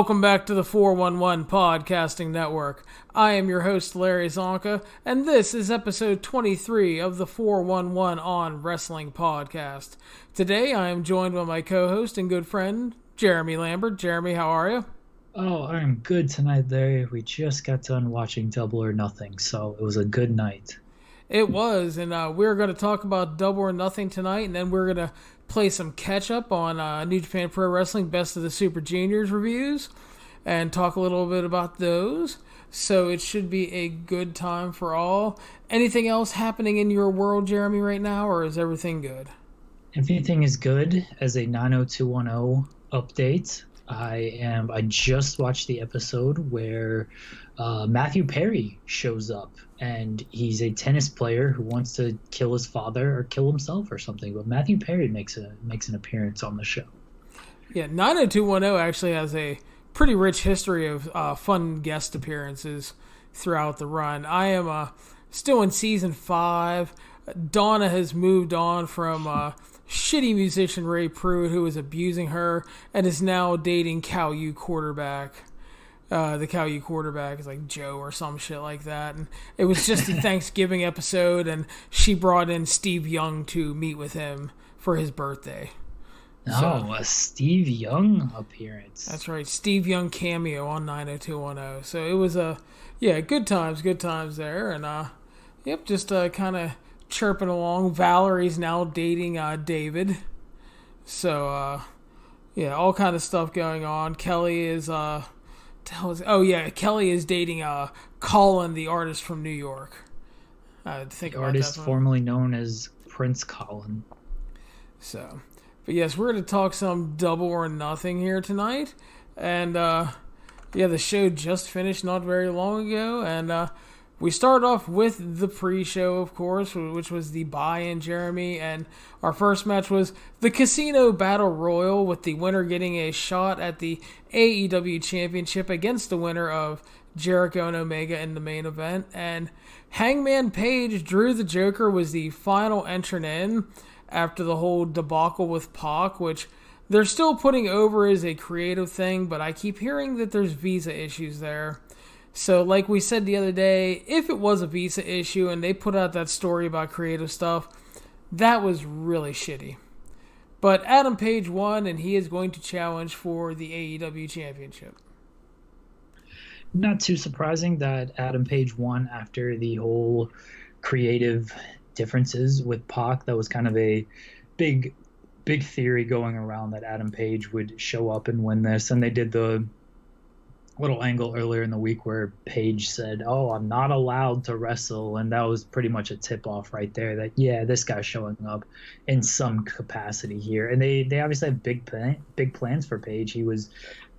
Welcome back to the 411 Podcasting Network. I am your host, Larry Csonka, and this is episode 23 of the 411 on Wrestling Podcast. Today I am joined by my co host and good friend, Jeremy Lambert. Jeremy, how are you? Oh, I'm good tonight, Larry. We just got done watching Double or Nothing, so it was a good night. It was, and uh, we're going to talk about Double or Nothing tonight, and then we're going to play some catch up on uh, New Japan Pro Wrestling Best of the Super Juniors reviews and talk a little bit about those. So it should be a good time for all. Anything else happening in your world, Jeremy, right now, or is everything good? Everything is good as a 90210 update. I am. I just watched the episode where uh, Matthew Perry shows up, and he's a tennis player who wants to kill his father or kill himself or something. But Matthew Perry makes a makes an appearance on the show. Yeah, 90210 actually has a pretty rich history of uh, fun guest appearances throughout the run. I am uh, still in season five. Donna has moved on from uh, shitty musician Ray Pruitt, who was abusing her, and is now dating Cal U quarterback. Uh, the Cal quarterback is like Joe or some shit like that. And it was just the Thanksgiving episode, and she brought in Steve Young to meet with him for his birthday. So, oh, a Steve Young appearance. That's right, Steve Young cameo on 90210. So it was a yeah, good times, good times there, and uh, yep, just uh, kind of chirping along. Valerie's now dating uh, David, so uh, yeah, all kind of stuff going on. Kelly is uh, oh yeah, Kelly is dating uh Colin, the artist from New York. Uh, think the artist formerly known as Prince Colin. So, but yes, we're going to talk some double or nothing here tonight, and uh, yeah, the show just finished not very long ago, and uh, we start off with the pre-show, of course, which was the buy-in, Jeremy, and our first match was the Casino Battle Royal, with the winner getting a shot at the AEW Championship against the winner of Jericho and Omega in the main event, and Hangman Page, Drew the Joker, was the final entrant in after the whole debacle with Pac, which they're still putting over as a creative thing, but I keep hearing that there's visa issues there. So, like we said the other day, if it was a visa issue and they put out that story about creative stuff, that was really shitty. But Adam Page won, and he is going to challenge for the AEW Championship. Not too surprising that Adam Page won after the whole creative differences with Pac. That was kind of a big, big theory going around that Adam Page would show up and win this, and they did the little angle earlier in the week where Page said, "Oh, I'm not allowed to wrestle," and that was pretty much a tip off right there. That yeah, this guy's showing up in some capacity here, and they they obviously have big plan, big plans for Page. He was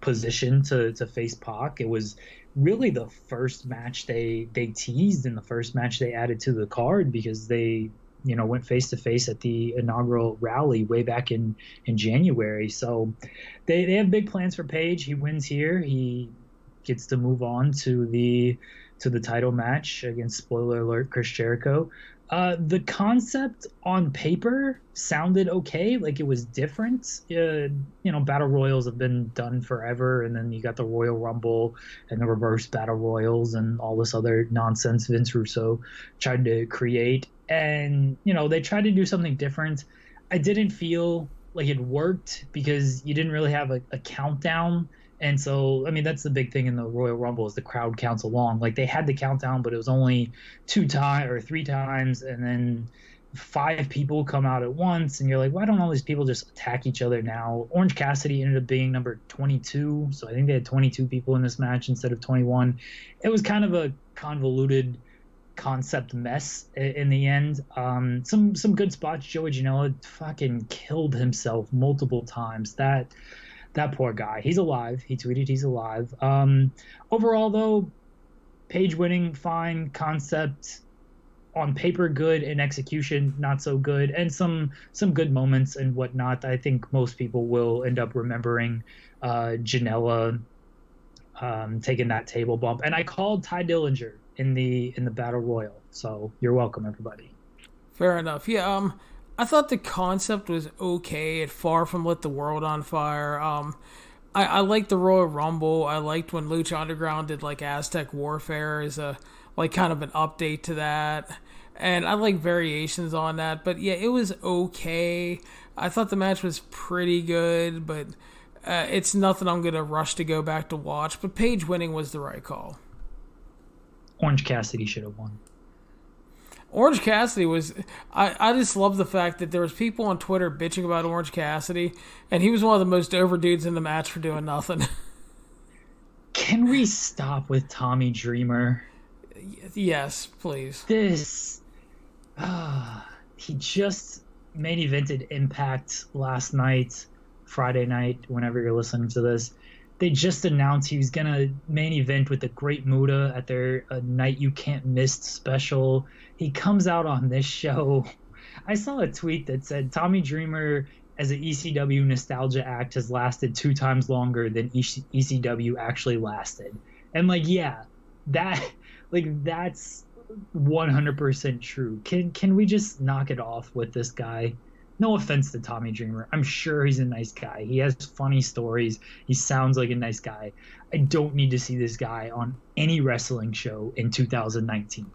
positioned to to face Pac. It was really the first match they they teased in the first match they added to the card because they you know went face to face at the inaugural rally way back in in January. So they they have big plans for Page. He wins here. He gets to move on to the to the title match against spoiler alert Chris Jericho. Uh, the concept on paper sounded okay, like it was different. Uh, you know, battle royals have been done forever, and then you got the Royal Rumble and the reverse battle royals and all this other nonsense Vince Russo tried to create. And you know, they tried to do something different. I didn't feel like it worked because you didn't really have a, a countdown and so, I mean, that's the big thing in the Royal Rumble is the crowd counts along. Like they had the countdown, but it was only two times or three times, and then five people come out at once, and you're like, why don't all these people just attack each other now? Orange Cassidy ended up being number 22, so I think they had 22 people in this match instead of 21. It was kind of a convoluted concept mess in the end. Um, some some good spots. Joey Janela fucking killed himself multiple times. That that poor guy. He's alive. He tweeted he's alive. Um, overall, though, page winning, fine. Concept on paper good in execution not so good and some some good moments and whatnot i think most people will end up remembering uh janela um taking that table bump and i called Tye Dillinger in the in the battle royal so you're welcome everybody fair enough yeah um I thought the concept was okay. It far from lit the world on fire. Um, I, I liked the Royal Rumble. I liked when Lucha Underground did like Aztec Warfare as a like kind of an update to that. And I like variations on that, but yeah, it was okay. I thought the match was pretty good, but uh, it's nothing I'm gonna rush to go back to watch. But Page winning was the right call. Orange Cassidy should have won. Orange Cassidy was I, I just love the fact that there was people on Twitter bitching about Orange Cassidy and he was one of the most over dudes in the match for doing nothing. Can we stop with Tommy Dreamer? Yes, please. This uh, he just main evented Impact last night, Friday night, whenever you're listening to this they just announced he was gonna main event with the Great Muta at their uh, Night You Can't Miss special. He comes out on this show. I saw a tweet that said Tommy Dreamer as an ECW nostalgia act has lasted two times longer than ECW actually lasted. And like, yeah, that like that's 100% true. Can can we just knock it off with this guy? No offense to Tommy Dreamer. I'm sure he's a nice guy. He has funny stories. He sounds like a nice guy. I don't need to see this guy on any wrestling show in 2019.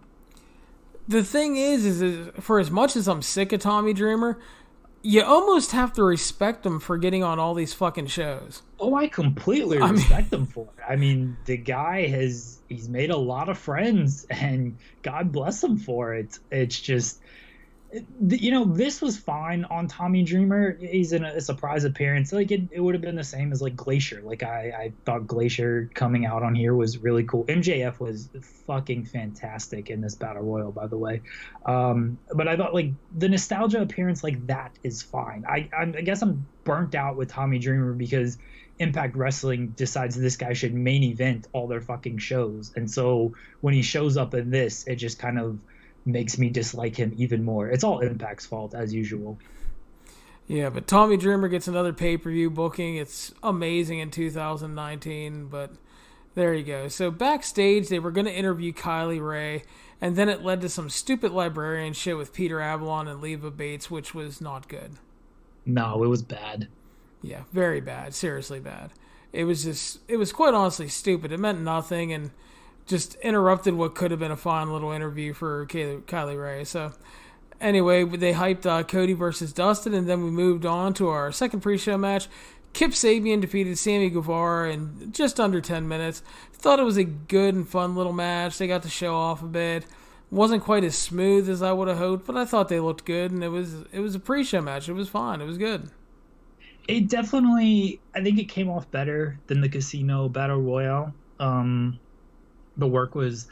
The thing is, is, is for as much as I'm sick of Tommy Dreamer, you almost have to respect him for getting on all these fucking shows. Oh, I completely I respect mean, him for it. I mean, the guy has he's made a lot of friends, and God bless him for it. It's just you know, this was fine on Tommy Dreamer. He's in a, surprise appearance. Like it, it would have been the same as like Glacier. Like I, I thought Glacier coming out on here was really cool. MJF was fucking fantastic in this battle royal, by the way. Um, but I thought like the nostalgia appearance like that is fine. I, I, I guess I'm burnt out with Tommy Dreamer because Impact Wrestling decides this guy should main event all their fucking shows, and so when he shows up in this, it just kind of makes me dislike him even more. It's all Impact's fault as usual. Yeah, but Tommy Dreamer gets another pay per view booking. It's amazing in 2019, but there you go. So backstage, they were going to interview Kylie Rae, and then it led to some stupid librarian shit with Peter Avalon and Leva Bates, which was not good. No, it was bad. Yeah, very bad. Seriously bad. It was just, it was quite honestly stupid. It meant nothing, and just interrupted what could have been a fun little interview for Kylie, Rae. So, anyway, they hyped uh, Cody versus Dustin, and then we moved on to our second pre-show match. Kip Sabian defeated Sammy Guevara in just under 10 minutes. Thought it was a good and fun little match. They got to show off a bit. Wasn't quite as smooth as I would have hoped, but I thought they looked good, and it was it was a pre-show match. It was fine. It was good. It definitely, I think it came off better than the Casino Battle Royale. Um, the work was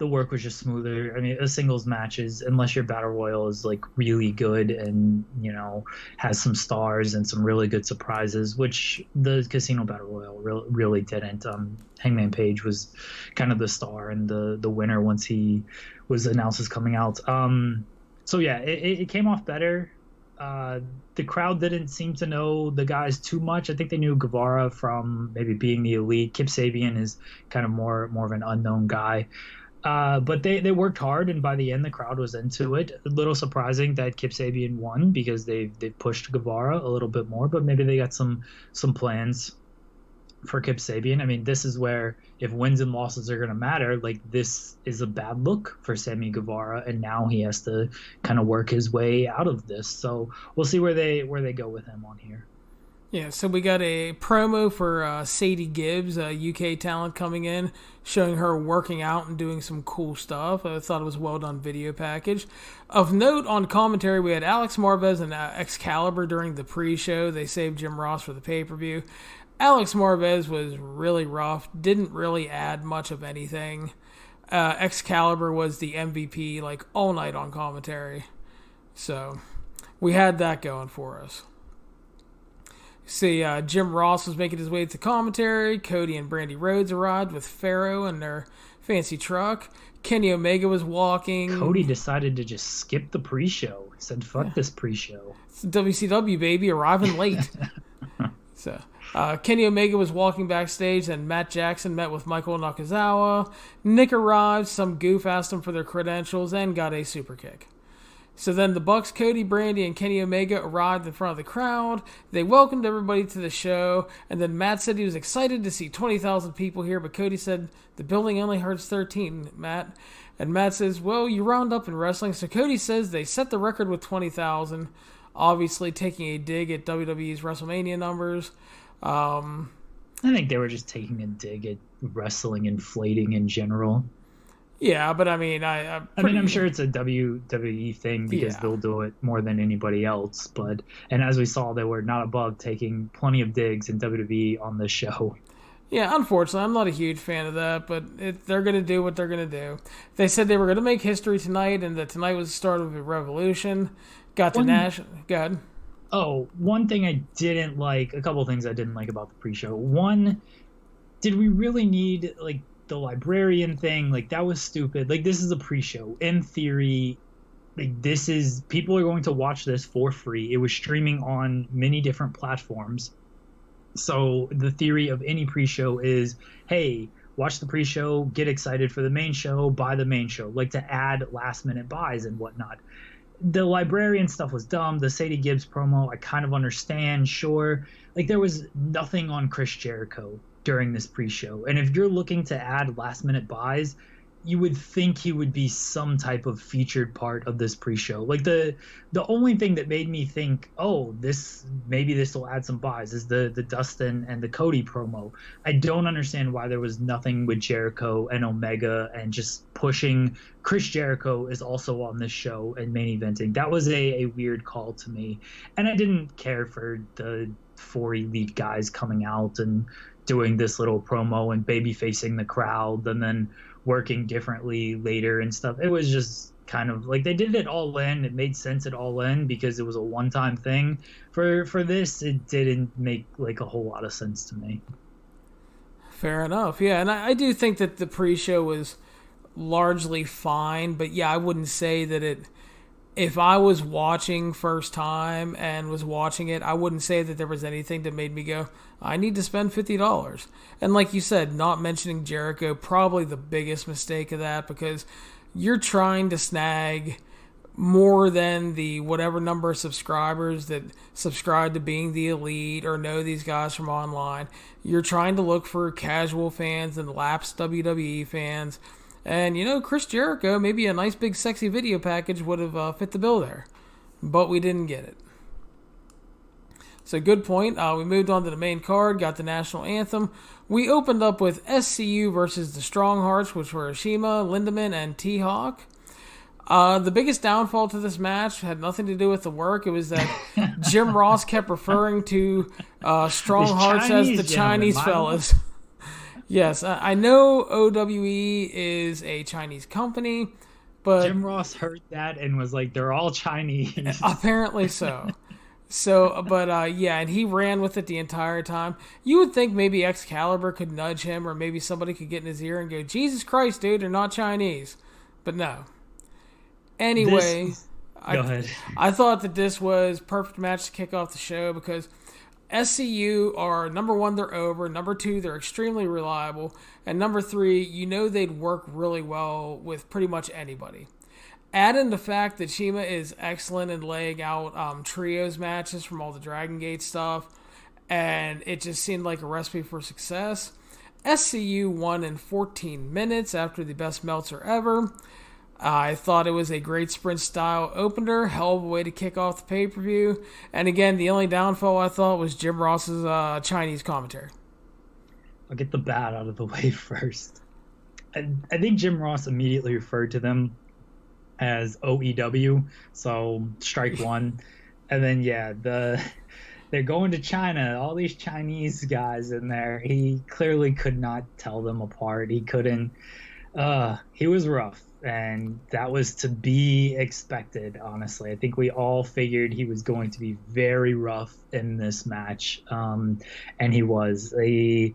the work was just smoother. I mean, a singles matches, unless your battle royal is like really good and you know has some stars and some really good surprises, which the casino battle royal really, didn't. Um, Hangman Page was kind of the star and the the winner once he was announced as coming out. Um, so yeah, it, it came off better. Uh, the crowd didn't seem to know the guys too much. I think they knew Guevara from maybe being the elite. Kip Sabian is kind of more more of an unknown guy. Uh, but they, they worked hard, and by the end, the crowd was into it. A little surprising that Kip Sabian won because they they pushed Guevara a little bit more, but maybe they got some some plans for Kip Sabian. I mean, this is where if wins and losses are going to matter, like this is a bad look for Sammy Guevara, and now he has to kind of work his way out of this. So we'll see where they where they go with him on here. Yeah, so we got a promo for uh, Sadie Gibbs, a UK talent, coming in, showing her working out and doing some cool stuff. I thought it was well done video package. Of note on commentary, we had Alex Marvez and uh, Excalibur during the pre-show. They saved Jim Ross for the pay-per-view. Alex Marvez was really rough, didn't really add much of anything. Uh, Excalibur was the MVP like all night on commentary. So we had that going for us. See, uh, Jim Ross was making his way to commentary. Cody and Brandi Rhodes arrived with Pharaoh and their fancy truck. Kenny Omega was walking. Cody decided to just skip the pre-show. He said, "Fuck yeah. this pre-show." It's WCW baby arriving late. so uh, Kenny Omega was walking backstage, and Matt Jackson met with Michael Nakazawa. Nick arrived, some goof asked him for their credentials, and got a super kick. So then the Bucks, Cody Brandi, and Kenny Omega arrived in front of the crowd. They welcomed everybody to the show, and then Matt said he was excited to see 20,000 people here, but Cody said the building only holds 13, Matt. And Matt says, well, you round up in wrestling. So Cody says they set the record with 20,000, obviously taking a dig at WWE's WrestleMania numbers. Um, I think they were just taking a dig at wrestling inflating in general. Yeah, but I mean, I pretty, I mean, I'm sure it's a WWE thing because yeah. they'll do it more than anybody else. But and as we saw, they were not above taking plenty of digs in WWE on this show. Yeah, unfortunately, I'm not a huge fan of that, but it, they're going to do what they're going to do. They said they were going to make history tonight, and that tonight was the start of a revolution. Got to Nash. Good. Oh, one thing I didn't like, a couple things I didn't like about the pre-show. One, did we really need like the librarian thing? Like that was stupid. Like this is a pre-show. In theory, like this is people are going to watch this for free. It was streaming on many different platforms so the theory of any pre-show is, hey, watch the pre-show, get excited for the main show, buy the main show, like to add last-minute buys and whatnot. The librarian stuff was dumb. The Sadie Gibbs promo, I kind of understand, sure. Like there was nothing on Chris Jericho during this pre-show, and if you're looking to add last-minute buys, you would think he would be some type of featured part of this pre-show. Like the the only thing that made me think, oh, this maybe this will add some buys is the the Dustin and the Cody promo. I don't understand why there was nothing with Jericho and Omega and just pushing Chris Jericho is also on this show and main eventing. That was a, a weird call to me. And I didn't care for the four elite guys coming out and doing this little promo and baby facing the crowd and then working differently later and stuff. It was just kind of like they did it all in. It made sense at all in because it was a one time thing. For for this, it didn't make like a whole lot of sense to me. Fair enough. Yeah, and I, I do think that the pre show was largely fine, but yeah, I wouldn't say that it if I was watching first time and was watching it, I wouldn't say that there was anything that made me go, I need to spend $50. And like you said, not mentioning Jericho, probably the biggest mistake of that because you're trying to snag more than the whatever number of subscribers that subscribe to being the elite or know these guys from online. You're trying to look for casual fans and lapsed WWE fans and you know, Chris Jericho, maybe a nice big sexy video package would have uh, fit the bill there, but we didn't get it. So good point. Uh, we moved on to the main card, got the national anthem. We opened up with SCU versus the Strong Hearts, which were Ashima, Lindaman, and T Hawk. Uh, the biggest downfall to this match had nothing to do with the work. It was that Jim Ross kept referring to uh, Strong Hearts as the Chinese fellas. Yes, I know OWE is a Chinese company, but Jim Ross heard that and was like, "They're all Chinese." Apparently so. So, but uh, yeah, and he ran with it the entire time. You would think maybe Excalibur could nudge him, or maybe somebody could get in his ear and go, "Jesus Christ, dude, they're not Chinese." But no. Anyway, this... I, I thought that this was perfect match to kick off the show because SCU are number one, they're over. Number two, they're extremely reliable. And number three, you know they'd work really well with pretty much anybody. Add in the fact that Shima is excellent in laying out um, trios matches from all the Dragon Gate stuff, and it just seemed like a recipe for success. SCU won in 14 minutes after the best Meltzer ever. I thought it was a great sprint style opener, hell of a way to kick off the pay per view. And again, the only downfall I thought was Jim Ross's uh, Chinese commentary. I'll get the bad out of the way first. I, I think Jim Ross immediately referred to them as OEW, so strike one. and then yeah, the they're going to China. All these Chinese guys in there. He clearly could not tell them apart. He couldn't. Uh, he was rough and that was to be expected honestly. I think we all figured he was going to be very rough in this match um, and he was. He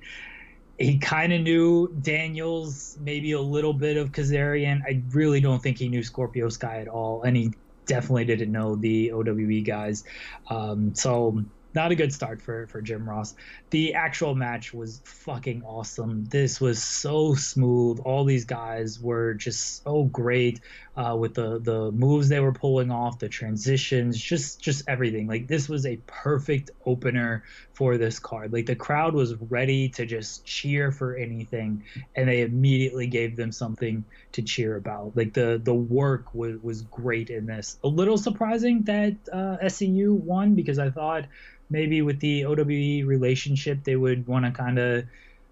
he kind of knew daniels maybe a little bit of kazarian. I really don't think he knew scorpio sky at all and he definitely didn't know the owe guys. Um, so not a good start for for Jim Ross. The actual match was fucking awesome. This was so smooth. All these guys were just so great uh, with the the moves they were pulling off, the transitions, just just everything. Like this was a perfect opener for this card. Like the crowd was ready to just cheer for anything, and they immediately gave them something to cheer about. Like the the work was was great in this. A little surprising that uh, SCU won because I thought maybe with the OWE relationship, they would want to kind of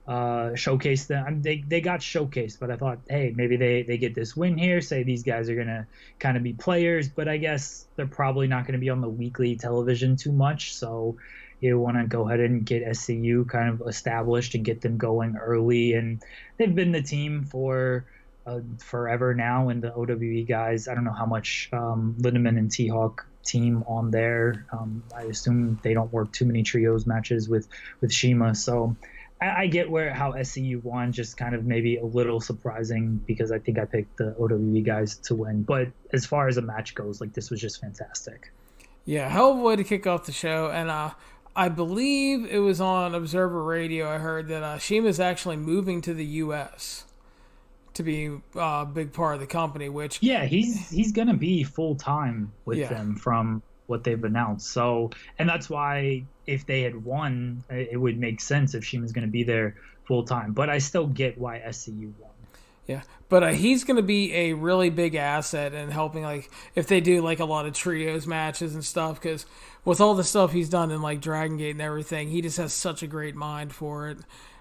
uh, showcase them. I mean, they they got showcased, but I thought, hey, maybe they they get this win here. Say these guys are gonna kind of be players, but I guess they're probably not to be on the weekly television too much. So you want to go ahead and get SCU kind of established and get them going early. And they've been the team for. Uh, forever now, and the OWE guys. I don't know how much um, Lindaman and T Hawk team on there. Um, I assume they don't work too many trios matches with with Shima, so I, I, get where how SCU won. Just kind of maybe a little surprising because I think I picked the OWE guys to win. But as far as a match goes, like this was just fantastic. Yeah, hell of a way to kick off the show, and uh, I believe it was on Observer Radio. I heard that uh, Shima's actually moving to the U.S to be uh, a big part of the company. Which yeah, he's he's gonna be full time with yeah. them from what they've announced. So and that's why if they had won, it would make sense if Shima's gonna be there full time. But I still get why SCU won. Yeah, but uh, he's going to be a really big asset in helping, like, if they do like a lot of trios matches and stuff. Because with all the stuff he's done in like Dragon Gate and everything, he just has such a great mind for it.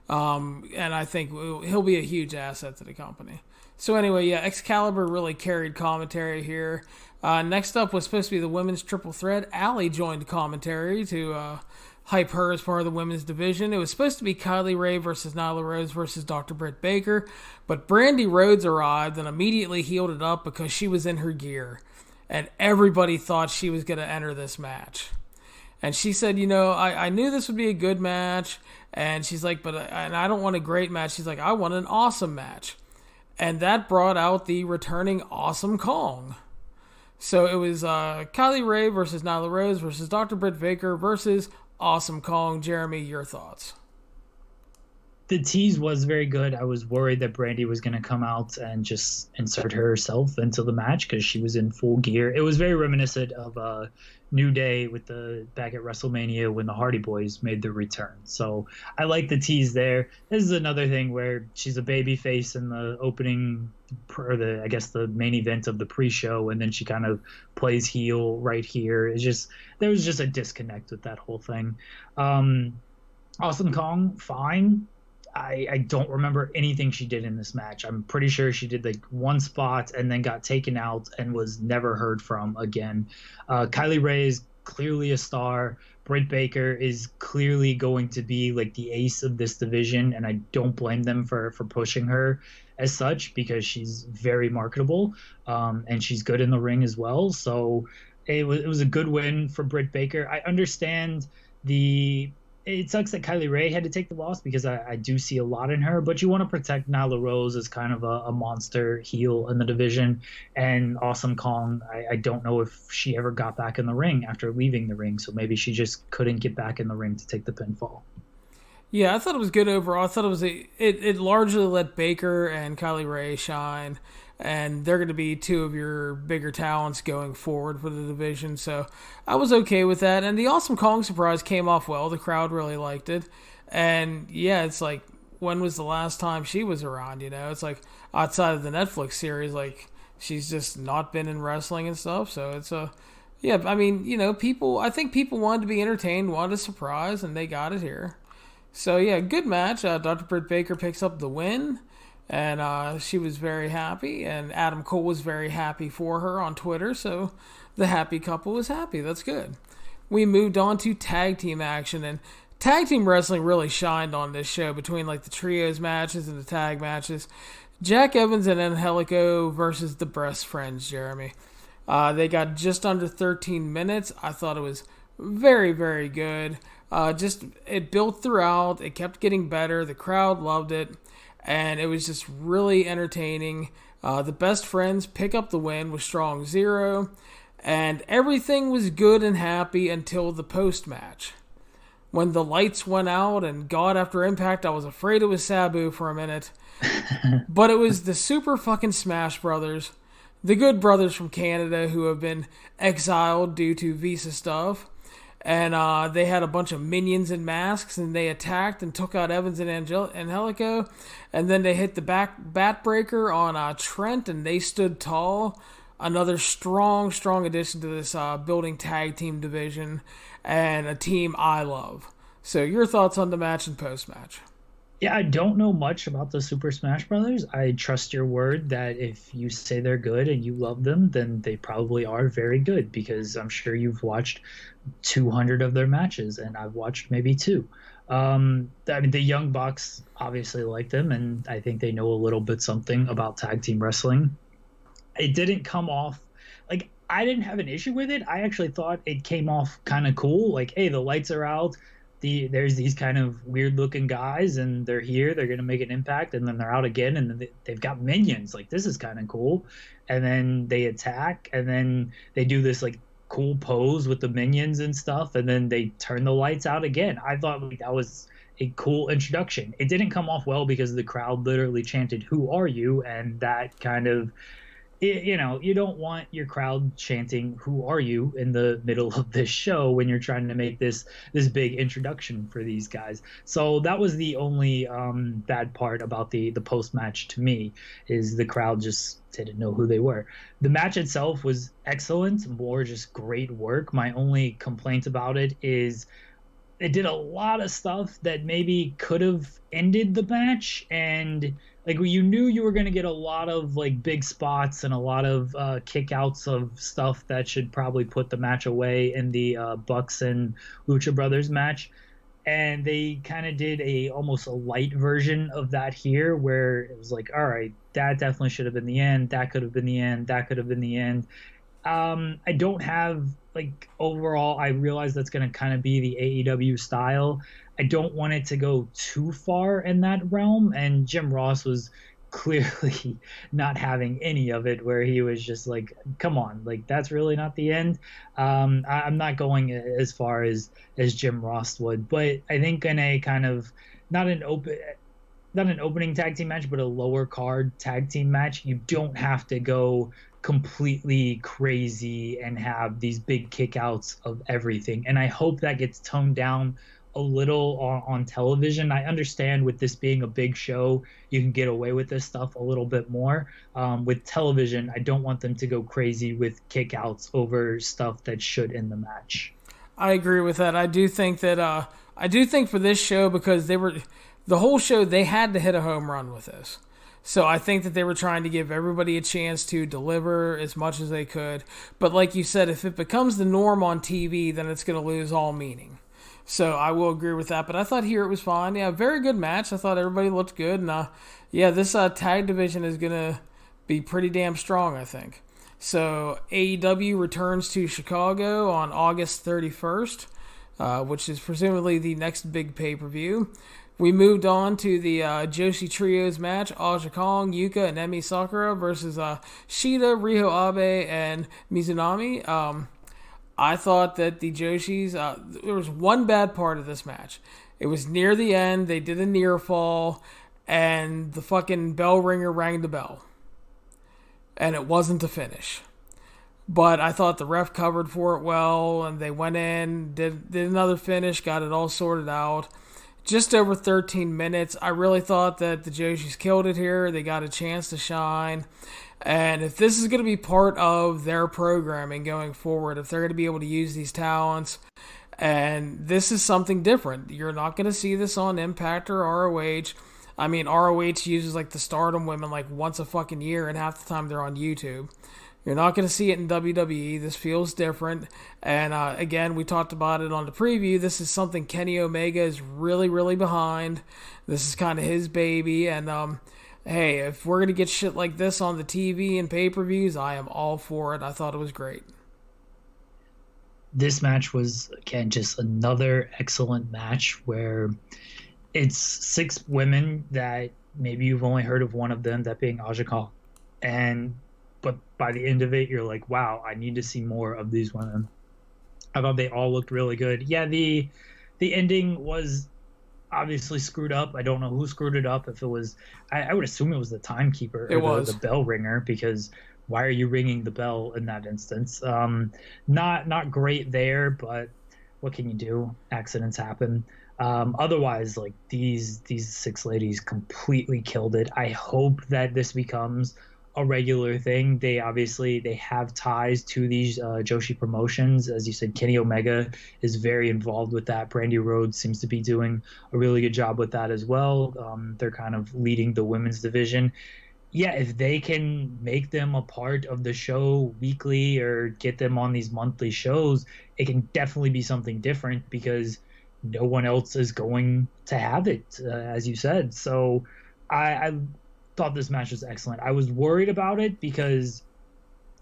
Um, and I think he'll be a huge asset to the company. So anyway, yeah, Excalibur really carried commentary here. Uh, next up was supposed to be the women's triple threat. Allie joined commentary to uh, hype her as part of the women's division. It was supposed to be Kylie Rae versus Nyla Rose versus Dr. Britt Baker, but Brandi Rhodes arrived and immediately heeled it up because she was in her gear, and everybody thought she was going to enter this match. And she said, you know, I, I knew this would be a good match. And she's like, but and I don't want a great match. She's like, I want an awesome match. And that brought out the returning Awesome Kong. So it was uh, Kylie Rae versus Nyla Rose versus Dr. Britt Baker versus Awesome Kong. Jeremy, your thoughts? the tease was very good. I was worried that Brandi was going to come out and just insert herself into the match because she was in full gear. It was very reminiscent of uh, New Day with the back at WrestleMania when the Hardy Boys made their return. So I like the tease there. This is another thing where she's a baby face in the opening or the I guess the main event of the pre-show, and then she kind of plays heel right here. It's just there was just a disconnect with that whole thing. Um, Awesome Kong, fine. I, I don't remember anything she did in this match. I'm pretty sure she did like one spot and then got taken out and was never heard from again. Uh, Kylie Rae is clearly a star. Britt Baker is clearly going to be like the ace of this division, and I don't blame them for for pushing her as such because she's very marketable um, and she's good in the ring as well. So it was it was a good win for Britt Baker. I understand the it sucks that Kylie Rae had to take the loss because I, I do see a lot in her, but you want to protect Nyla Rose as kind of a, a monster heel in the division. And Awesome Kong, I, I, don't know if she ever got back in the ring after leaving the ring, so maybe she just couldn't get back in the ring to take the pinfall. Yeah, I thought it was good overall. I thought it was a, it, it largely let Baker and Kylie Rae shine and they're going to be two of your bigger talents going forward for the division. So I was okay with that. And the Awesome Kong surprise came off well. The crowd really liked it. And yeah, it's like, when was the last time she was around? You know, it's like outside of the Netflix series, like she's just not been in wrestling and stuff. So it's a, yeah, I mean, you know, people, I think people wanted to be entertained, wanted a surprise, and they got it here. So yeah, good match. Uh, Dr. Britt Baker picks up the win and uh, she was very happy, and Adam Cole was very happy for her on Twitter. So the happy couple was happy. That's good. We moved on to tag team action, and tag team wrestling really shined on this show between like the trios matches and the tag matches. Jack Evans and Angelico versus the Best Friends, Jeremy. Uh, they got just under 13 minutes. I thought it was very, very good. Uh, just it built throughout. It kept getting better. The crowd loved it and it was just really entertaining. Uh, the best friends pick up the win with strong zero, and everything was good and happy until the post match. when the lights went out and God after Impact, I was afraid it was Sabu for a minute. but it was the super fucking Smash Brothers, the good brothers from Canada who have been exiled due to visa stuff. And uh, they had a bunch of minions in masks, and they attacked and took out Evans and Angel- Angelico. And then they hit the back bat breaker on uh, Trent, and they stood tall. Another strong, strong addition to this uh, building tag team division, and a team I love. So, your thoughts on the match and post match? Yeah, I don't know much about the Super Smash Brothers. I trust your word that if you say they're good and you love them, then they probably are very good because I'm sure you've watched 200 of their matches and I've watched maybe two. Um, I mean, the Young Bucks obviously like them, and I think they know a little bit something about tag team wrestling. It didn't come off like I didn't have an issue with it. I actually thought it came off kind of cool. Like, hey, the lights are out the there's these kind of weird looking guys and they're here they're going to make an impact and then they're out again and they, they've got minions. Like this is kind of cool. And then they attack and then they do this like cool pose with the minions and stuff and then they turn the lights out again. I thought like that was a cool introduction. It didn't come off well because the crowd literally chanted who are you? and that kind of you know, you don't want your crowd chanting "Who are you?" in the middle of this show when you're trying to make this this big introduction for these guys. So that was the only um, bad part about the the post match to me is the crowd just didn't know who they were. The match itself was excellent, more just great work. My only complaint about it is it did a lot of stuff that maybe could have ended the match and like you knew you were going to get a lot of like big spots and a lot of uh, kickouts of stuff that should probably put the match away in the uh, Bucks and Lucha Brothers match, and they kind of did a almost a light version of that here, where it was like, all right, that definitely should have been the end, that could have been the end, that could have been the end. Um, I don't have like overall. I realize that's going to kind of be the AEW style. I don't want it to go too far in that realm. And Jim Ross was clearly not having any of it, where he was just like, "Come on, like that's really not the end." Um, I, am not going as far as as Jim Ross would, but I think in a kind of not an open. Not an opening tag team match, but a lower card tag team match. You don't have to go completely crazy and have these big kickouts of everything. And I hope that gets toned down a little on, on, television. I understand with this being a big show, you can get away with this stuff a little bit more. Um, with television, I don't want them to go crazy with kickouts over stuff that should end the match. I agree with that. I do think that uh, I do think for this show because they were the whole show they had to hit a home run with this. So I think that they were trying to give everybody a chance to deliver as much as they could. But like you said, if it becomes the norm on TV, then it's going to lose all meaning. So I will agree with that. But I thought here it was fine. Yeah, very good match. I thought everybody looked good. And uh, yeah, this uh, tag division is going to be pretty damn strong, I think. So AEW returns to Chicago on August 31st, uh, which is presumably the next big pay per view. We moved on to the uh, Joshi Trios match Aja Kong, Yuka, and Emi Sakura versus uh, Shida, Riho Abe, and Mizunami. Um, I thought that the Joshis, uh, there was one bad part of this match. It was near the end. They did a near fall, and the fucking bell ringer rang the bell. And it wasn't a finish. But I thought the ref covered for it well, and they went in, did, did another finish, got it all sorted out. Just over 13 minutes. I really thought that the Joshis killed it here. They got a chance to shine. And if this is going to be part of their programming going forward, if they're going to be able to use these talents, and this is something different, you're not going to see this on Impact or ROH. I mean, ROH uses like the stardom women like once a fucking year, and half the time they're on YouTube. You're not going to see it in WWE. This feels different. And uh, again, we talked about it on the preview. This is something Kenny Omega is really, really behind. This is kind of his baby. And um, hey, if we're gonna get shit like this on the TV and pay per views, I am all for it. I thought it was great. This match was again just another excellent match where it's six women that maybe you've only heard of one of them, that being Aja Kong. And but by the end of it, you're like, wow, I need to see more of these women. I thought they all looked really good. Yeah, the the ending was obviously screwed up. I don't know who screwed it up. If it was, I, I would assume it was the timekeeper it was. the, the bell ringer because why are you ringing the bell in that instance? Um, not not great there, but what can you do? Accidents happen. Um, otherwise, like these these six ladies completely killed it. I hope that this becomes a regular thing. They obviously they have ties to these uh, Joshi promotions, as you said. Kenny Omega is very involved with that. Brandi Rhodes seems to be doing a really good job with that as well. Um, they're kind of leading the women's division. Yeah, if they can make them a part of the show weekly or get them on these monthly shows, it can definitely be something different because no one else is going to have it, uh, as you said. So I, I thought this match was excellent. I was worried about it because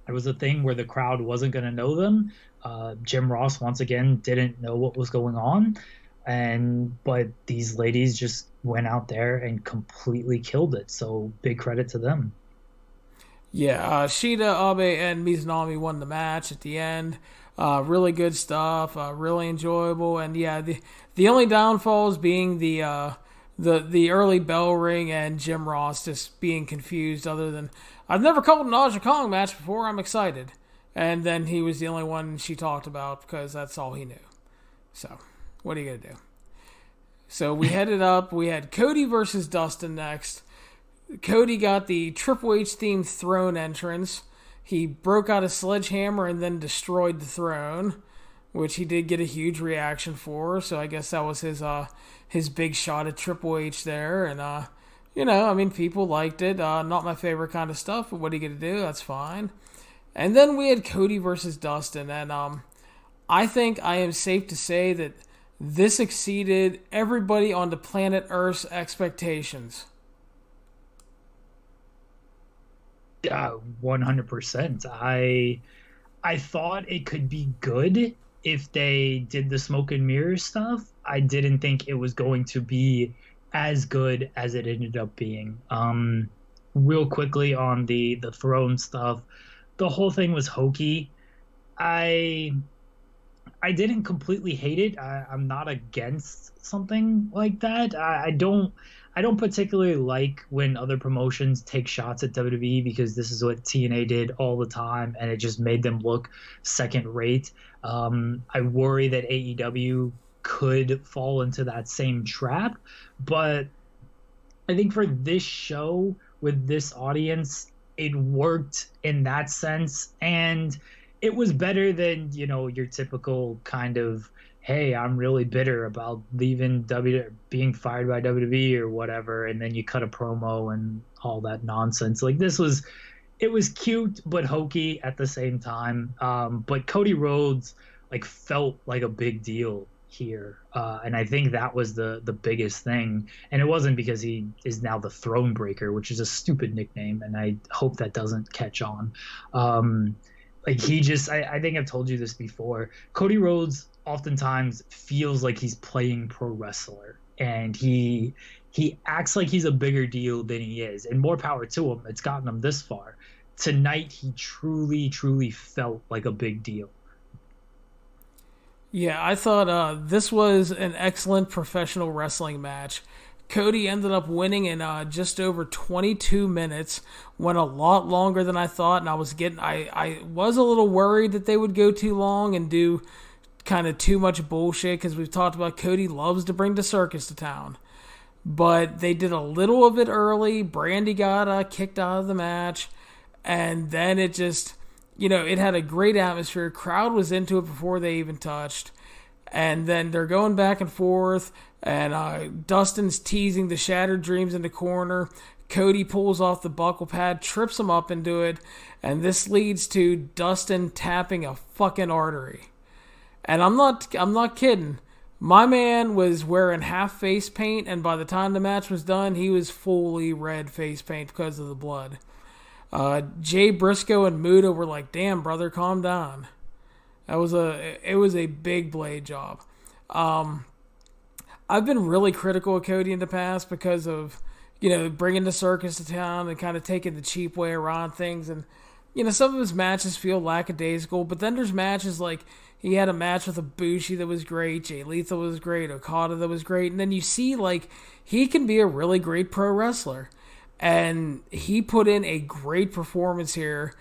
it was a thing where the crowd wasn't going to know them. Uh, Jim Ross once again didn't know what was going on, and but these ladies just went out there and completely killed it. So big credit to them. Yeah, uh, Shida, Abe, and Mizunami won the match at the end. Uh, really good stuff. Uh, really enjoyable. And yeah, the the only downfalls being the uh, the the early bell ring and Jim Ross just being confused. Other than I've never called an Aja Kong match before. I'm excited. And then he was the only one she talked about because that's all he knew. So what are you gonna do? So we headed up. We had Cody versus Dustin next. Cody got the Triple H themed throne entrance. He broke out a sledgehammer and then destroyed the throne, which he did get a huge reaction for. So I guess that was his uh his big shot at Triple H there, and uh, you know, I mean, people liked it. Uh, not my favorite kind of stuff, but what are you gonna do? That's fine. And then we had Cody versus Dustin, and um, I think I am safe to say that this exceeded everybody on the planet Earth's expectations. Yeah, one hundred percent. I I thought it could be good if they did the smoke and mirrors stuff. I didn't think it was going to be as good as it ended up being. Um, real quickly on the the throne stuff, the whole thing was hokey. I I didn't completely hate it. I, am not against something like that. I, I don't I don't particularly like when other promotions take shots at WWE because this is what TNA did all the time, and it just made them look second rate. Um, I worry that AEW could fall into that same trap, but I think for this show with this audience, it worked in that sense, and it was better than you know your typical kind of hey, I'm really bitter about leaving W, being fired by WWE or whatever, and then you cut a promo and all that nonsense. Like this was, it was cute but hokey at the same time. Um, but Cody Rhodes like felt like a big deal here, uh, and I think that was the the biggest thing. And it wasn't because he is now the Throne Breaker, which is a stupid nickname, and I hope that doesn't catch on. Um, like he just, I, I think I've told you this before. Cody Rhodes oftentimes feels like he's playing pro wrestler and he he acts like he's a bigger deal than he is and more power to him. It's gotten him this far. Tonight he truly truly felt like a big deal. Yeah i thought uh, this was an excellent professional wrestling match. Cody ended up winning in uh, just over 22 minutes went a lot longer than i thought and i was getting i, I was a little worried that they would go too long and do kind of too much bullshit because we've talked about Cody loves to bring the circus to town. But they did a little of it early. Brandi got uh, kicked out of the match. And then it just, you know, it had a great atmosphere. Crowd was into it before they even touched. And then they're going back and forth. And uh, Dustin's teasing the shattered dreams in the corner. Cody pulls off the buckle pad, trips him up into it. And this leads to Dustin tapping a fucking artery. And I'm not I'm not kidding. My man was wearing half face paint, and by the time the match was done, he was fully red face paint because of the blood. Uh, Jay Briscoe and Muta were like, "Damn, brother, calm down." That was a it was a big blade job. Um, I've been really critical of Cody in the past because of you know bringing the circus to town and kind of taking the cheap way around things, and you know some of his matches feel lackadaisical. But then there's matches like He had a match with Ibushi that was great. Jay Lethal was great. Okada that was great. And then you see like he can be a really great pro wrestler, and he put in a great performance here.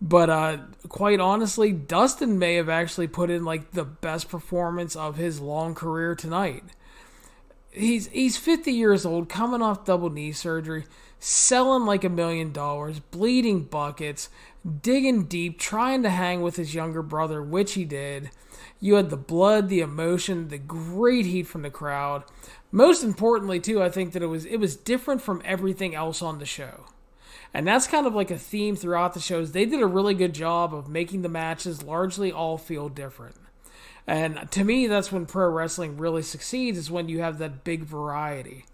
But uh, quite honestly, Dustin may have actually put in like the best performance of his long career tonight. He's he's 50 years old, coming off double knee surgery, selling like a million dollars, bleeding buckets, digging deep, trying to hang with his younger brother, which he did. You had the blood, the emotion, the great heat from the crowd. Most importantly, too, I think that it was it was different from everything else on the show. And that's kind of like a theme throughout the shows. They did a really good job of making the matches largely all feel different. And to me, that's when pro wrestling really succeeds, is when you have that big variety.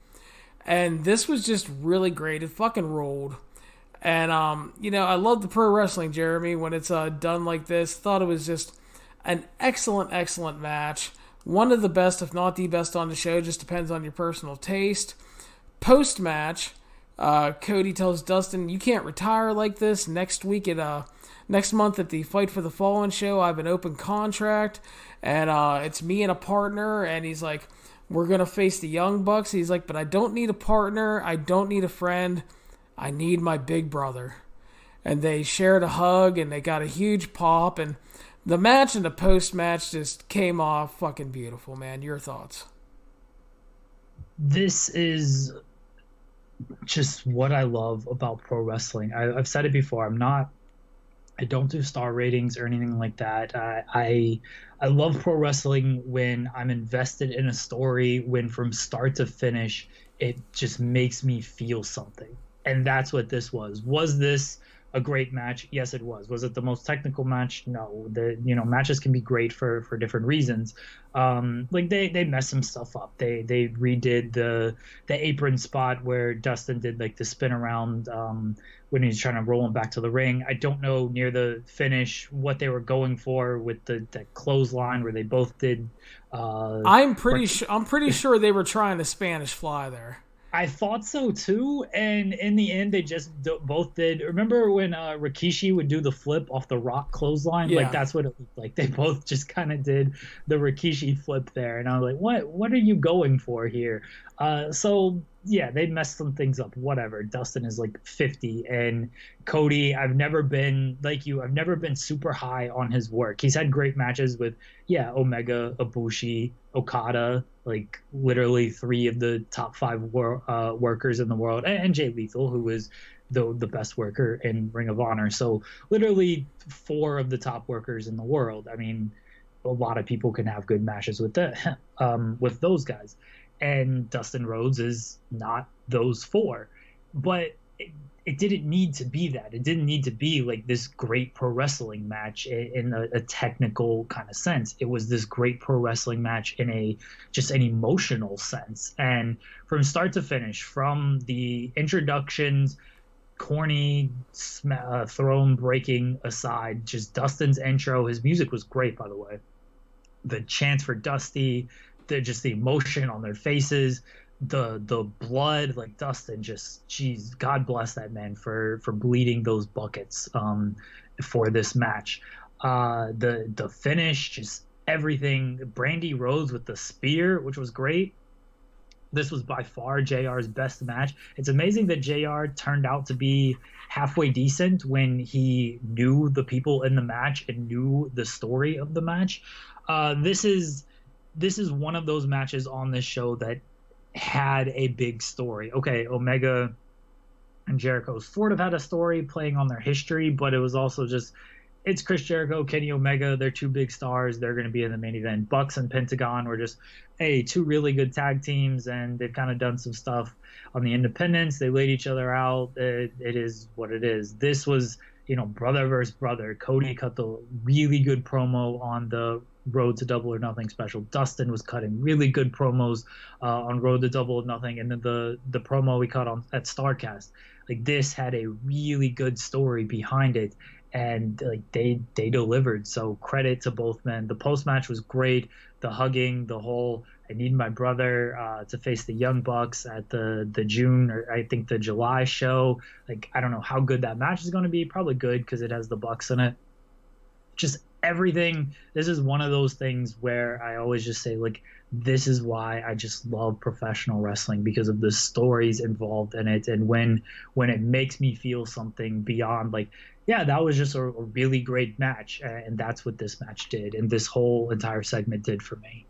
And this was just really great. It fucking rolled. And um, you know, I love the pro wrestling, Jeremy, when it's uh, done like this. Thought it was just an excellent, excellent match. One of the best, if not the best, on the show. Just depends on your personal taste. Post match, uh, Cody tells Dustin, "You can't retire like this. Next week at uh, next month at the Fight for the Fallen show, I have an open contract, and uh, it's me and a partner." And he's like, "We're gonna face the Young Bucks." He's like, "But I don't need a partner. I don't need a friend. I need my big brother." And they shared a hug, and they got a huge pop, and the match and the post match just came off fucking beautiful, man. Your thoughts? This is just what I love about pro wrestling. I, have said it before. I'm not. I don't do star ratings or anything like that. I, I I love pro wrestling when I'm invested in a story. When from start to finish, it just makes me feel something, and that's what this was. Was this a great match? Yes, it was. Was it the most technical match? No. The you know matches can be great for for different reasons. Um, like they they messed some stuff up. They they redid the the apron spot where Dustin did like the spin around um, when he's trying to roll him back to the ring. I don't know near the finish what they were going for with the the clothesline where they both did. Uh, I'm pretty sure. I'm pretty sure they were trying to Spanish fly there. I thought so too, and in the end, they just both did. Remember when uh, Rikishi would do the flip off the Rock clothesline? Yeah. Like that's what it looked like. They both just kind of did the Rikishi flip there, and I was like, "What? What are you going for here?" Uh, so yeah, they messed some things up. Whatever. Dustin is like 50, and Cody, I've never been like you. I've never been super high on his work. He's had great matches with yeah, Omega, Ibushi, Okada, like literally three of the top five wor- uh, workers in the world, and, and Jay Lethal, who is the the best worker in Ring of Honor. So literally four of the top workers in the world. I mean, a lot of people can have good matches with the um, with those guys, and Dustin Rhodes is not those four, but it didn't need to be that. It didn't need to be like this great pro wrestling match in a, a, technical kind of sense. It was this great pro wrestling match in a just an emotional sense. And from start to finish, from the introductions, corny, uh, throne breaking aside, just Dustin's intro. His music was great, by the way. The chance for Dusty, just the emotion on their faces, the the blood like Dustin just jeez God bless that man for for bleeding those buckets um for this match. Uh the the finish just everything. Brandi Rhodes with the spear which was great. This was by far JR's best match. It's amazing that JR turned out to be halfway decent when he knew the people in the match and knew the story of the match. Uh this is this is one of those matches on this show that had a big story. Okay, Omega and Jericho sort of had a story playing on their history, but it was also just it's Chris Jericho, Kenny Omega, they're two big stars. They're going to be in the main event. Bucks and Pentagon were just, hey, two really good tag teams, and they've kind of done some stuff on the independents. They laid each other out. it, it is what it is. This was, you know, brother versus brother. Cody cut the really good promo on the Road to Double or Nothing special. Dustin was cutting really good promos uh, on Road to Double or Nothing, and then the the promo we cut on at Starcast. Like this had a really good story behind it, and like they they delivered. So credit to both men. The post match was great. The hugging, the whole. I need my brother uh, to face the Young Bucks at the the June or I think the July show. Like I don't know how good that match is going to be. Probably good because it has the Bucks in it. Just everything. This is one of those things where I always just say like this is why I just love professional wrestling because of the stories involved in it and when when it makes me feel something beyond like yeah that was just a, a really great match and that's what this match did and this whole entire segment did for me.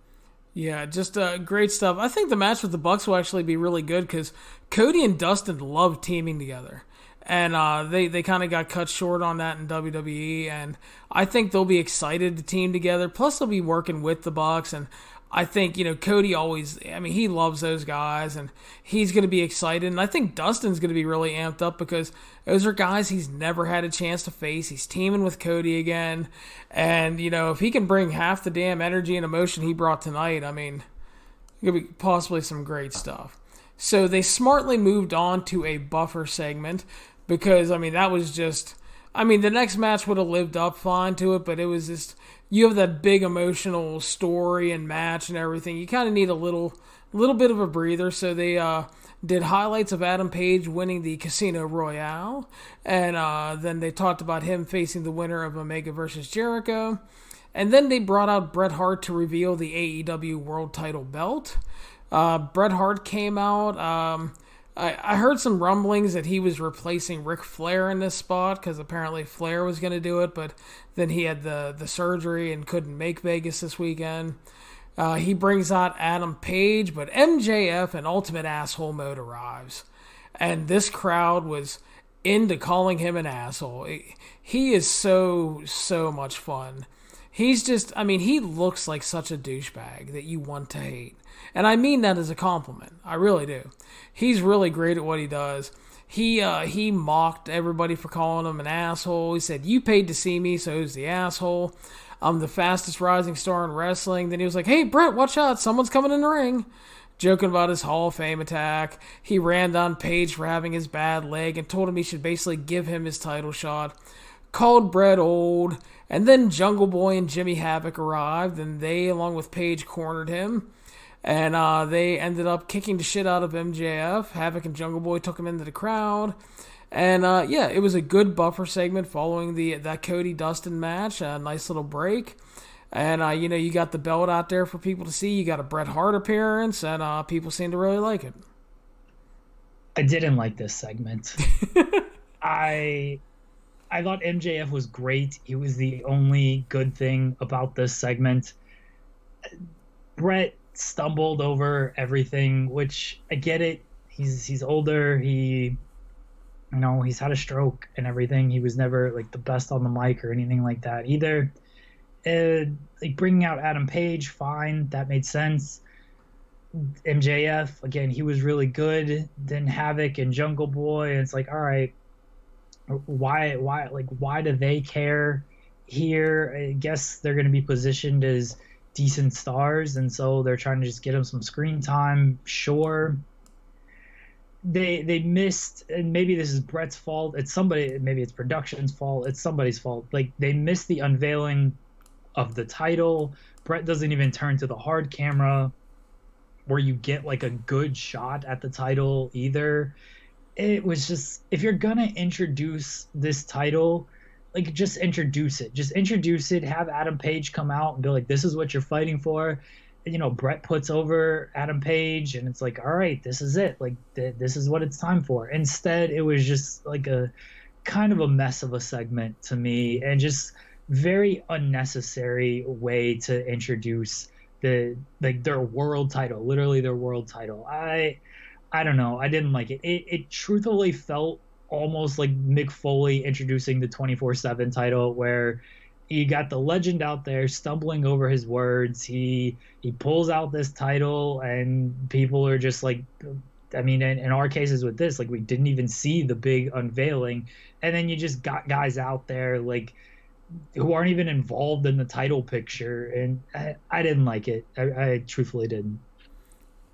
Yeah, just uh, great stuff. I think the match with the Bucks will actually be really good because Cody and Dustin love teaming together and uh, they they kind of got cut short on that in WWE, and I think they'll be excited to team together. Plus, they'll be working with the Bucks, and I think you know Cody always. I mean, he loves those guys, and he's going to be excited. And I think Dustin's going to be really amped up because those are guys he's never had a chance to face. He's teaming with Cody again, and you know if he can bring half the damn energy and emotion he brought tonight, I mean, it could be possibly some great stuff. So they smartly moved on to a buffer segment because I mean that was just. I mean, the next match would have lived up fine to it, but it was just you have that big emotional story and match and everything. You kind of need a little little bit of a breather. So they uh, did highlights of Adam Page winning the Casino Royale, and uh, then they talked about him facing the winner of Omega versus Jericho. And then they brought out Bret Hart to reveal the AEW World Title belt. Uh, Bret Hart came out. Um, I, I heard some rumblings that he was replacing Ric Flair in this spot because apparently Flair was going to do it, but then he had the, the surgery and couldn't make Vegas this weekend. Uh, he brings out Adam Page, but MJF and Ultimate Asshole Mode arrives. And this crowd was into calling him an asshole. He is so, so much fun. He's just, I mean, he looks like such a douchebag that you want to hate. And I mean that as a compliment. I really do. He's really great at what he does. He uh, he mocked everybody for calling him an asshole. He said, "You paid to see me, so who's the asshole?" I'm the fastest rising star in wrestling. Then he was like, "Hey Bret, watch out! Someone's coming in the ring." Joking about his Hall of Fame attack. He ran down Page for having his bad leg and told him he should basically give him his title shot. Called Bret old, and then Jungle Boy and Jimmy Havoc arrived, and they, along with Page, cornered him and uh, they ended up kicking the shit out of MJF. Havoc and Jungle Boy took him into the crowd, and uh, yeah, it was a good buffer segment following the that Cody Dustin match. A nice little break, and uh, you know you got the belt out there for people to see. You got a Bret Hart appearance, and uh, people seem to really like it. I didn't like this segment. I I thought MJF was great. He was the only good thing about this segment. Bret stumbled over everything, which I get it. He's he's older. He you know, he's had a stroke and everything. He was never like the best on the mic or anything like that either. Uh, like bringing out Adam Page, fine, that made sense. MJF again, he was really good. Then Havoc and Jungle Boy, and it's like, all right, why, why, like, why do they care here? I guess they're going to be positioned as decent stars, and so they're trying to just get them some screen time. Sure. They they missed, and maybe this is Bret's fault. It's somebody, maybe it's production's fault. It's somebody's fault. Like they missed the unveiling of the title. Bret doesn't even turn to the hard camera, where you get like a good shot at the title either. It was just if you're gonna introduce this title like just introduce it. Just introduce it. Have Adam Page come out and be like, "This is what you're fighting for." And, you know, Bret puts over Adam Page, and it's like, "All right, this is it. Like, th- this is what it's time for." Instead, it was just like a kind of a mess of a segment to me, and just very unnecessary way to introduce the like their world title, literally their world title. I I don't know. I didn't like it. It, it truthfully felt almost like Mick Foley introducing the 24 7 title, where you got the legend out there stumbling over his words. He he pulls out this title, and people are just like, I mean, in, in our cases with this, like we didn't even see the big unveiling, and then you just got guys out there like who aren't even involved in the title picture, and I, I didn't like it. I, I truthfully didn't.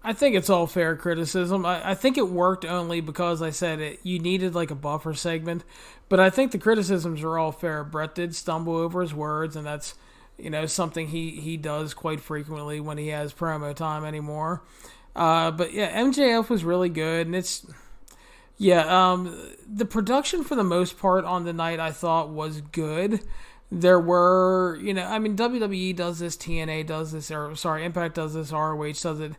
I think it's all fair criticism. I, I, think it worked only because I said it. You needed like a buffer segment, but I think the criticisms are all fair. Bret did stumble over his words, and that's you know something he he does quite frequently when he has promo time anymore. Uh, but yeah, MJF was really good, and it's yeah. Um, the production for the most part on the night I thought was good. there were, you know, I mean, WWE does this, TNA does this, or sorry, Impact does this, ROH does it.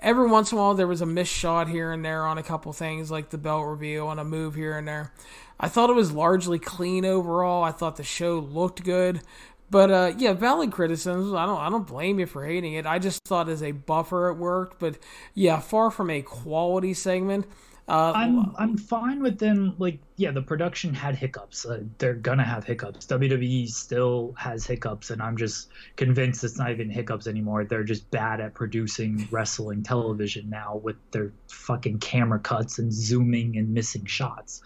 Every once in a while, there was a missed shot here and there on a couple things, like the belt reveal and a move here and there. I thought it was largely clean overall. I thought the show looked good. But uh, yeah, valid criticisms. I don't I don't blame you for hating it. I just thought as a buffer it worked. But yeah, far from a quality segment. Uh, I'm I'm fine with them. Like, yeah, the production had hiccups. Uh, they're gonna have hiccups. WWE still has hiccups, and I'm just convinced it's not even hiccups anymore. They're just bad at producing wrestling television now with their fucking camera cuts and zooming and missing shots.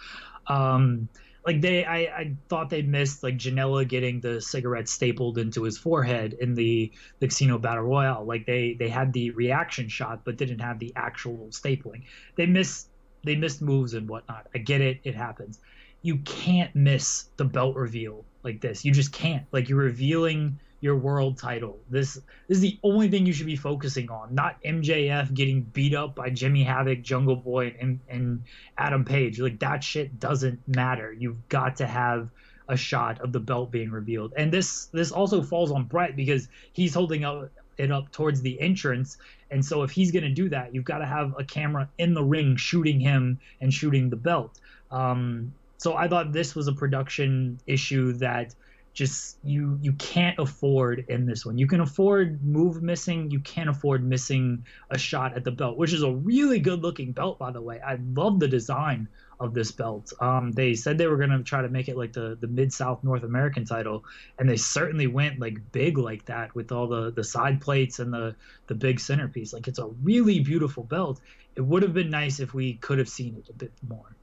Um, like they, I, I thought they missed like Janela getting the cigarette stapled into his forehead in the, the Casino Battle Royale. Like they, they had the reaction shot, but didn't have the actual stapling. They missed they missed moves and whatnot. I get it, it happens. You can't miss the belt reveal like this. You just can't. Like you're revealing your world title. This, this is the only thing you should be focusing on, not MJF getting beat up by Jimmy Havoc, Jungle Boy, and, and Adam Page. Like that shit doesn't matter. You've got to have a shot of the belt being revealed. And this this also falls on Bret because he's holding up it up towards the entrance. And so if he's going to do that, you've got to have a camera in the ring shooting him and shooting the belt. Um, so I thought this was a production issue that just you you can't afford in this one. You can afford move missing, you can't afford missing a shot at the belt, which is a really good looking belt by the way. I love the design of this belt. Um, they said they were going to try to make it like the the mid South North American title, and they certainly went like big like that with all the the side plates and the the big centerpiece. Like it's a really beautiful belt. It would have been nice if we could have seen it a bit more.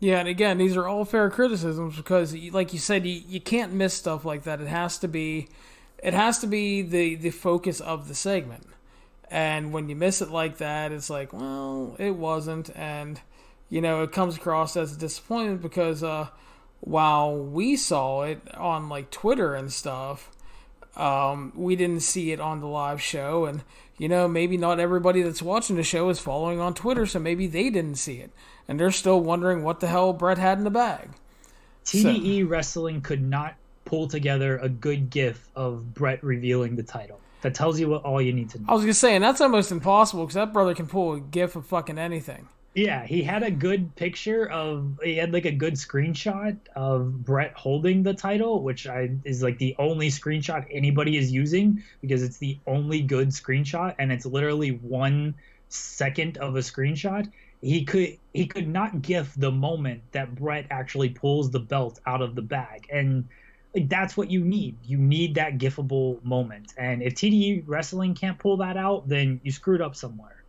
Yeah, and again, these are all fair criticisms because, like you said, you, you can't miss stuff like that. It has to be, it has to be the the focus of the segment. And when you miss it like that, it's like, well, it wasn't, and you know, it comes across as a disappointment because uh, while we saw it on like Twitter and stuff, um, we didn't see it on the live show, and you know, maybe not everybody that's watching the show is following on Twitter, so maybe they didn't see it, and they're still wondering what the hell Bret had in the bag. TDE so. Wrestling could not pull together a good GIF of Bret revealing the title. That tells you what all you need to know. I was gonna say, and that's almost impossible because that brother can pull a GIF of fucking anything. Yeah, he had a good picture of he had like a good screenshot of Bret holding the title, which I is like the only screenshot anybody is using because it's the only good screenshot and it's literally one second of a screenshot. He could he could not gif the moment that Bret actually pulls the belt out of the bag. And like that's what you need. You need that gifable moment. And if TDE wrestling can't pull that out, then you screwed up somewhere.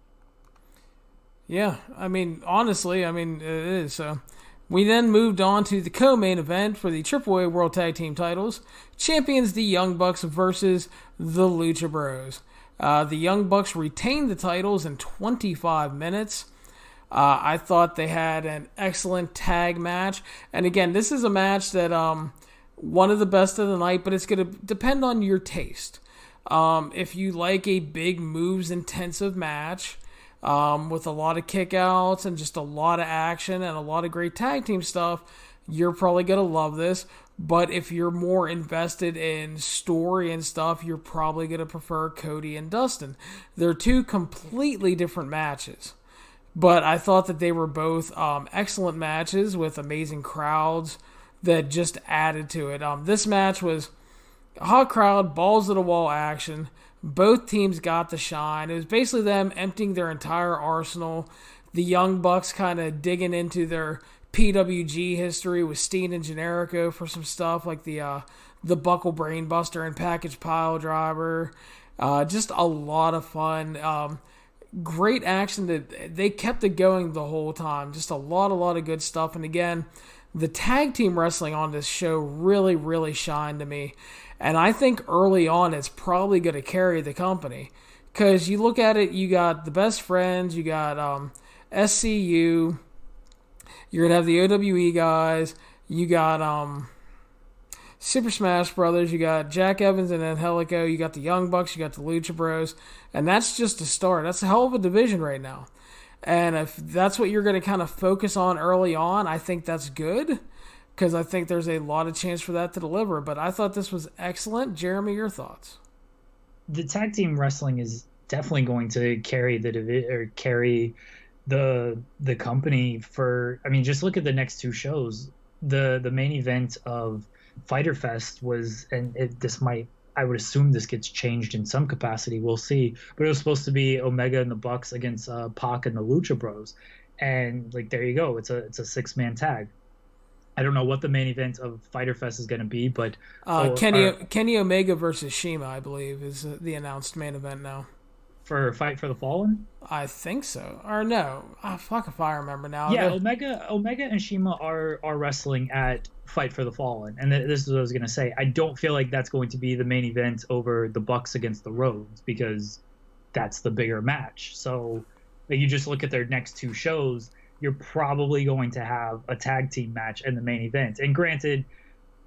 Yeah, I mean, honestly, I mean, it is. So we then moved on to the co-main event for the AAA World Tag Team titles. Champions the Young Bucks versus the Lucha Bros. Uh, the Young Bucks retained the titles in 25 minutes. Uh, I thought they had an excellent tag match, and again, this is a match that um, one of the best of the night, but it's going to depend on your taste. Um, if you like a big moves intensive match, um, with a lot of kickouts and just a lot of action and a lot of great tag team stuff, you're probably going to love this. But if you're more invested in story and stuff, you're probably going to prefer Cody and Dustin. They're two completely different matches. But I thought that they were both um, excellent matches with amazing crowds that just added to it. Um, this match was a hot crowd, balls to the wall action. Both teams got the shine. It was basically them emptying their entire arsenal. The Young Bucks kind of digging into their PWG history with Steen and Generico for some stuff like the uh, the Buckle Brainbuster and Package Pile Driver. Uh, just a lot of fun. Um, great action that they kept it going the whole time. Just a lot, a lot of good stuff. And again, the tag team wrestling on this show really, really shined to me. And I think early on it's probably going to carry the company. Because you look at it, you got the best friends, you got um, SCU, you're going to have the OWE guys, you got um, Super Smash Brothers, you got Jack Evans and Angelico, you got the Young Bucks, you got the Lucha Bros, and that's just a start. That's a hell of a division right now. And if that's what you're going to kind of focus on early on, I think that's good. Because I think there's a lot of chance for that to deliver. But I thought this was excellent. Jeremy, your thoughts? The tag team wrestling is definitely going to carry the or carry the the company for. I mean, just look at the next two shows. The the main event of Fyter Fest was, and it, this might I would assume this gets changed in some capacity. We'll see. But it was supposed to be Omega and the Bucks against uh, Pac and the Lucha Bros, and like there you go. It's a it's a six man tag. I don't know what the main event of Fyter Fest is going to be, but uh, oh, Kenny our, Kenny Omega versus CIMA, I believe, is the announced main event now. For Fight for the Fallen, I think so. Or no, oh, fuck if I remember now. Yeah, the... Omega, Omega and CIMA are are wrestling at Fight for the Fallen, and this is what I was going to say. I don't feel like that's going to be the main event over the Bucks against the Rhodes because that's the bigger match. So, you just look at their next two shows you're probably going to have a tag team match in the main event. And granted,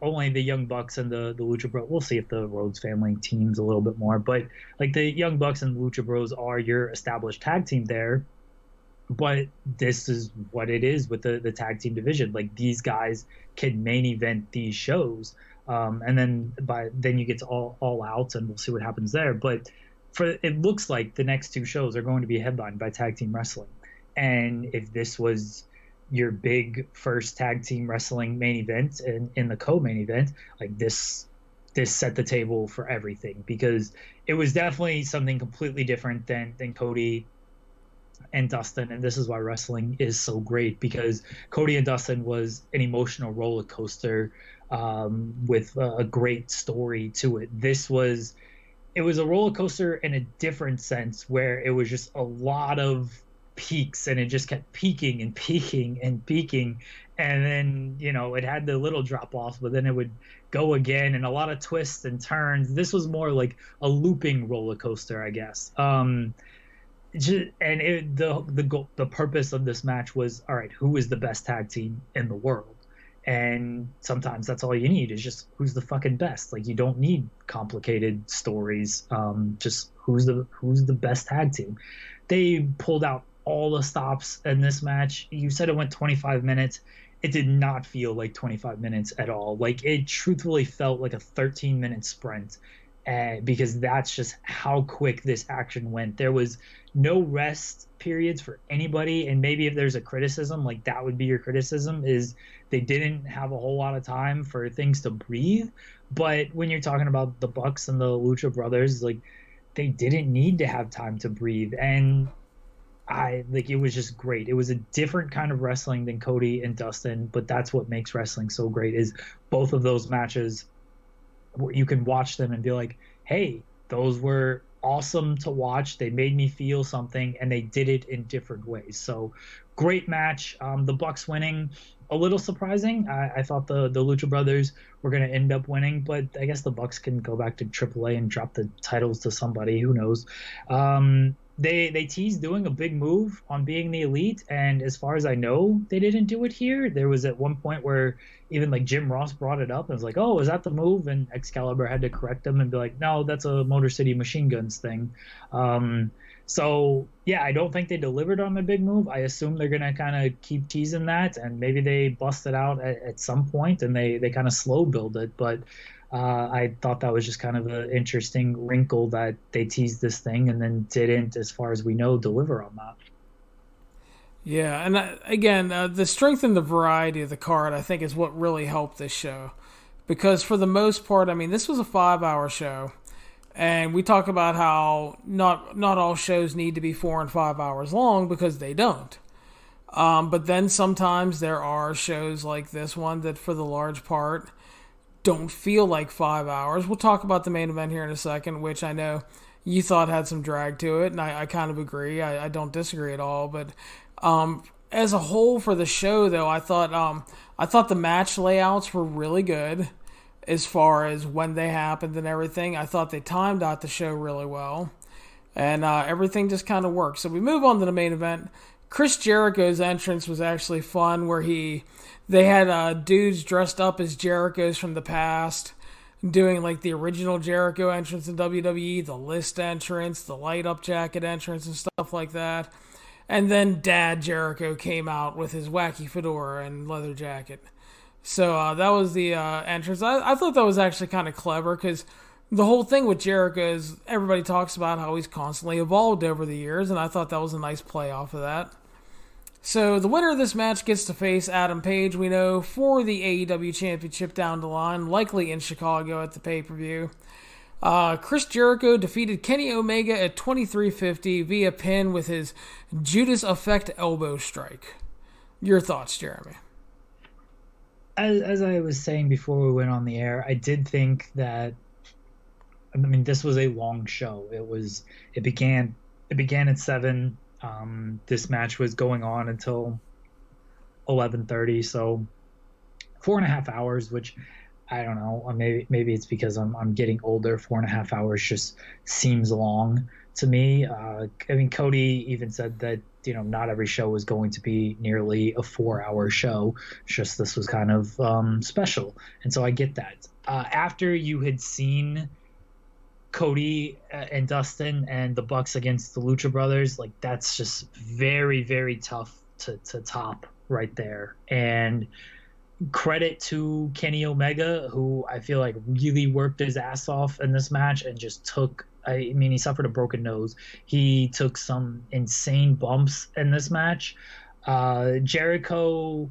only the Young Bucks and the the Lucha Bros. We'll see if the Rhodes family teams a little bit more, but like the Young Bucks and Lucha Bros are your established tag team there. But this is what it is with the the tag team division. Like these guys can main event these shows, um, and then by then you get to all all out, and we'll see what happens there. But for it looks like the next two shows are going to be headlined by tag team wrestling. And if this was your big first tag team wrestling main event and in the co-main event, like this this set the table for everything because it was definitely something completely different than than Cody and Dustin, and this is why wrestling is so great because Cody and Dustin was an emotional roller coaster um, with a, a great story to it. This was it was a roller coaster in a different sense where it was just a lot of peaks and it just kept peaking and peaking and peaking. And then you know it had the little drop off but then it would go again and a lot of twists and turns. This was more like a looping roller coaster i guess. Um and it, the the goal, the purpose of this match was all right who is the best tag team in the world? And sometimes that's all you need is just who's the fucking best. Like you don't need complicated stories. Um just who's the who's the best tag team? They pulled out all the stops in this match. You said it went 25 minutes. It did not feel like 25 minutes at all. Like it truthfully felt like a 13 minute sprint. Uh, because that's just how quick this action went. There was no rest periods for anybody, and maybe if there's a criticism, like that would be your criticism, is they didn't have a whole lot of time for things to breathe. But when you're talking about the Bucks and the Lucha Brothers, like they didn't need to have time to breathe, and I like it was just great. It was a different kind of wrestling than Cody and Dustin, but that's what makes wrestling so great is both of those matches you can watch them and be like, "Hey, those were awesome to watch. They made me feel something and they did it in different ways." So, great match. Um, the Bucks winning a little surprising. I, I thought the the Lucha Brothers were going to end up winning, but I guess the Bucks can go back to AAA and drop the titles to somebody. Who knows? Um, they they teased doing a big move on being the elite and as far as i know they didn't do it here. There was at one point where even like jim ross brought it up and was like oh is that the move? And excalibur had to correct him and be like no that's a motor city machine guns thing. Um, so yeah i don't think they delivered on the big move. I assume they're gonna kind of keep teasing that and maybe they bust it out at, at some point and they they kind of slow build it. But uh, I thought that was just kind of an interesting wrinkle that they teased this thing and then didn't, as far as we know, deliver on that. Yeah, and uh, again, uh, the strength and the variety of the card, I think, is what really helped this show. Because for the most part, I mean, this was a five-hour show, and we talk about how not not all shows need to be four and five hours long because they don't. Um, but then sometimes there are shows like this one that, for the large part, don't feel like five hours. We'll talk about the main event here in a second, which I know you thought had some drag to it, and I, I kind of agree. I, I, don't disagree at all. But um, as a whole for the show, though, I thought um, I thought the match layouts were really good as far as when they happened and everything. I thought they timed out the show really well, and uh, everything just kind of worked. So we move on to the main event. Chris Jericho's entrance was actually fun, where he they had uh, dudes dressed up as Jericho's from the past, doing like the original Jericho entrance in WWE, the list entrance, the light up jacket entrance, and stuff like that. And then Dad Jericho came out with his wacky fedora and leather jacket. So uh, that was the uh, entrance. I, I thought that was actually kind of clever because the whole thing with Jericho is everybody talks about how he's constantly evolved over the years, and I thought that was a nice play off of that. So the winner of this match gets to face Adam Page, we know, for the AEW Championship down the line, likely in Chicago at the pay per view. Uh, Chris Jericho defeated Kenny Omega at 2350 via pin with his Judas Effect elbow strike. Your thoughts, Jeremy? As, as I was saying before we went on the air, I did think that. I mean, this was a long show. It was. It began. It began at seven. Um, this match was going on until eleven thirty. So four and a half hours, which I don't know. Maybe maybe it's because I'm I'm getting older. Four and a half hours just seems long to me. Uh, I mean, Cody even said that you know not every show was going to be nearly a four-hour show. It's just this was kind of um, special, and so I get that. Uh, after you had seen Cody uh, and Dustin and the Bucks against the Lucha Brothers, like that's just very very tough to to top right there, and credit to Kenny Omega, who I feel like really worked his ass off in this match and just took. I mean, he suffered a broken nose. He took some insane bumps in this match. Uh, Jericho,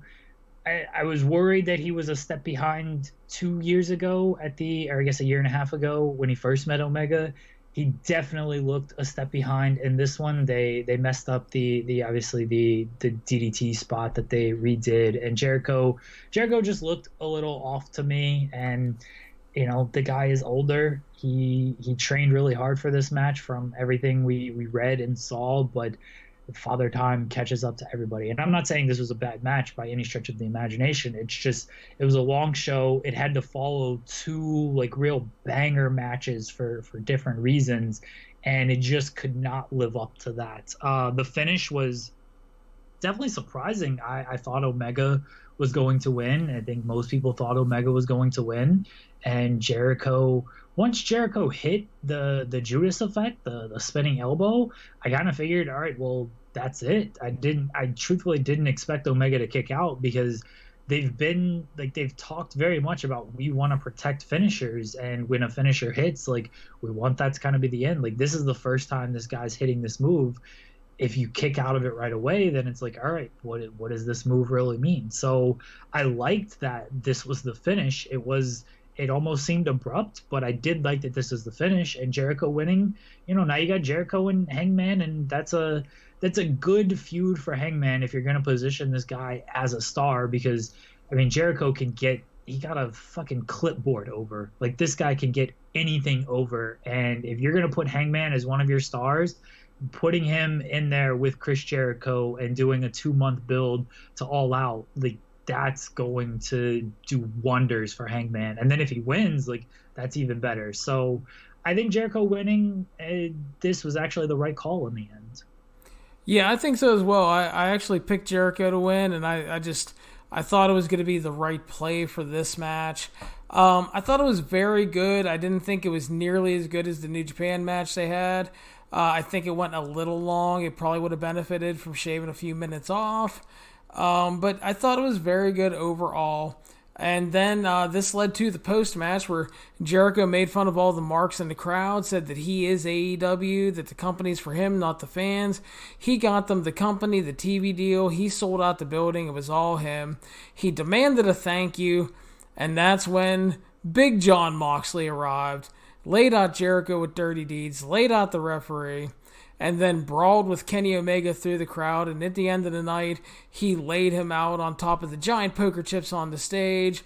I, I was worried that he was a step behind two years ago at the, or I guess a year and a half ago when he first met Omega he definitely looked a step behind in this one. They they messed up the the obviously the the DDT spot that they redid, and Jericho Jericho just looked a little off to me. And you know the guy is older. He he trained really hard for this match from everything we we read and saw, but Father Time catches up to everybody. And I'm not saying this was a bad match by any stretch of the imagination. It's just it was a long show. It had to follow two like real banger matches for for different reasons, and it just could not live up to that. Uh, the finish was definitely surprising. I, I thought Omega was going to win. I think most people thought Omega was going to win, and Jericho once Jericho hit the the Judas effect, the the spinning elbow, I kind of figured, all right, well, that's it. I didn't, I truthfully didn't expect Omega to kick out because they've been like they've talked very much about we want to protect finishers, and when a finisher hits, like we want that to kind of be the end. Like this is the first time this guy's hitting this move. If you kick out of it right away, then it's like, all right, what what does this move really mean? So I liked that this was the finish. It was it almost seemed abrupt, but I did like that this is the finish and Jericho winning. You know, now you got Jericho and Hangman, and that's a that's a good feud for Hangman if you're going to position this guy as a star because I mean Jericho can get he got a fucking clipboard over. Like this guy can get anything over, and if you're going to put Hangman as one of your stars, putting him in there with Chris Jericho and doing a two month build to all out, like that's going to do wonders for Hangman. And then if he wins, like that's even better. So I think Jericho winning uh, this was actually the right call in the end. Yeah, I think so as well. I, I actually picked Jericho to win, and I, I just I thought it was going to be the right play for this match. Um, I thought it was very good. I didn't think it was nearly as good as the New Japan match they had. Uh, I think it went a little long. It probably would have benefited from shaving a few minutes off. Um, but I thought it was very good overall. And then uh, this led to the post match where Jericho made fun of all the marks in the crowd, said that he is AEW, that the company's for him, not the fans. He got them the company, the TV deal. He sold out the building. It was all him. He demanded a thank you. And that's when Big Jon Moxley arrived, laid out Jericho with dirty deeds, laid out the referee and then brawled with Kenny Omega through the crowd. And at the end of the night, he laid him out on top of the giant poker chips on the stage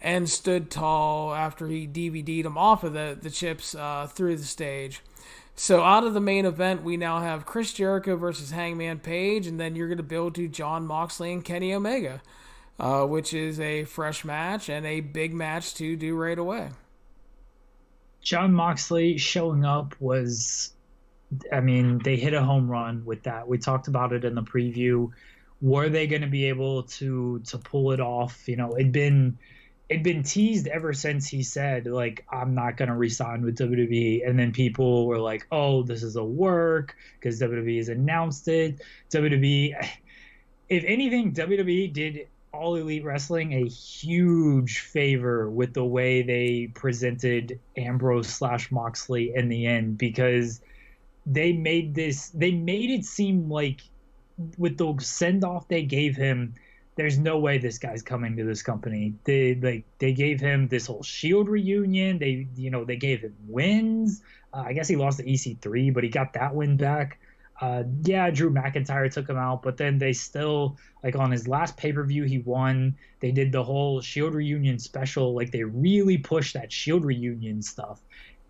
and stood tall after he DVD'd him off of the, the chips uh, through the stage. So out of the main event, we now have Chris Jericho versus Hangman Page, and then you're going to build to Jon Moxley and Kenny Omega, uh, which is a fresh match and a big match to do right away. Jon Moxley showing up was I mean, they hit a home run with that. We talked about it in the preview. Were they going to be able to to pull it off? You know, it'd been it'd been teased ever since he said like I'm not going to resign with WWE, and then people were like, "Oh, this is a work because WWE has announced it." WWE, if anything, WWE did All Elite Wrestling a huge favor with the way they presented Ambrose slash Moxley in the end because they made this they made it seem like with the send off they gave him there's no way this guy's coming to this company. They like they gave him this whole Shield reunion. They you know they gave him wins. Uh, I guess he lost the EC3, but he got that win back. Uh, yeah, Drew McIntyre took him out, but then they still like on his last pay per view he won. They did the whole Shield reunion special. Like they really pushed that Shield reunion stuff,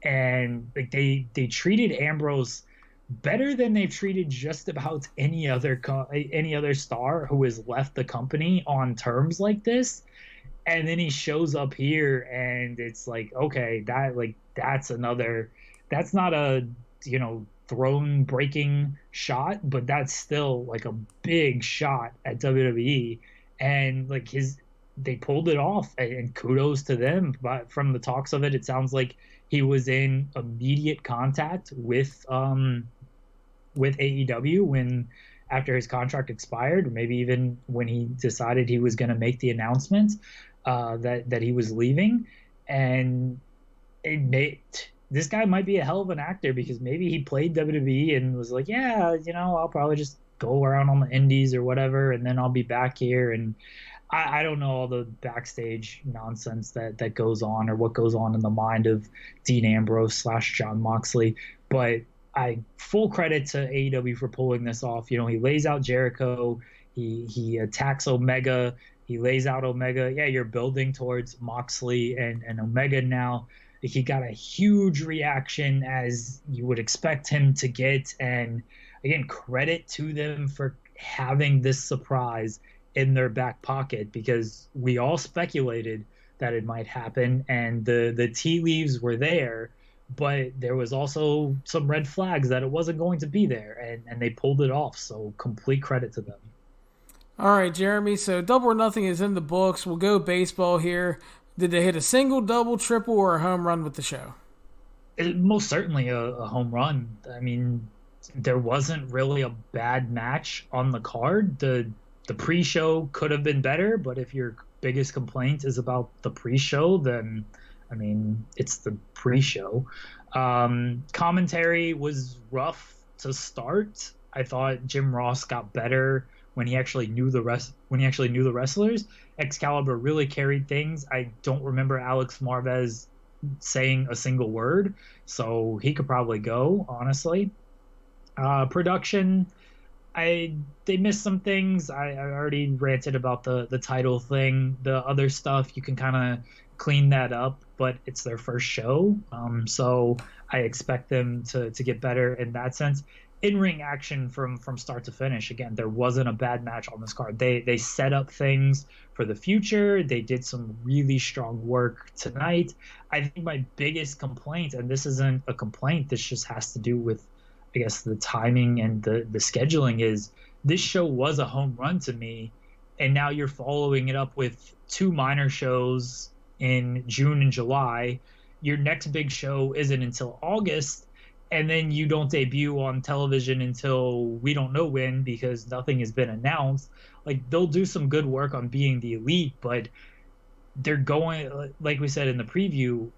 and like they they treated Ambrose better than they've treated just about any other co- any other star who has left the company on terms like this. And then he shows up here and it's like okay that like that's another that's not a you know throne breaking shot but that's still like a big shot at WWE and like his they pulled it off and kudos to them but from the talks of it it sounds like he was in immediate contact with um with AEW when after his contract expired, maybe even when he decided he was going to make the announcement uh, that that he was leaving, and it made this guy might be a hell of an actor because maybe he played WWE and was like, yeah, you know, I'll probably just go around on the indies or whatever, and then I'll be back here and. I, I don't know all the backstage nonsense that, that goes on or what goes on in the mind of Dean Ambrose slash Jon Moxley, but I full credit to AEW for pulling this off. You know, he lays out Jericho, he he attacks Omega, he lays out Omega. Yeah, you're building towards Moxley and and Omega now. He got a huge reaction as you would expect him to get, and again, credit to them for having this surprise in their back pocket because we all speculated that it might happen, and the the tea leaves were there but there was also some red flags that it wasn't going to be there, and, and they pulled it off. So complete credit to them. All right, Jeremy. So double or nothing is in the books. We'll go baseball here. Did they hit a single, double, triple, or a home run with the show? It, most certainly a, a home run. I mean, there wasn't really a bad match on the card. The the pre-show could have been better, but if your biggest complaint is about the pre-show, then I mean, it's the pre-show. Um, commentary was rough to start. I thought Jim Ross got better when he actually knew the rest when he actually knew the wrestlers. Excalibur really carried things. I don't remember Alex Marvez saying a single word, so he could probably go. Honestly, uh, production. I they missed some things. I, I already ranted about the the title thing. The other stuff you can kind of clean that up, but it's their first show. Um, so I expect them to, to get better in that sense. In ring action from from start to finish. Again, there wasn't a bad match on this card. They they set up things for the future. They did some really strong work tonight. I think my biggest complaint, and this isn't a complaint, this just has to do with I guess the timing and the the scheduling is this show was a home run to me, and now you're following it up with two minor shows in June and July. Your next big show isn't until August, and then you don't debut on television until we don't know when because nothing has been announced. Like they'll do some good work on being the elite, but they're going like we said in the preview.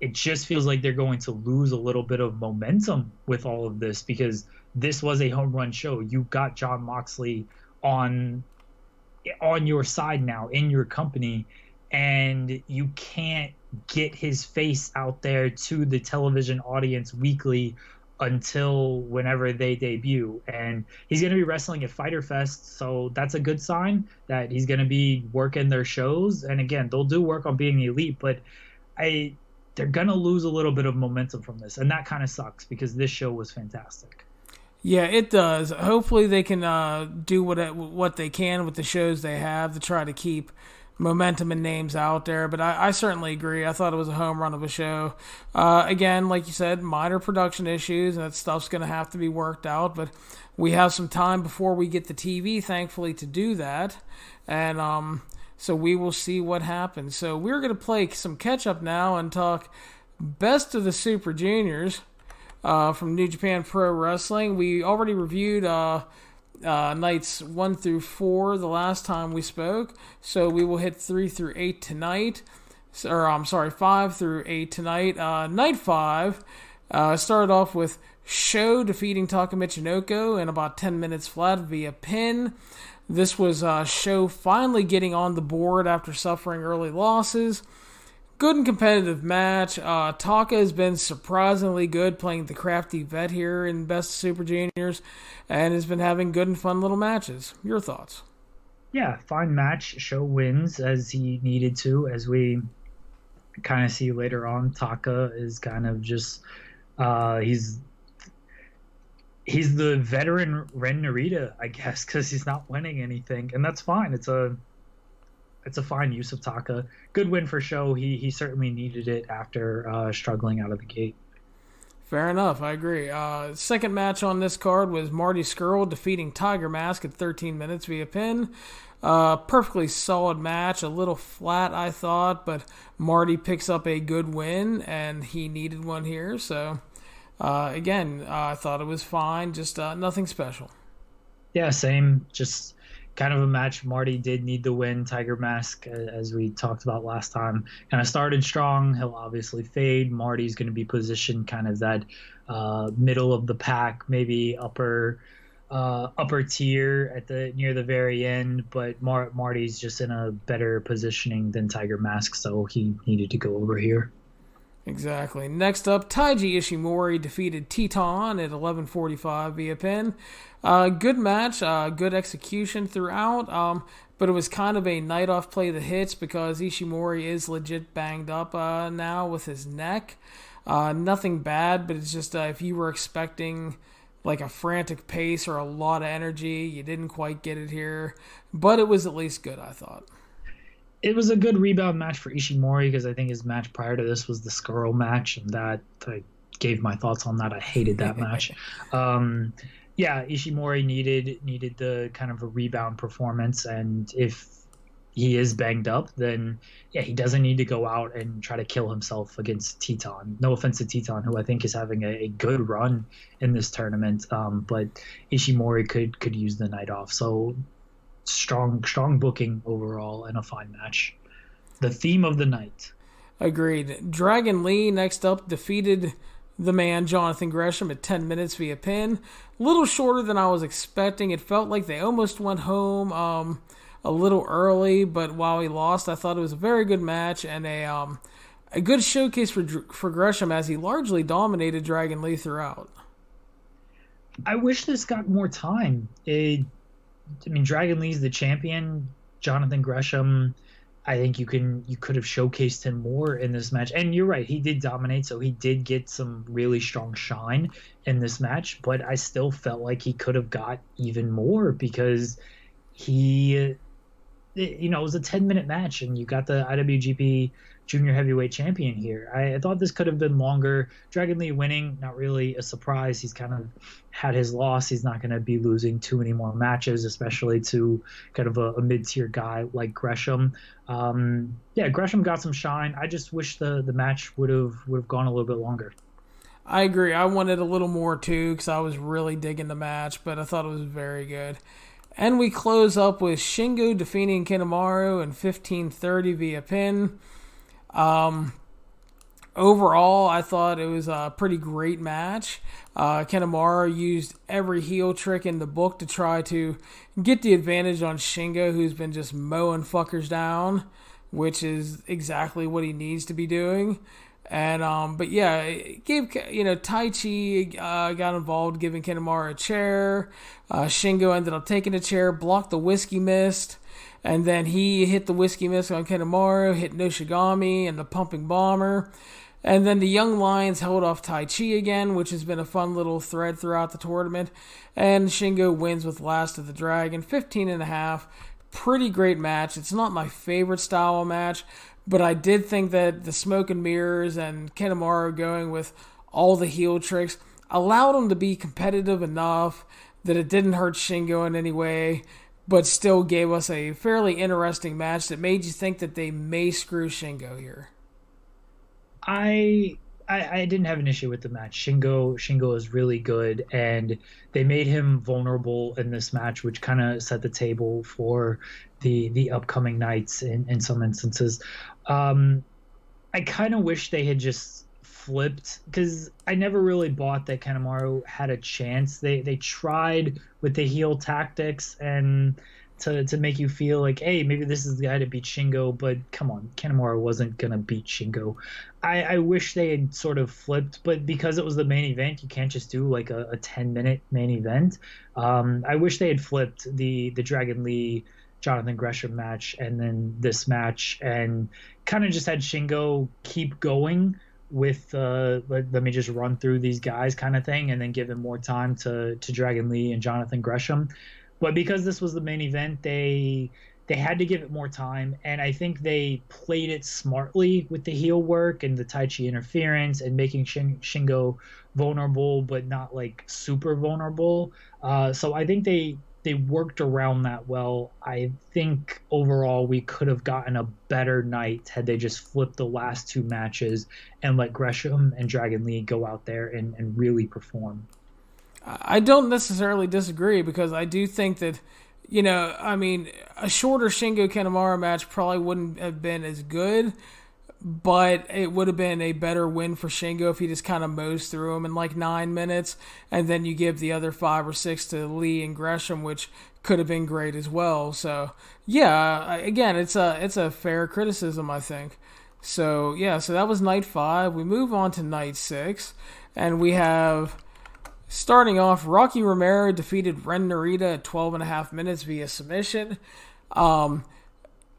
It, just feels like they're going to lose a little bit of momentum with all of this because this was a home run show. You got Jon Moxley on on your side now in your company and you can't get his face out there to the television audience weekly until whenever they debut. And he's going to be wrestling at Fyter Fest, so that's a good sign that he's going to be working their shows. And again, they'll do work on being elite, but I they're going to lose a little bit of momentum from this, and that kind of sucks because this show was fantastic. Yeah, it does. Hopefully, they can uh, do what what they can with the shows they have to try to keep momentum and names out there, but I, I, certainly agree. I thought it was a home run of a show. Uh, again, like you said, minor production issues, and that stuff's going to have to be worked out, but we have some time before we get the TV, thankfully, to do that. And um, so we will see what happens. So we're going to play some catch up now and talk best of the Super Juniors uh, from New Japan Pro Wrestling. We already reviewed. Uh, uh, nights one through four the last time we spoke, so we will hit three through eight tonight. Or I'm sorry, five through eight tonight. Uh, night five uh, started off with Sho defeating Taka Michinoku in about 10 minutes flat via pin. This was uh, Sho finally getting on the board after suffering early losses. Good and competitive match. Uh, Taka has been surprisingly good playing the crafty vet here in Best Super Juniors and has been having good and fun little matches. Your thoughts? Yeah, fine match. Sho wins as he needed to, as we kind of see later on. Taka is kind of just uh, he's he's the veteran Ren Narita, I guess, because he's not winning anything, and that's fine. It's a it's a fine use of Taka. Good win for Sho. He he certainly needed it after uh, struggling out of the gate. Fair enough, I agree. Uh, second match on this card was Marty Scurll defeating Tiger Mask at 13 minutes via pin. Uh, perfectly solid match, a little flat, I thought, but Marty picks up a good win, and he needed one here. So, uh, again, uh, I thought it was fine, just uh, nothing special. Yeah, same. Just kind of a match Marty did need the win. Tiger Mask, as we talked about last time, kind of started strong. He'll obviously fade. Marty's going to be positioned kind of that uh, middle of the pack, maybe upper uh, upper tier at the near the very end. But Mar- Marty's just in a better positioning than Tiger Mask, so he needed to go over here. Exactly. Next up, Taiji Ishimori defeated Titán at 11:45 via pin. Uh, good match, uh, good execution throughout. Um, but it was kind of a night off play the hits because Ishimori is legit banged up uh, now with his neck. Uh, nothing bad, but it's just uh, if you were expecting like a frantic pace or a lot of energy, you didn't quite get it here. But it was at least good, I thought it was a good rebound match for Ishimori because I think his match prior to this was the Scurll match, and that I gave my thoughts on that. I hated that match. Um, yeah, Ishimori needed needed the kind of a rebound performance, and if he is banged up, then yeah, he doesn't need to go out and try to kill himself against Titán. No offense to Titán, who I think is having a, a good run in this tournament, um, but Ishimori could could use the night off. So strong strong booking overall and a fine match. The theme of the night. Agreed. Dragon Lee next up defeated the man Jonathan Gresham at 10 minutes via pin. A little shorter than I was expecting. It felt like they almost went home um, a little early, but while he lost, I thought it was a very good match and a um, a good showcase for for Gresham as he largely dominated Dragon Lee throughout. I wish this got more time. It I mean, Dragon Lee's the champion. Jonathan Gresham, I think you can you could have showcased him more in this match. And you're right, he did dominate, so he did get some really strong shine in this match. But I still felt like he could have got even more because he, you know, it was a 10 minute match, and you got the IWGP junior heavyweight champion here. I, I, thought this could have been longer. Dragon Lee winning, not really a surprise. He's kind of had his loss. He's not going to be losing too many more matches, especially to kind of a, a mid tier guy like Gresham. Um, yeah, Gresham got some shine. I just wish the the match would have would have gone a little bit longer. I agree. I wanted a little more too because I was really digging the match, but I thought it was very good. And we close up with Shingo defeating Kanemaru in 1530 via pin. Um, overall, I thought it was a pretty great match. Uh, Kanemaru used every heel trick in the book to try to get the advantage on Shingo, who's been just mowing fuckers down, which is exactly what he needs to be doing. And um, but yeah, it gave you know Taichi uh, got involved, giving Kanemaru a chair. Uh, Shingo ended up taking a chair, blocked the whiskey mist. And then he hit the Whiskey Mist on Kanemaru, hit Noshigami and the Pumping Bomber. And then the Young Lions held off Taichi again, which has been a fun little thread throughout the tournament. And Shingo wins with Last of the Dragon, 15 and a half. Pretty great match. It's not my favorite style of match, but I did think that the smoke and mirrors and Kanemaru going with all the heel tricks allowed him to be competitive enough that it didn't hurt Shingo in any way but still gave us a fairly interesting match that made you think that they may screw Shingo here. I I, I didn't have an issue with the match. Shingo Shingo is really good, and they made him vulnerable in this match, which kind of set the table for the the upcoming nights in, in some instances. Um, I kind of wish they had just flipped because I never really bought that Kanemaru had a chance. They they tried with the heel tactics and to, to make you feel like, hey, maybe this is the guy to beat Shingo, but come on, Kanemaru wasn't gonna beat Shingo. I, I wish they had sort of flipped, but because it was the main event, you can't just do like a, a ten minute main event. Um, I wish they had flipped the the Dragon Lee Jonathan Gresham match and then this match and kind of just had Shingo keep going with uh, let, let me just run through these guys kind of thing and then give him more time to to Dragon Lee and Jonathan Gresham. But because this was the main event, they they had to give it more time, and I think they played it smartly with the heel work and the Taichi interference and making Shin, Shingo vulnerable, but not like super vulnerable. Uh, so I think they they worked around that well. I think overall we could have gotten a better night had they just flipped the last two matches and let Gresham and Dragon Lee go out there and, and really perform. I don't necessarily disagree because I do think that, you know, I mean, a shorter Shingo Kanemaru match probably wouldn't have been as good, but it would have been a better win for Shingo if he just kind of mows through him in like nine minutes, and then you give the other five or six to Lee and Gresham, which could have been great as well. So yeah, again, it's a it's a fair criticism, I think. So yeah, so that was night five. We move on to night six, and we have Starting off, Rocky Romero defeated Ren Narita at 12 and a half minutes via submission. Um,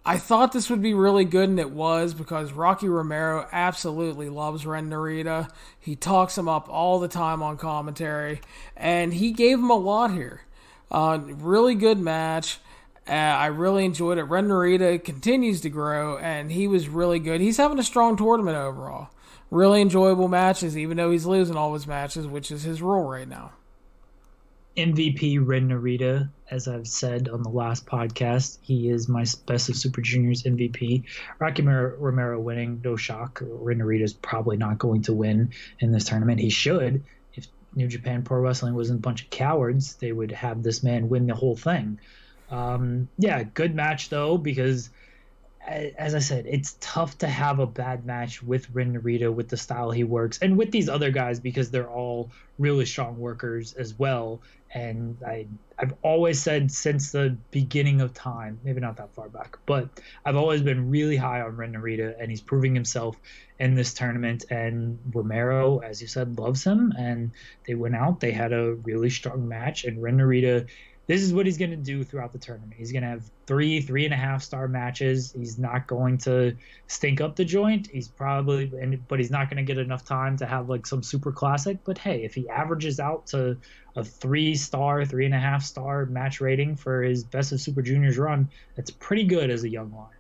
I thought this would be really good, and it was because Rocky Romero absolutely loves Ren Narita. He talks him up all the time on commentary, and he gave him a lot here. Uh, really good match. Uh, I really enjoyed it. Ren Narita continues to grow, and he was really good. He's having a strong tournament overall really enjoyable matches, even though he's losing all his matches, which is his role right now. MVP Ren Narita, as I've said on the last podcast, he is my best of Super Juniors MVP. Rocky Romero winning, no shock. Ren Narita is probably not going to win in this tournament. He should. If New Japan Pro Wrestling wasn't a bunch of cowards, they would have this man win the whole thing. Um, yeah, good match though because as I said, it's tough to have a bad match with Ren Narita with the style he works and with these other guys because they're all really strong workers as well. And I I've always said since the beginning of time, maybe not that far back, but I've always been really high on Ren Narita and he's proving himself in this tournament. And Romero, as you said, loves him. And they went out, they had a really strong match, and Ren Narita this is what he's going to do throughout the tournament. He's going to have three, three and a half star matches. He's not going to stink up the joint. He's probably, but he's not going to get enough time to have like some super classic. But hey, if he averages out to a three star, three and a half star match rating for his best of Super Juniors run, that's pretty good as a young lion.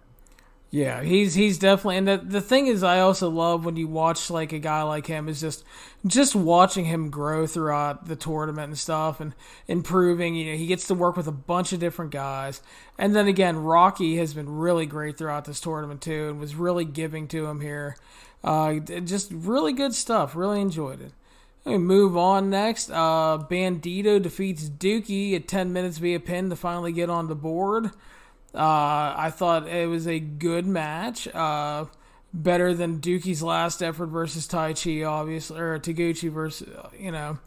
Yeah, he's he's definitely and the the thing is I also love when you watch like a guy like him is just just watching him grow throughout the tournament and stuff and improving, you know, he gets to work with a bunch of different guys. And then again, Rocky has been really great throughout this tournament too and was really giving to him here. Uh, just really good stuff. Really enjoyed it. We move on next. Uh, Bandito defeats Douki at 10 minutes via pin to finally get on the board. Uh, I thought it was a good match. Uh, better than Douki's last effort versus Taichi, obviously, or Taguchi versus, you know,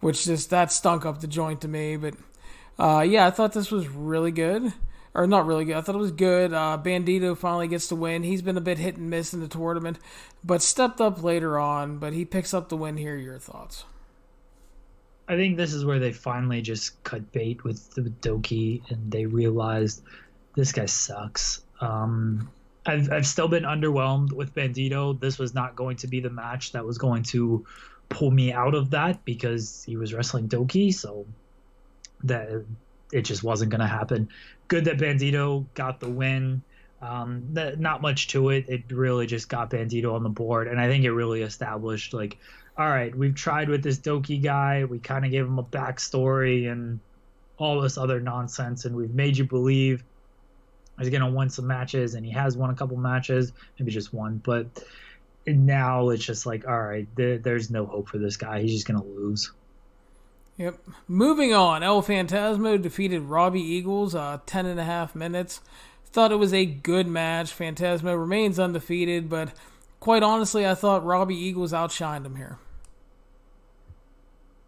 which just that stunk up the joint to me. But uh, yeah, I thought this was really good. Or not really good. I thought it was good. Uh, Bandito finally gets to win. He's been a bit hit and miss in the tournament, but stepped up later on. But he picks up the win here. Your thoughts? I think this is where they finally just cut bait with the Douki, and they realized this guy sucks. Um, I've I've still been underwhelmed with Bandito. This was not going to be the match that was going to pull me out of that because he was wrestling Douki, so that it just wasn't going to happen. Good that Bandito got the win. Um, that, not much to it. It really just got Bandito on the board, and I think it really established like, all right, we've tried with this Douki guy. We kind of gave him a backstory and all this other nonsense, and we've made you believe he's going to win some matches, and he has won a couple matches, maybe just one. But now it's just like, all right, there, there's no hope for this guy. He's just gonna lose. Yep. Moving on, El Phantasmo defeated Robbie Eagles, uh, 10 and a half minutes. Thought it was a good match. Phantasmo remains undefeated, but quite honestly, I thought Robbie Eagles outshined him here.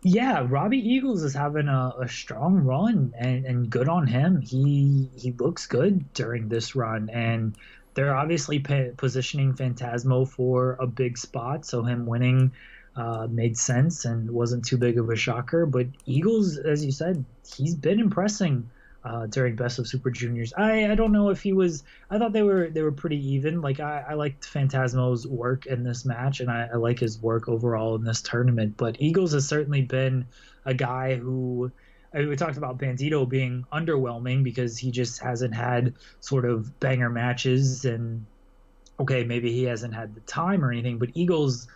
Yeah, Robbie Eagles is having a, a strong run, and, and good on him. He he looks good during this run, and they're obviously positioning Phantasmo for a big spot. So him winning uh, made sense and wasn't too big of a shocker. But Eagles, as you said, he's been impressing uh, during Best of Super Juniors. I, I don't know if he was. I thought they were they were pretty even. Like I, I liked Phantasmo's work in this match, and I, I like his work overall in this tournament. But Eagles has certainly been a guy who. I mean, we talked about Bandito being underwhelming because he just hasn't had sort of banger matches and okay, maybe he hasn't had the time or anything, but Eagles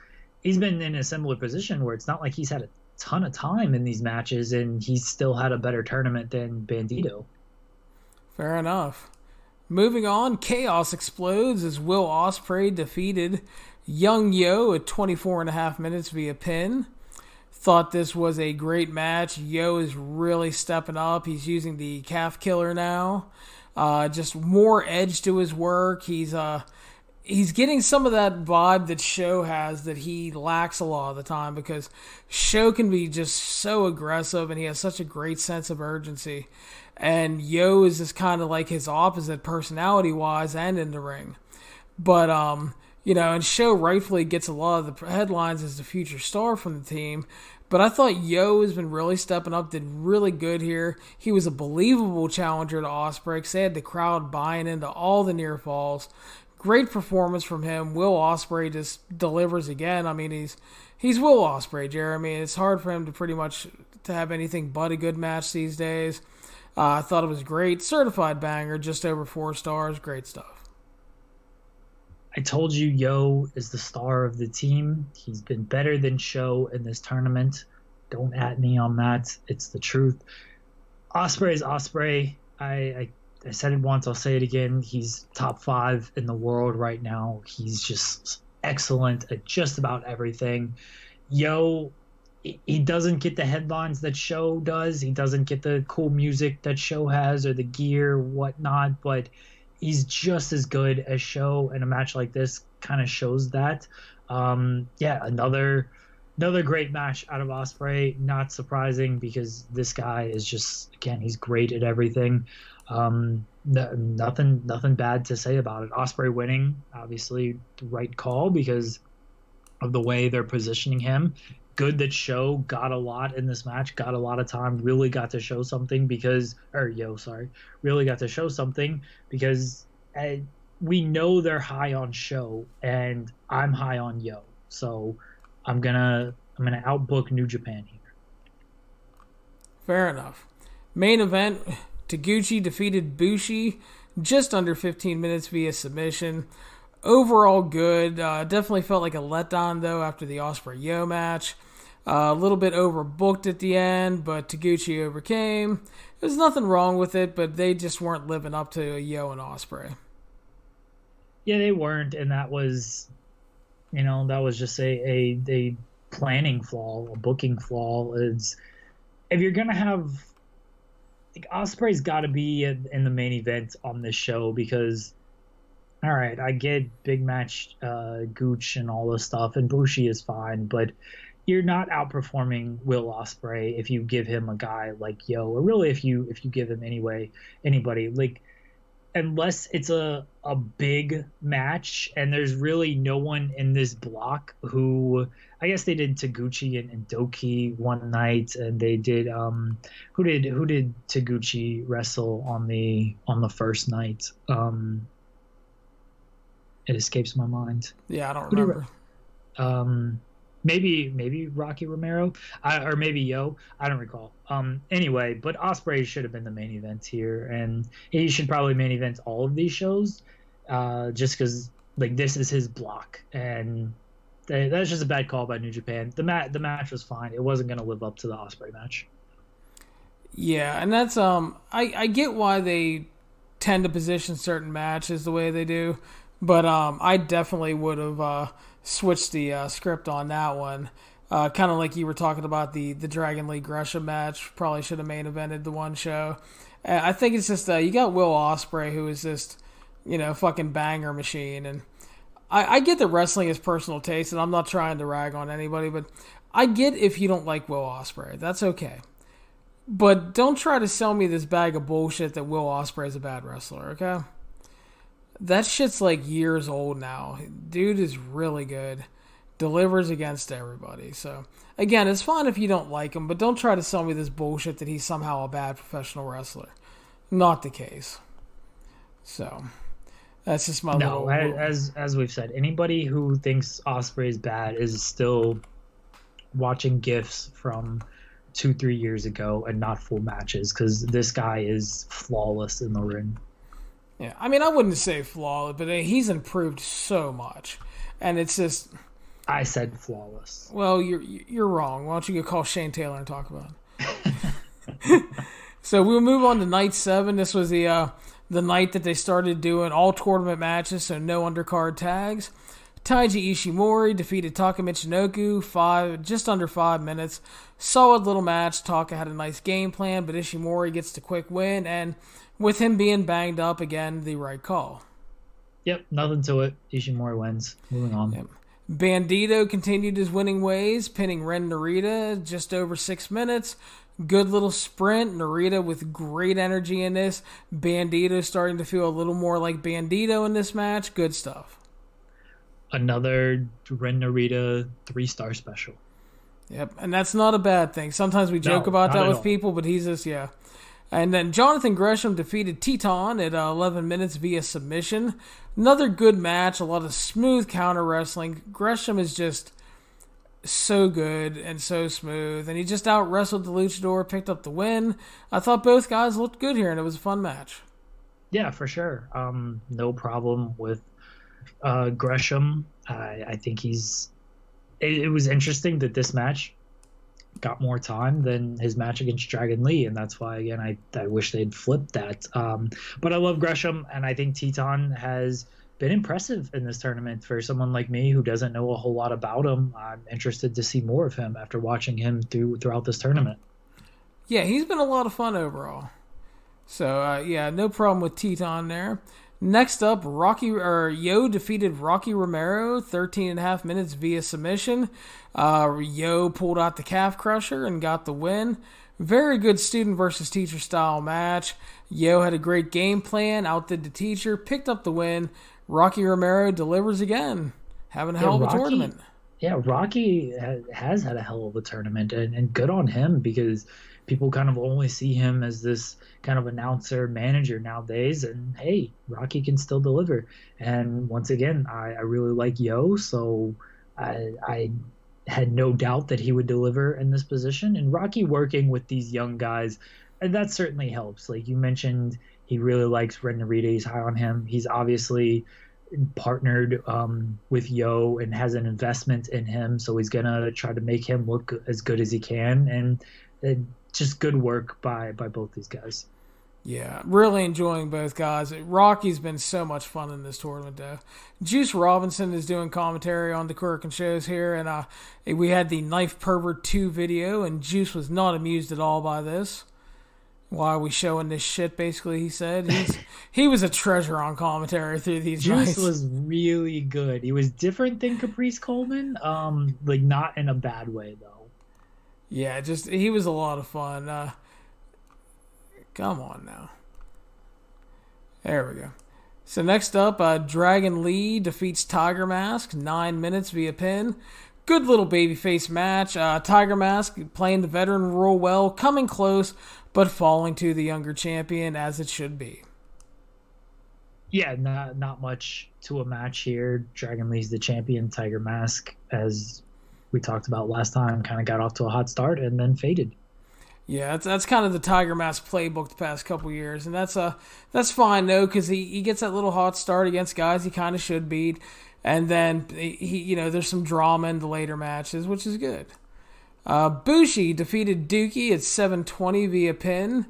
he's been in a similar position where it's not like he's had a ton of time in these matches, and he's still had a better tournament than Bandito. Fair enough. Moving on, chaos explodes as Will Ospreay defeated Young Yo at 24 and a half minutes via pin. Thought this was a great match. Yo is really stepping up. He's using the calf killer now. Uh, just more edge to his work. He's uh, he's getting some of that vibe that Sho has that he lacks a lot of the time because Sho can be just so aggressive and he has such a great sense of urgency. And Yo is just kind of like his opposite personality wise and in the ring. But um, you know, and Sho rightfully gets a lot of the headlines as the future star from the team. But I thought Yo has been really stepping up, did really good here. He was a believable challenger to Ospreay. They had the crowd buying into all the near falls great performance from him. Will Ospreay just delivers again. I mean, he's he's Will Ospreay, Jeremy. It's hard for him to pretty much to have anything but a good match these days. Uh, I thought it was great, certified banger, just over four stars. Great stuff. I told you, Yo is the star of the team. He's been better than Sho in this tournament. Don't at me on that. It's the truth. Ospreay is Ospreay. I, I I said it once, I'll say it again. He's top five in the world right now. He's just excellent at just about everything. Yo, he doesn't get the headlines that Sho does. He doesn't get the cool music that Sho has or the gear, whatnot, but he's just as good as Sho. And a match like this kind of shows that. Um, yeah, another another great match out of Ospreay. Not surprising because this guy is just again he's great at everything. Um, nothing, nothing bad to say about it. Ospreay winning, obviously, the right call because of the way they're positioning him. Good that Sho got a lot in this match, got a lot of time, really got to show something because, or yo, sorry, really got to show something because uh, we know they're high on Sho and I'm high on Yo, so I'm gonna I'm gonna outbook New Japan here. Fair enough. Main event Taguchi defeated Bushi just under 15 minutes via submission. Overall, good. Uh, definitely felt like a letdown though after the Ospreay Yo match. Uh, a little bit overbooked at the end, but Taguchi overcame. There's nothing wrong with it, but they just weren't living up to Yo and Ospreay. Yeah, they weren't, and that was, you know, that was just a a, a planning flaw, a booking flaw. Is if you're gonna have like Ospreay's got to be in, in, the main event on this show because, all right, I get big match uh, Gooch and all this stuff, and Bushi is fine, but you're not outperforming Will Ospreay if you give him a guy like Yo, or really if you if you give him anyway anybody. Like unless it's a a big match and there's really no one in this block who I guess they did Taguchi and, and Douki one night and they did um who did who did Taguchi wrestle on the on the first night? Um it escapes my mind. Yeah I don't remember. Um maybe maybe Rocky Romero I, or maybe Yo. I don't recall. Um, anyway, but Ospreay should have been the main event here, and he should probably main event all of these shows, uh, just because like this is his block, and that's just a bad call by New Japan. The mat the match was fine. It wasn't going to live up to the Ospreay match. Yeah, and that's um I I get why they tend to position certain matches the way they do, but um I definitely would have uh switched the uh, script on that one. Uh, kind of like you were talking about the the Dragon Lee Gresham match. Probably should have main evented the one show. Uh, I think it's just uh, you got Will Ospreay who is just you know fucking banger machine, and I, I get that wrestling is personal taste, and I'm not trying to rag on anybody, but I get if you don't like Will Ospreay, That's okay. But don't try to sell me this bag of bullshit that Will Ospreay is a bad wrestler, okay? That shit's like years old now. Dude is really good. Delivers against everybody. So, again, it's fine if you don't like him, but don't try to sell me this bullshit that he's somehow a bad professional wrestler. Not the case. So, that's just my no, little. as as we've said, anybody who thinks Ospreay is bad is still watching gifs from two three years ago and not full matches because this guy is flawless in the ring. Yeah, I mean, I wouldn't say flawless, but he's improved so much, and it's just. I said flawless. Well, you're you're wrong. Why don't you go call Shane Taylor and talk about it? so we'll move on to night seven. This was the uh, the night that they started doing all tournament matches, so no undercard tags. Taiji Ishimori defeated Taka Michinoku five just under five minutes. Solid little match. Taka had a nice game plan, but Ishimori gets the quick win, and with him being banged up again, the right call. Yep, nothing to it. Ishimori wins. Moving on. Yep. Bandito continued his winning ways, pinning Ren Narita just over six minutes. Good little sprint. Narita with great energy in this. Bandito starting to feel a little more like Bandito in this match. Good stuff another Ren Narita three star special. Yep, and that's not a bad thing. Sometimes we joke no, about that with all. people, but he's just yeah. And then Jonathan Gresham defeated Titán at uh, 11 minutes via submission. Another good match, a lot of smooth counter wrestling. Gresham is just so good and so smooth, and he just out wrestled the luchador, picked up the win. I thought both guys looked good here, and it was a fun match. Yeah, for sure. Um, no problem with uh, Gresham. I, I think he's. It, it, was interesting that this match got more time than his match against Dragon Lee, and that's why again I I wish they'd flipped that. Um, but I love Gresham, and I think Titán has been impressive in this tournament for someone like me who doesn't know a whole lot about him. I'm interested to see more of him after watching him through throughout this tournament. Yeah, he's been a lot of fun overall. So uh, yeah, no problem with Titán there. Next up, Rocky or Yo defeated Rocky Romero 13 and a half minutes via submission. Uh, Yo pulled out the calf crusher and got the win. Very good student versus teacher style match. Yo had a great game plan, outdid the teacher, picked up the win. Rocky Romero delivers again, having a hell of a Rocky, tournament. Yeah, Rocky has had a hell of a tournament, and, and good on him because people kind of only see him as this kind of announcer manager nowadays and hey rocky can still deliver and once again i, I really like yo so I, I had no doubt that he would deliver in this position and rocky working with these young guys that certainly helps like you mentioned he really likes Ren Narita. He's high on him. He's obviously partnered um, with Yo and has an investment in him, so he's gonna try to make him look as good as he can. And just good work by by both these guys. Yeah, really enjoying both guys. Rocky's been so much fun in this tournament, though. Juice Robinson is doing commentary on the Korakuen shows here, and uh, we had the Knife Pervert 2 video, and Juice was not amused at all by this. Why are we showing this shit? Basically, he said He's, he was a treasure on commentary through these. Juice nights. was really good. He was different than Caprice Coleman, um, like not in a bad way though yeah, just he was a lot of fun. Uh, come on now. There we go. So next up, uh, Dragon Lee defeats Tiger Mask nine minutes via pin. Good little babyface match. Uh, Tiger Mask playing the veteran role well, coming close, but falling to the younger champion as it should be. Yeah, not not much to a match here. Dragon Lee's the champion. Tiger Mask, as we talked about last time kind of got off to a hot start and then faded. Yeah, that's, that's kind of the Tiger Mask playbook the past couple years, and that's uh that's fine though because he, he gets that little hot start against guys he kind of should beat, and then he you know there's some drama in the later matches, which is good. Uh, Bushi defeated Douki at 720 via pin.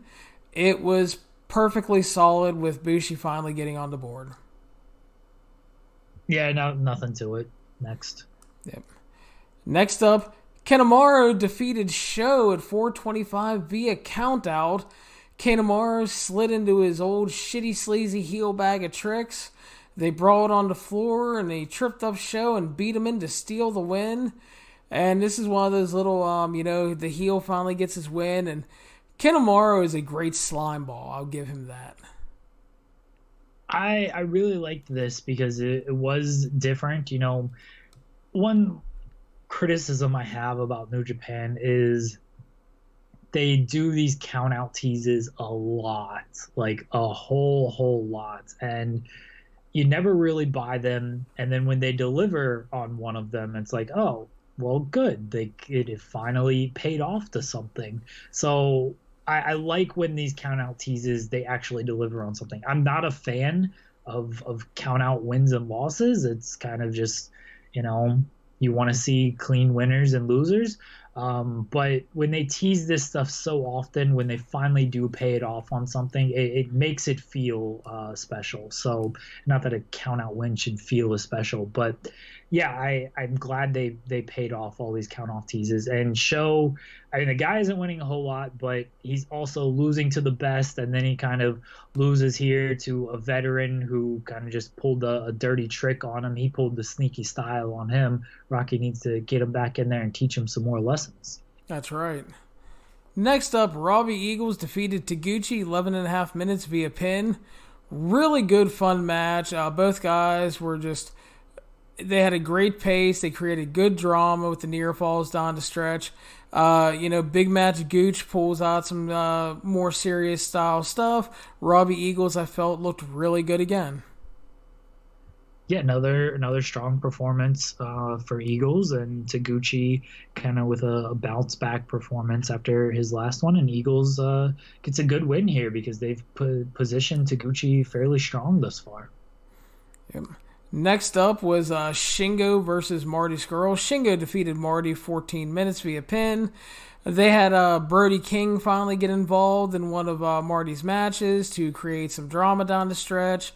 It was perfectly solid with Bushi finally getting on the board. Yeah, no, nothing to it next. Yep. Next up, Kanemaru defeated Sho at 425 via countout. Kanemaru slid into his old shitty sleazy heel bag of tricks. They brawled on the floor and they tripped up Sho and beat him in to steal the win. And this is one of those little, um, you know, the heel finally gets his win. And Kanemaru is a great slime ball. I'll give him that. I I really liked this because it, it was different. You know, one criticism I have about New Japan is they do these count out teases a lot, like a whole whole lot, and you never really buy them. And then when they deliver on one of them, it's like, oh, well, good. They it finally paid off to something. So I, I like when these count out teases they actually deliver on something. I'm not a fan of of count out wins and losses. It's kind of just you know you want to see clean winners and losers. Um, but when they tease this stuff so often, when they finally do pay it off on something, it, it makes it feel uh, special. So, not that a count out win should feel as special, but yeah, I, I'm glad they they paid off all these count off teases and Sho. I mean, the guy isn't winning a whole lot, but he's also losing to the best, and then he kind of loses here to a veteran who kind of just pulled a, a dirty trick on him. He pulled the sneaky style on him. Rocky needs to get him back in there and teach him some more lessons. That's right. Next up, Robbie Eagles defeated Taguchi 11 and a half minutes via pin. Really good, fun match. Uh, both guys were just they had a great pace. They created good drama with the near falls down the stretch. Uh, you know, big match Gooch pulls out some uh, more serious style stuff. Robbie Eagles, I felt looked really good again. Yeah, another another strong performance uh, for Eagles and Taguchi, kind of with a, a, bounce back performance after his last one, and Eagles uh, gets a good win here because they've put, positioned Taguchi fairly strong thus far. Yep. Next up was uh, Shingo versus Marty Scurll. Shingo defeated Marty 14 minutes via pin. They had uh, Brody King finally get involved in one of uh, Marty's matches to create some drama down the stretch,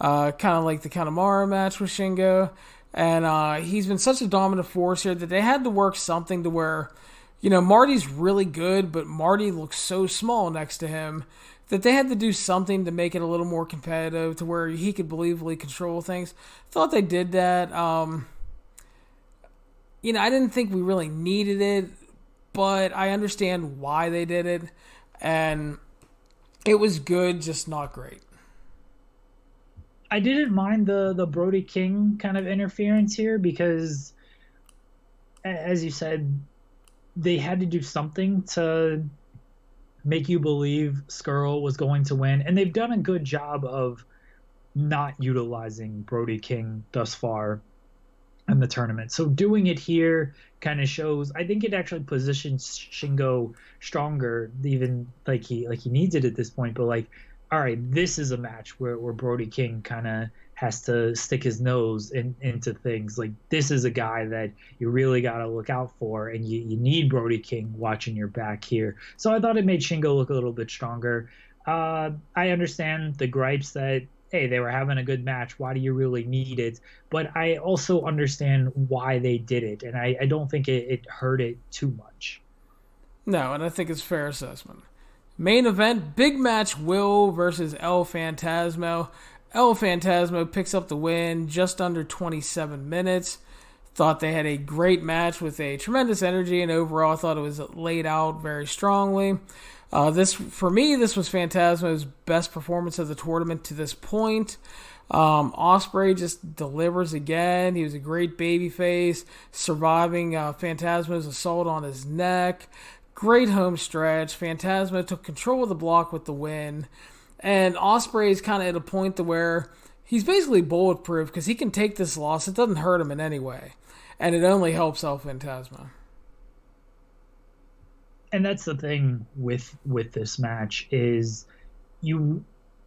uh, kind of like the Kanemaru match with Shingo. And uh, he's been such a dominant force here that they had to work something to where, you know, Marty's really good, but Marty looks so small next to him that they had to do something to make it a little more competitive to where he could believably control things. Thought they did that. Um, you know, I didn't think we really needed it, but I understand why they did it, and it was good, just not great. I didn't mind the the Brody King kind of interference here because, as you said, they had to do something to make you believe Scurll was going to win, and they've done a good job of not utilizing Brody King thus far in the tournament. So doing it here kind of shows. I think it actually positions Shingo stronger, even like he like he needs it at this point. But like, all right, this is a match where where Brody King kind of has to stick his nose in, into things. Like this is a guy that you really got to look out for, and you, you need Brody King watching your back here. So I thought it made Shingo look a little bit stronger. Uh, I understand the gripes that hey they were having a good match. Why do you really need it? But I also understand why they did it, and I, I don't think it, it hurt it too much. No, and I think it's fair assessment. Main event, big match Will versus El Phantasmo. El Phantasmo picks up the win just under 27 minutes. Thought they had a great match with a tremendous energy, and overall, I thought it was laid out very strongly. Uh, this, for me, this was Phantasmo's best performance of the tournament to this point. Um, Ospreay just delivers again. He was a great babyface, surviving uh, Phantasmo's assault on his neck. Great home stretch. Phantasmo took control of the block with the win. And Ospreay is kind of at a point to where he's basically bulletproof because he can take this loss. It doesn't hurt him in any way, and it only helps El Phantasmo. And that's the thing with with this match is you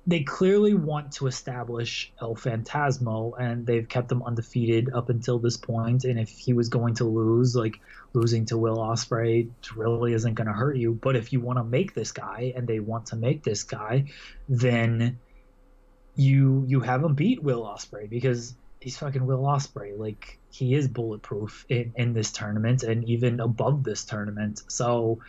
they clearly want to establish El Phantasmo, and they've kept him undefeated up until this point. And if he was going to lose, like losing to Will Ospreay, really isn't going to hurt you. But if you want to make this guy, and they want to make this guy, then you you have him beat Will Ospreay because he's fucking Will Ospreay. Like he is bulletproof in in this tournament and even above this tournament. So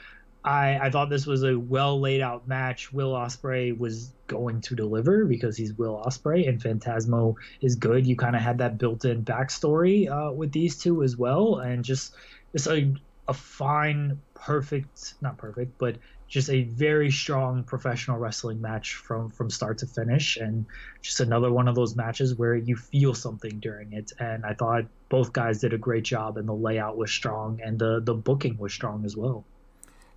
I, I thought this was a well laid out match. Will Ospreay was going to deliver because he's Will Ospreay, and Phantasmo is good. You kind of had that built in backstory uh, with these two as well, and just it's a a fine, perfect, not perfect, but just a very strong professional wrestling match from from start to finish, and just another one of those matches where you feel something during it. And I thought both guys did a great job, and the layout was strong, and the the booking was strong as well.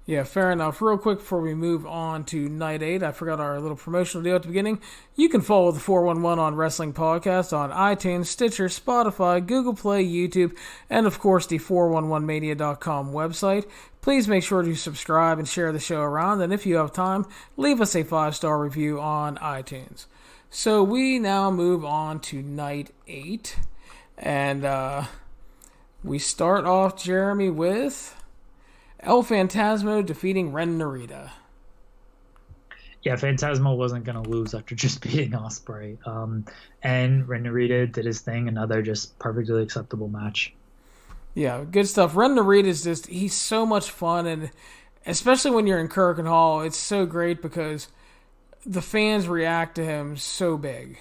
Yeah, fair enough. Real quick before we move on to night eight, I forgot our little promotional deal at the beginning. You can follow the 411 on Wrestling Podcast on iTunes, Stitcher, Spotify, Google Play, YouTube, and of course the 411mania.com website. Please make sure to subscribe and share the show around, and if you have time, leave us a five star review on iTunes. So we now move on to night eight, and uh, we start off, Jeremy, with. El Phantasmo defeating Ren Narita. Yeah, Phantasmo wasn't going to lose after just beating Ospreay, Um, and Ren Narita did his thing, another just perfectly acceptable match. Yeah, good stuff. Ren Narita is just, he's so much fun. And especially when you're in Korakuen Hall, it's so great because the fans react to him so big.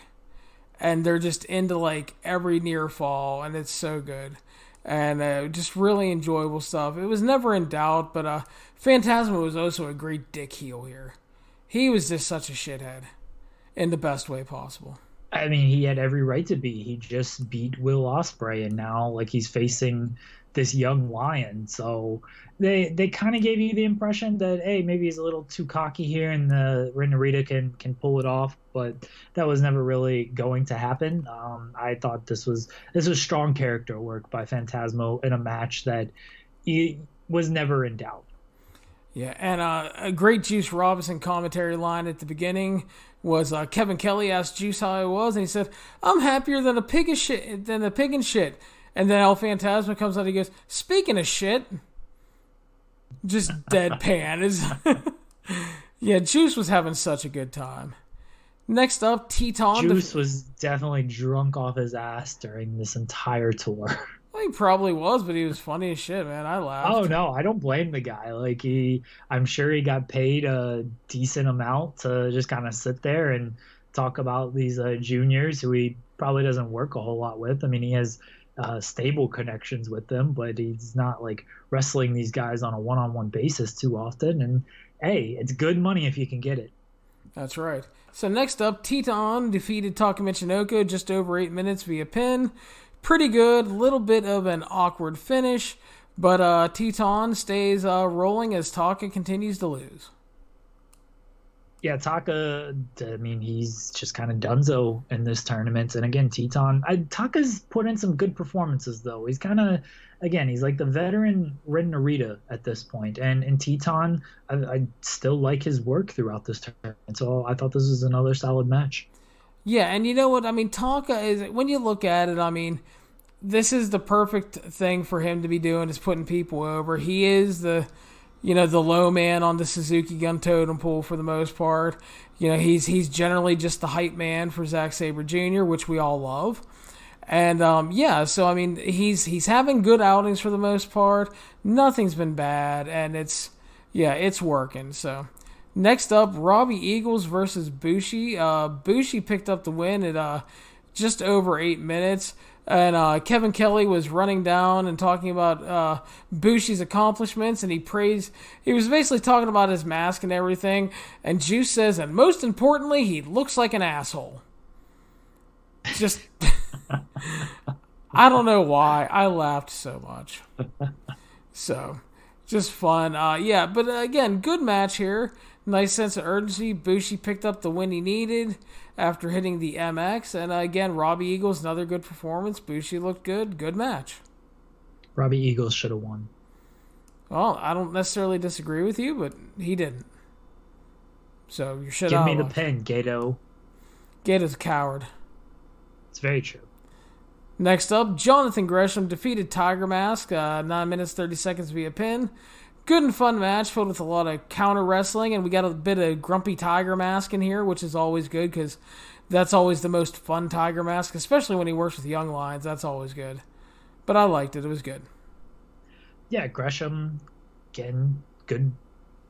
And they're just into like every near fall, and it's so good and uh, just really enjoyable stuff. It was never in doubt, but uh, Phantasmo was also a great dick heel here. He was just such a shithead in the best way possible. I mean, he had every right to be. He just beat Will Ospreay, and now like he's facing this young lion. So they they kind of gave you the impression that hey, maybe he's a little too cocky here, and the Narita can can pull it off. But that was never really going to happen. Um, I thought this was this was strong character work by Phantasmo in a match that he was never in doubt. Yeah, and uh, a great Juice Robinson commentary line at the beginning was uh, Kevin Kelly asked Juice how he was, and he said, "I'm happier than a pig of shit than a pig in shit." And then El Phantasmo comes out. And he goes, "Speaking of shit." Just deadpan. Is yeah, Juice was having such a good time. Next up, Titán. Juice was definitely drunk off his ass during this entire tour. Well, he probably was, but he was funny as shit, man. I laughed. Oh no, I don't blame the guy. Like he, I'm sure he got paid a decent amount to just kind of sit there and talk about these uh, juniors who he probably doesn't work a whole lot with. I mean, he has uh, stable connections with them, but he's not like wrestling these guys on a one-on-one basis too often. And hey, it's good money if you can get it. That's right. So next up, Titán defeated Taka Michinoku just over eight minutes via pin. Pretty good. Little bit of an awkward finish, but uh, Titán stays uh, rolling as Taka continues to lose yeah, Taka. I mean, he's just kind of dunzo in this tournament. And again, Titán. I, Taka's put in some good performances though. He's kind of, again, he's like the veteran Ren Narita at this point. And in Titán, I, I, still like his work throughout this tournament. So I thought this was another solid match. Yeah, and you know what? I mean, Taka is when you look at it. I mean, this is the perfect thing for him to be doing is putting people over. He is the you know, the low man on the Suzuki Gun totem pole for the most part. You know, he's he's generally just the hype man for Zack Sabre Jr., which we all love. And um, yeah, so I mean, he's he's having good outings for the most part. Nothing's been bad, and it's yeah, it's working. So next up, Robbie Eagles versus Bushi. Uh, Bushi picked up the win at uh, just over eight minutes and uh, Kevin Kelly was running down and talking about uh, Bushi's accomplishments, and he praised. He was basically talking about his mask and everything. And Juice says, and most importantly, he looks like an asshole. Just, I don't know why I laughed so much. So, just fun. Uh, yeah, but uh, again, good match here. Nice sense of urgency. Bushi picked up the win he needed after hitting the MX. And again, Robbie Eagles, another good performance. Bushi looked good. Good match. Robbie Eagles should have won. Well, I don't necessarily disagree with you, but he didn't. So you should give me the pin, Gedo. Gedo's a coward. It's very true. Next up, Jonathan Gresham defeated Tiger Mask, uh, nine minutes thirty seconds via pin good and fun match filled with a lot of counter wrestling, and we got a bit of grumpy tiger mask in here, which is always good because that's always the most fun Tiger Mask, especially when he works with young lions. That's always good. But I liked it. It was good. Yeah, Gresham, again, good,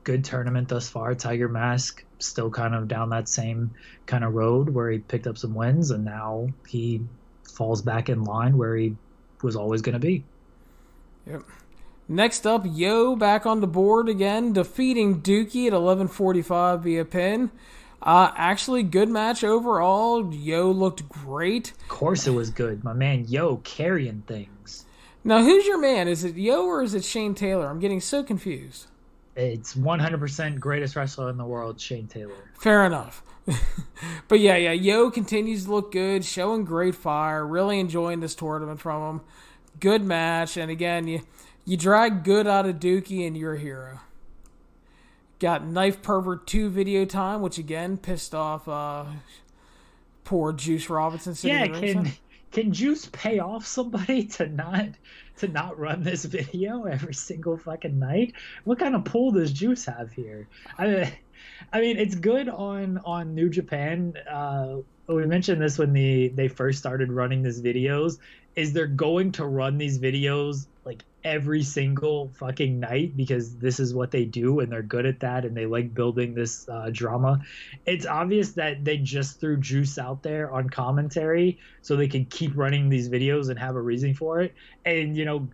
good tournament thus far. Tiger Mask still kind of down that same kind of road where he picked up some wins, and now he falls back in line where he was always going to be. Yep. Next up, Yo back on the board again, defeating Douki at 11:45 via pin. Uh, actually, good match overall. Yo looked great. Of course, it was good. My man Yo carrying things. Now, who's your man? Is it Yo or is it Shane Taylor? I'm getting so confused. It's 100% greatest wrestler in the world, Shane Taylor. Fair enough. but yeah, yeah, Yo continues to look good, showing great fire. Really enjoying this tournament from him. Good match, and again, you you drag good out of Douki, and you're a hero. Got Knife Pervert 2 video time, which again pissed off uh, poor Juice Robinson. Yeah, can can Juice pay off somebody to not to not run this video every single fucking night? What kind of pull does Juice have here? I mean, I mean, it's good on on New Japan. Uh, we mentioned this when the they first started running these videos. Is they're going to run these videos like every single fucking night because this is what they do and they're good at that and they like building this uh, drama. It's obvious that they just threw Juice out there on commentary so they can keep running these videos and have a reason for it. And you know,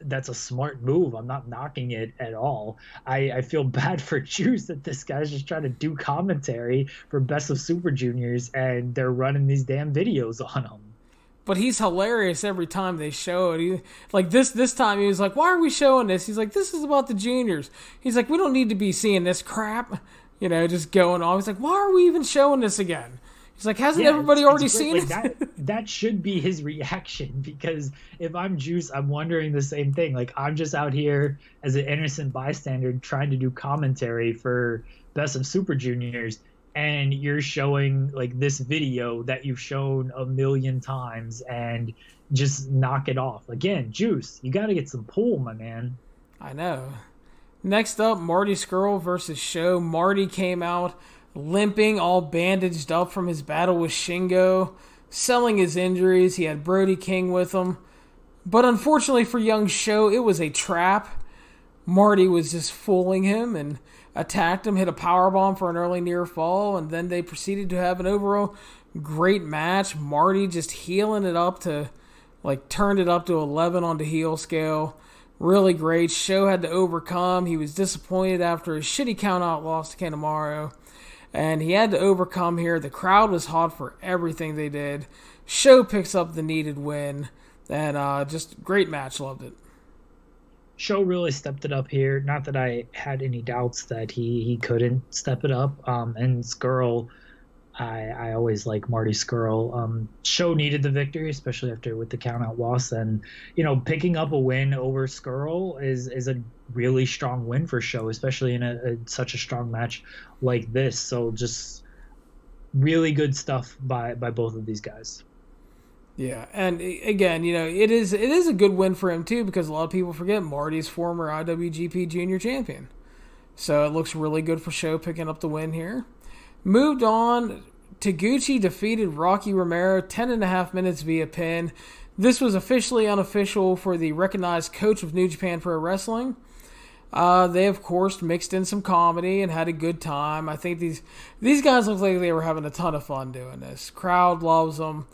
that's a smart move. I'm not knocking it at all. I, I feel bad for Juice that this guy's just trying to do commentary for Best of Super Juniors and they're running these damn videos on him but he's hilarious every time they show it. He, like this this time he was like, "Why are we showing this?" He's like, "This is about the juniors." He's like, "We don't need to be seeing this crap." You know, just going on. He's like, "Why are we even showing this again?" He's like, "Hasn't yeah, everybody it's, already it's seen like, it?" that, that should be his reaction because if I'm Juice, I'm wondering the same thing. Like I'm just out here as an innocent bystander trying to do commentary for Best of Super Juniors and you're showing like this video that you've shown a million times and just knock it off. Again, juice. You got to get some pull, my man. I know. Next up, Marty Scurll versus Sho. Marty came out limping, all bandaged up from his battle with Shingo, selling his injuries. He had Brody King with him. But unfortunately for young Sho, it was a trap. Marty was just fooling him and attacked him, hit a power bomb for an early near fall, and then they proceeded to have an overall great match. Marty just heeling it up to like turned it up to 11 on the heel scale. Really great. Sho had to overcome. He was disappointed after a shitty count out loss to Kanemaru. And he had to overcome here. The crowd was hot for everything they did. Sho picks up the needed win. And uh, just great match. Loved it. Sho really stepped it up here. Not that I had any doubts that he he couldn't step it up. Um, and Scurll, I I always like Marty Scurll. Um, Sho needed the victory, especially after with the count out loss, and you know picking up a win over Scurll is is a really strong win for Sho, especially in a, a such a strong match like this. So just really good stuff by by both of these guys. Yeah, and again, you know, it is it is a good win for him too because a lot of people forget Marty's former IWGP Junior Champion, so it looks really good for Sho picking up the win here. Moved on, Taguchi defeated Rocky Romero ten and a half minutes via pin. This was officially unofficial for the recognized coach of New Japan Pro Wrestling. Uh, they of course mixed in some comedy and had a good time. I think these these guys look like they were having a ton of fun doing this. Crowd loves them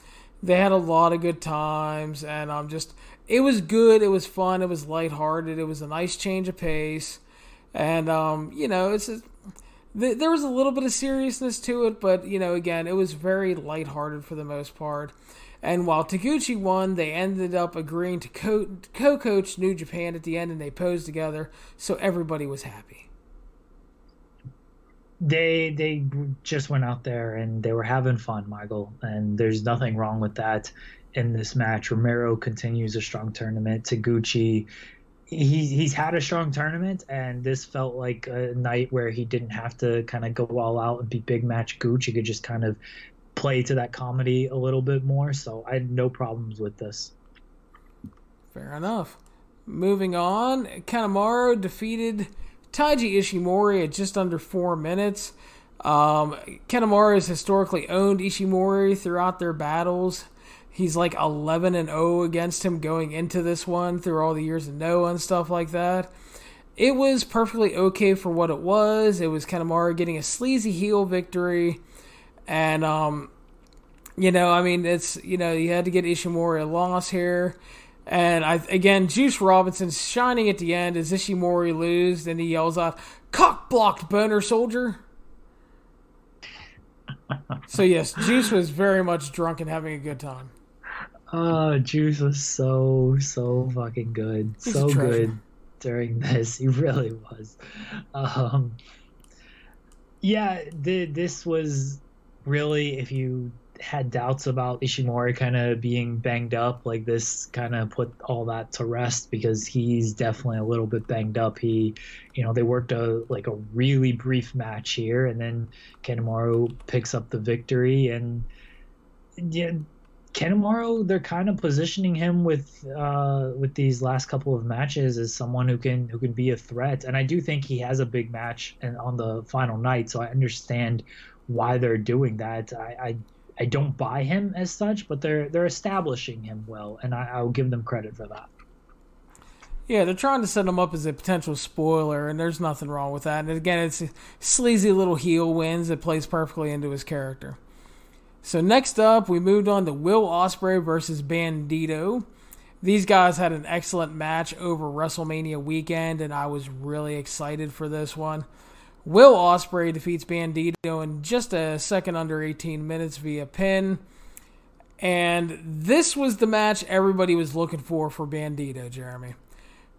they had a lot of good times, and I'm um, just it was good. It was fun. It was lighthearted. It was a nice change of pace, and um, you know, it's a, there was a little bit of seriousness to it, but you know, again, it was very lighthearted for the most part. And while Taguchi won, they ended up agreeing to co- co-coach New Japan at the end, and they posed together, so everybody was happy they they just went out there and they were having fun, Michael, and there's nothing wrong with that in this match. Romero continues a strong tournament. Taguchi, he's he's had a strong tournament, and this felt like a night where he didn't have to kind of go all out and be big match Gooch. He could just kind of play to that comedy a little bit more. So I had no problems with this. Fair enough. Moving on, Kanemaru defeated Taiji Ishimori at just under four minutes. Um, has historically owned Ishimori throughout their battles. He's like 11 and 0 against him going into this one through all the years of Noah and stuff like that. It was perfectly okay for what it was. It was Kanemaru getting a sleazy heel victory. And, um, you know, I mean, it's, you know, you had to get Ishimori a loss here. And I again, Juice Robinson shining at the end as Ishimori loses, and he yells out, "Cock blocked, boner soldier." so yes, Juice was very much drunk and having a good time. Oh, Juice was so so fucking good, He's so good during this. He really was. Um, yeah, the, this was really if you had doubts about Ishimori kind of being banged up, like this kind of put all that to rest because he's definitely a little bit banged up. He, you know, they worked a like a really brief match here, and then Kanemaru picks up the victory, and yeah, Kanemaru they're kind of positioning him with uh, with these last couple of matches as someone who can who can be a threat, and I do think he has a big match and on the final night, so I understand why they're doing that. I, I I don't buy him as such, but they're they're establishing him well, and I, I'll give them credit for that. Yeah, they're trying to set him up as a potential spoiler, and there's nothing wrong with that. And again, it's sleazy little heel wins that plays perfectly into his character. So next up, we moved on to Will Ospreay versus Bandito. These guys had an excellent match over WrestleMania weekend, and I was really excited for this one. Will Ospreay defeats Bandito in just a second under 18 minutes via pin. And this was the match everybody was looking for for Bandito, Jeremy.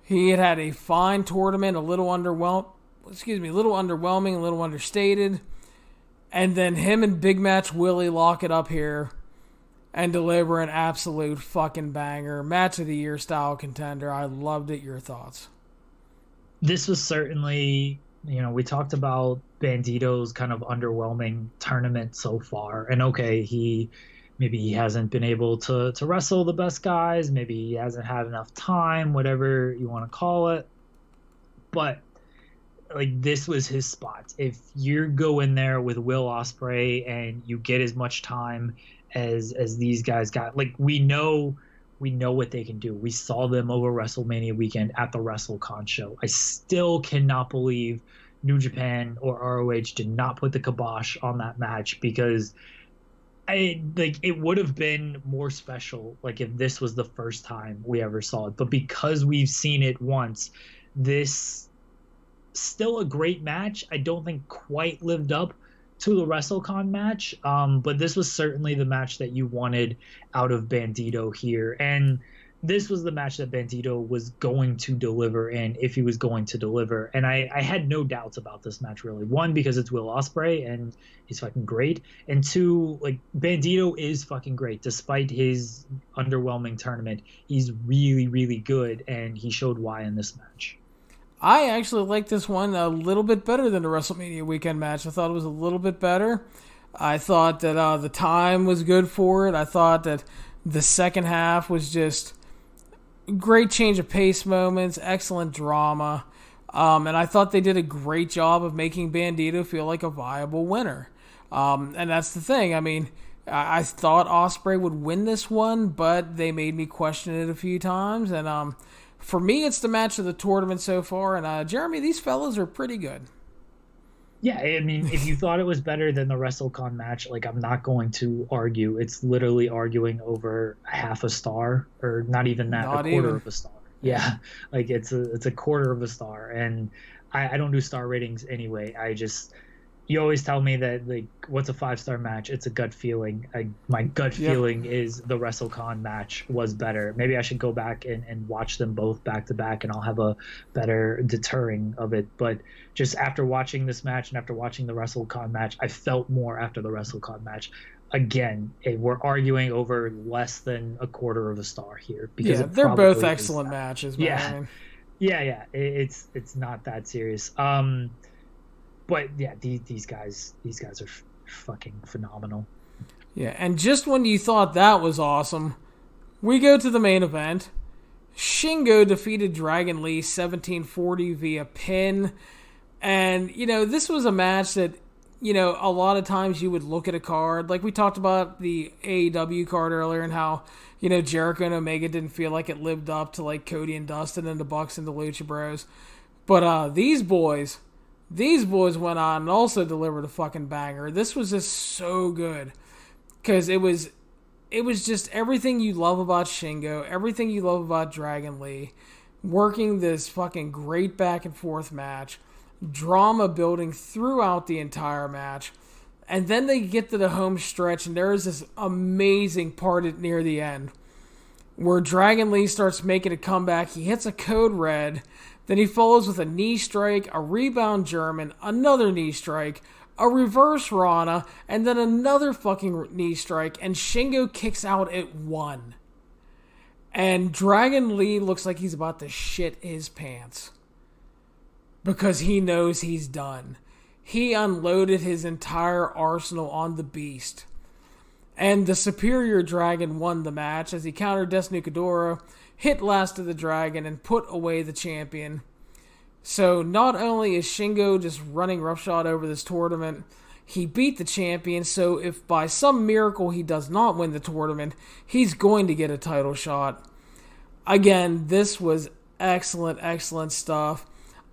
He had had a fine tournament, a little underwhelm, excuse me, a little underwhelming, a little understated. And then him and Big Match Willie lock it up here and deliver an absolute fucking banger. Match of the year style contender. I loved it. Your thoughts? This was certainly you know, we talked about Bandito's kind of underwhelming tournament so far. And okay, he maybe he hasn't been able to to wrestle the best guys, maybe he hasn't had enough time, whatever you want to call it. But like this was his spot. If you go in there with Will Ospreay and you get as much time as as these guys got, like we know we know what they can do. We saw them over WrestleMania weekend at the WrestleCon show. I still cannot believe New Japan or ROH did not put the kibosh on that match because I like it would have been more special like if this was the first time we ever saw it. But because we've seen it once, this still a great match. I don't think quite lived up to the WrestleCon match. Um, but this was certainly the match that you wanted out of Bandito here. And this was the match that Bandito was going to deliver in if he was going to deliver. And I, I had no doubts about this match really. One, because it's Will Ospreay and he's fucking great. And two, like Bandito is fucking great. Despite his underwhelming tournament, he's really, really good and he showed why in this match. I actually like this one a little bit better than the WrestleMania weekend match. I thought it was a little bit better. I thought that uh, the time was good for it. I thought that the second half was just great change of pace moments, excellent drama. Um, and I thought they did a great job of making Bandito feel like a viable winner. Um, and that's the thing. I mean, I, I, thought Ospreay would win this one, but they made me question it a few times. And um, for me, it's the match of the tournament so far. And uh, Jeremy, these fellas are pretty good. Yeah, I mean, if you thought it was better than the WrestleCon match, like I'm not going to argue. It's literally arguing over half a star, or not even that, not a quarter even. of a star. Yeah, like it's a it's a quarter of a star, and I, I don't do star ratings anyway. I just you always tell me that like what's a five star match? It's a gut feeling. I, my gut feeling is the wrestlecon match was better. Maybe i should go back and, and watch them both back to back and i'll have a better deterring of it. But just after watching this match and after watching the wrestlecon match i felt more after the wrestlecon match. Again eh, we're arguing over less than a quarter of a star here because yeah, they're both excellent matches man. yeah yeah. Yeah it's it's not that serious. Um but yeah, these, these guys, these guys are f- fucking phenomenal. Yeah, and just when you thought that was awesome, we go to the main event. Shingo defeated Dragon Lee 1740 via pin. And, you know, this was a match that you know, a lot of times you would look at a card, like we talked about the AEW card earlier and how, you know, Jericho and Omega didn't feel like it lived up to like Cody and Dustin and the Bucks and the Lucha Bros. But uh these boys, these boys went on and also delivered a fucking banger. This was just so good. Cause it was it was just everything you love about Shingo, everything you love about Dragon Lee, working this fucking great back and forth match drama building throughout the entire match. And then they get to the home stretch, and there is this amazing part near the end where Dragon Lee starts making a comeback. He hits a code red, then he follows with a knee strike, a rebound German, another knee strike, a reverse Rana, and then another fucking knee strike, and Shingo kicks out at one. And Dragon Lee looks like he's about to shit his pants because he knows he's done. He unloaded his entire arsenal on the beast. And the superior dragon won the match as he countered Desnucadora, hit last of the dragon, and put away the champion. So not only is Shingo just running roughshod over this tournament, he beat the champion. So if by some miracle he does not win the tournament, he's going to get a title shot. Again, this was excellent, excellent stuff.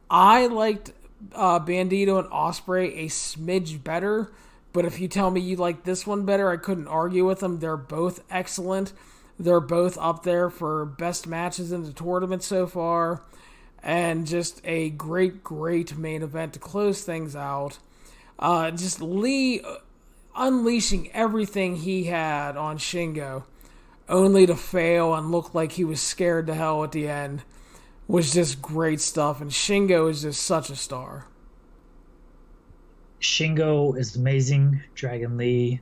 I liked uh, Bandito and Ospreay a smidge better, but if you tell me you like this one better, I couldn't argue with them. They're both excellent. They're both up there for best matches in the tournament so far, and just a great, great main event to close things out. Uh, just Lee unleashing everything he had on Shingo, only to fail and look like he was scared to hell at the end was just great stuff, and Shingo is just such a star. Shingo is amazing. Dragon Lee,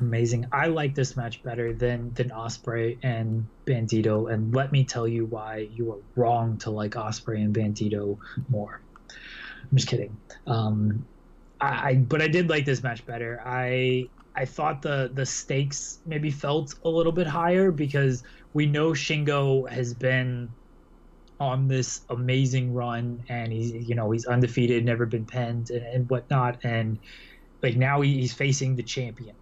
amazing. I like this match better than than Ospreay and Bandito, and let me tell you why you are wrong to like Ospreay and Bandito more. I'm just kidding. Um, I, I but I did like this match better. I I thought the the stakes maybe felt a little bit higher because we know Shingo has been on this amazing run and he's you know he's undefeated never been penned and, and whatnot and like now he's facing the champion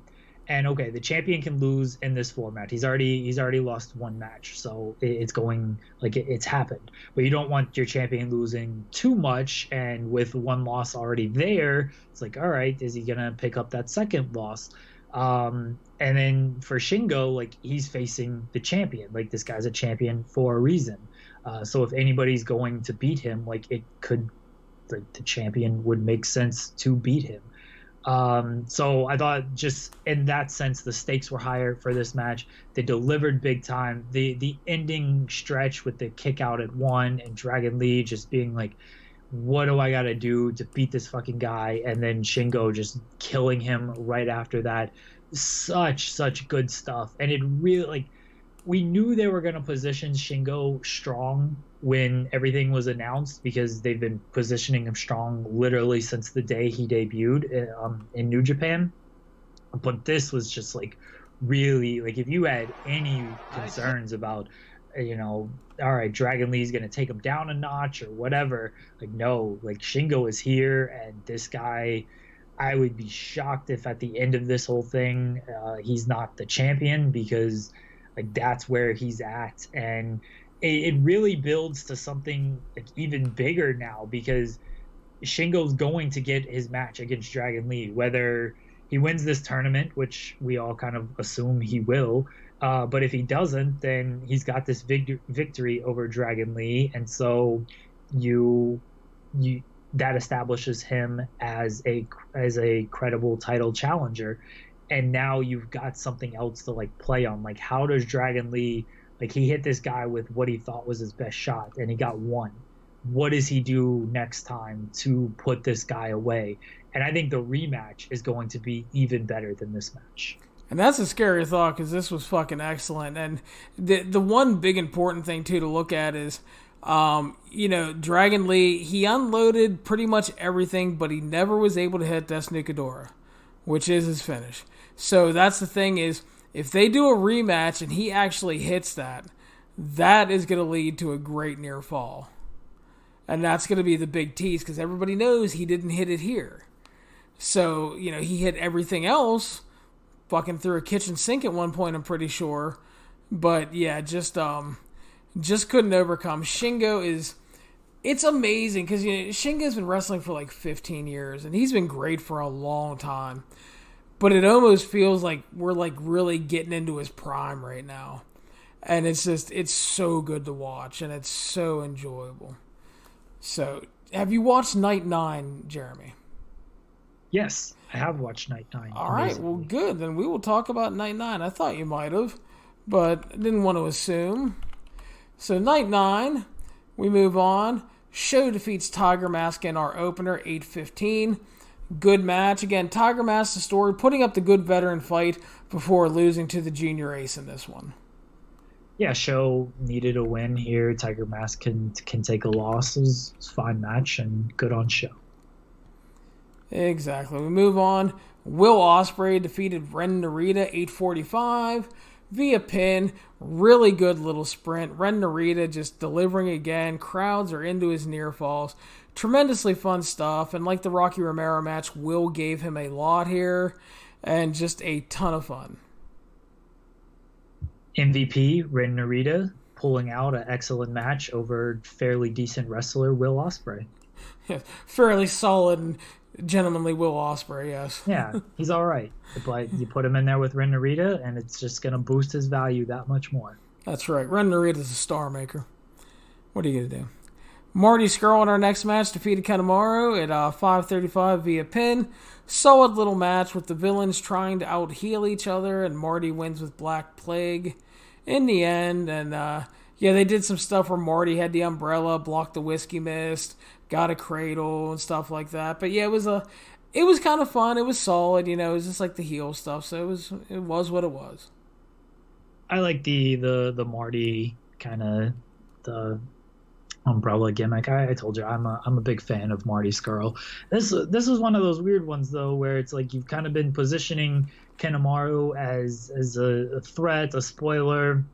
and okay the champion can lose in this format. He's already he's already lost one match so it's going like it's happened. But you don't want your champion losing too much and with one loss already there it's like all right is he gonna pick up that second loss? Um and then for shingo like he's facing the champion. Like this guy's a champion for a reason. Uh, so if anybody's going to beat him, like it could, like the champion would make sense to beat him. Um, so I thought just in that sense, the stakes were higher for this match. They delivered big time. The the ending stretch with the kick out at one and Dragon Lee just being like, what do I got to do to beat this fucking guy? And then Shingo just killing him right after that. Such such good stuff, and it really like we knew they were going to position Shingo strong when everything was announced because they've been positioning him strong literally since the day he debuted uh, um, in New Japan. But this was just like really like if you had any concerns about you know all right Dragon Lee's going to take him down a notch or whatever like no like Shingo is here and this guy I would be shocked if at the end of this whole thing uh, he's not the champion because like that's where he's at, and it, it really builds to something like even bigger now because Shingo's going to get his match against Dragon Lee, whether he wins this tournament, which we all kind of assume he will. Uh, but if he doesn't, then he's got this vic- victory over Dragon Lee, and so you you that establishes him as a as a credible title challenger and now you've got something else to like play on. Like, how does Dragon Lee like he hit this guy with what he thought was his best shot, and he got one. What does he do next time to put this guy away? And I think the rematch is going to be even better than this match. And that's a scary thought because this was fucking excellent. And the the one big important thing too to look at is, um, you know, Dragon Lee. He unloaded pretty much everything, but he never was able to hit Desnucadora, which is his finish. So that's the thing is if they do a rematch and he actually hits that, that is going to lead to a great near fall. And that's going to be the big tease because everybody knows he didn't hit it here. So, you know, he hit everything else, fucking threw a kitchen sink at one point, I'm pretty sure. But yeah, just um just couldn't overcome. Shingo is it's amazing because you know, Shingo's been wrestling for like 15 years and he's been great for a long time. But it almost feels like we're like really getting into his prime right now. And it's just it's so good to watch and it's so enjoyable. So, have you watched Night 9, Jeremy? Yes, I have watched Night 9. All right, well good. Then we will talk about Night 9. I thought you might have, but didn't want to assume. So, Night 9, we move on. Sho defeats Tiger Mask in our opener, 815. Good match. Again, Tiger Mask, the story, putting up the good veteran fight before losing to the junior ace in this one. Yeah, Sho needed a win here. Tiger Mask can can take a loss. It was, it was a fine match and good on Sho. Exactly. We move on. Will Ospreay defeated Ren Narita 845 via pin. Really good little sprint. Ren Narita just delivering again. Crowds are into his near falls. Tremendously fun stuff. And like the Rocky Romero match, Will gave him a lot here and just a ton of fun. MVP Ren Narita pulling out an excellent match over fairly decent wrestler Will Ospreay. Yeah, fairly solid and gentlemanly Will Ospreay, yes. yeah, he's all right. But you put him in there with Ren Narita, and it's just going to boost his value that much more. That's right. Ren Narita's a star maker. What are you going to do? Marty Scurll in our next match defeated Kanemaru at uh, 5:35 via pin. Solid little match with the villains trying to out heel each other, and Marty wins with Black Plague in the end. And uh, yeah, they did some stuff where Marty had the umbrella, blocked the whiskey mist, got a cradle and stuff like that. But yeah, it was a it was kind of fun. It was solid, you know. It was just like the heel stuff, so it was it was what it was. I like the the the Marty kind of the umbrella gimmick. I, I, told you I'm a I'm a big fan of Marty Scurll. This this is one of those weird ones though, where it's like you've kind of been positioning Kanemaru as as a, a threat, a spoiler,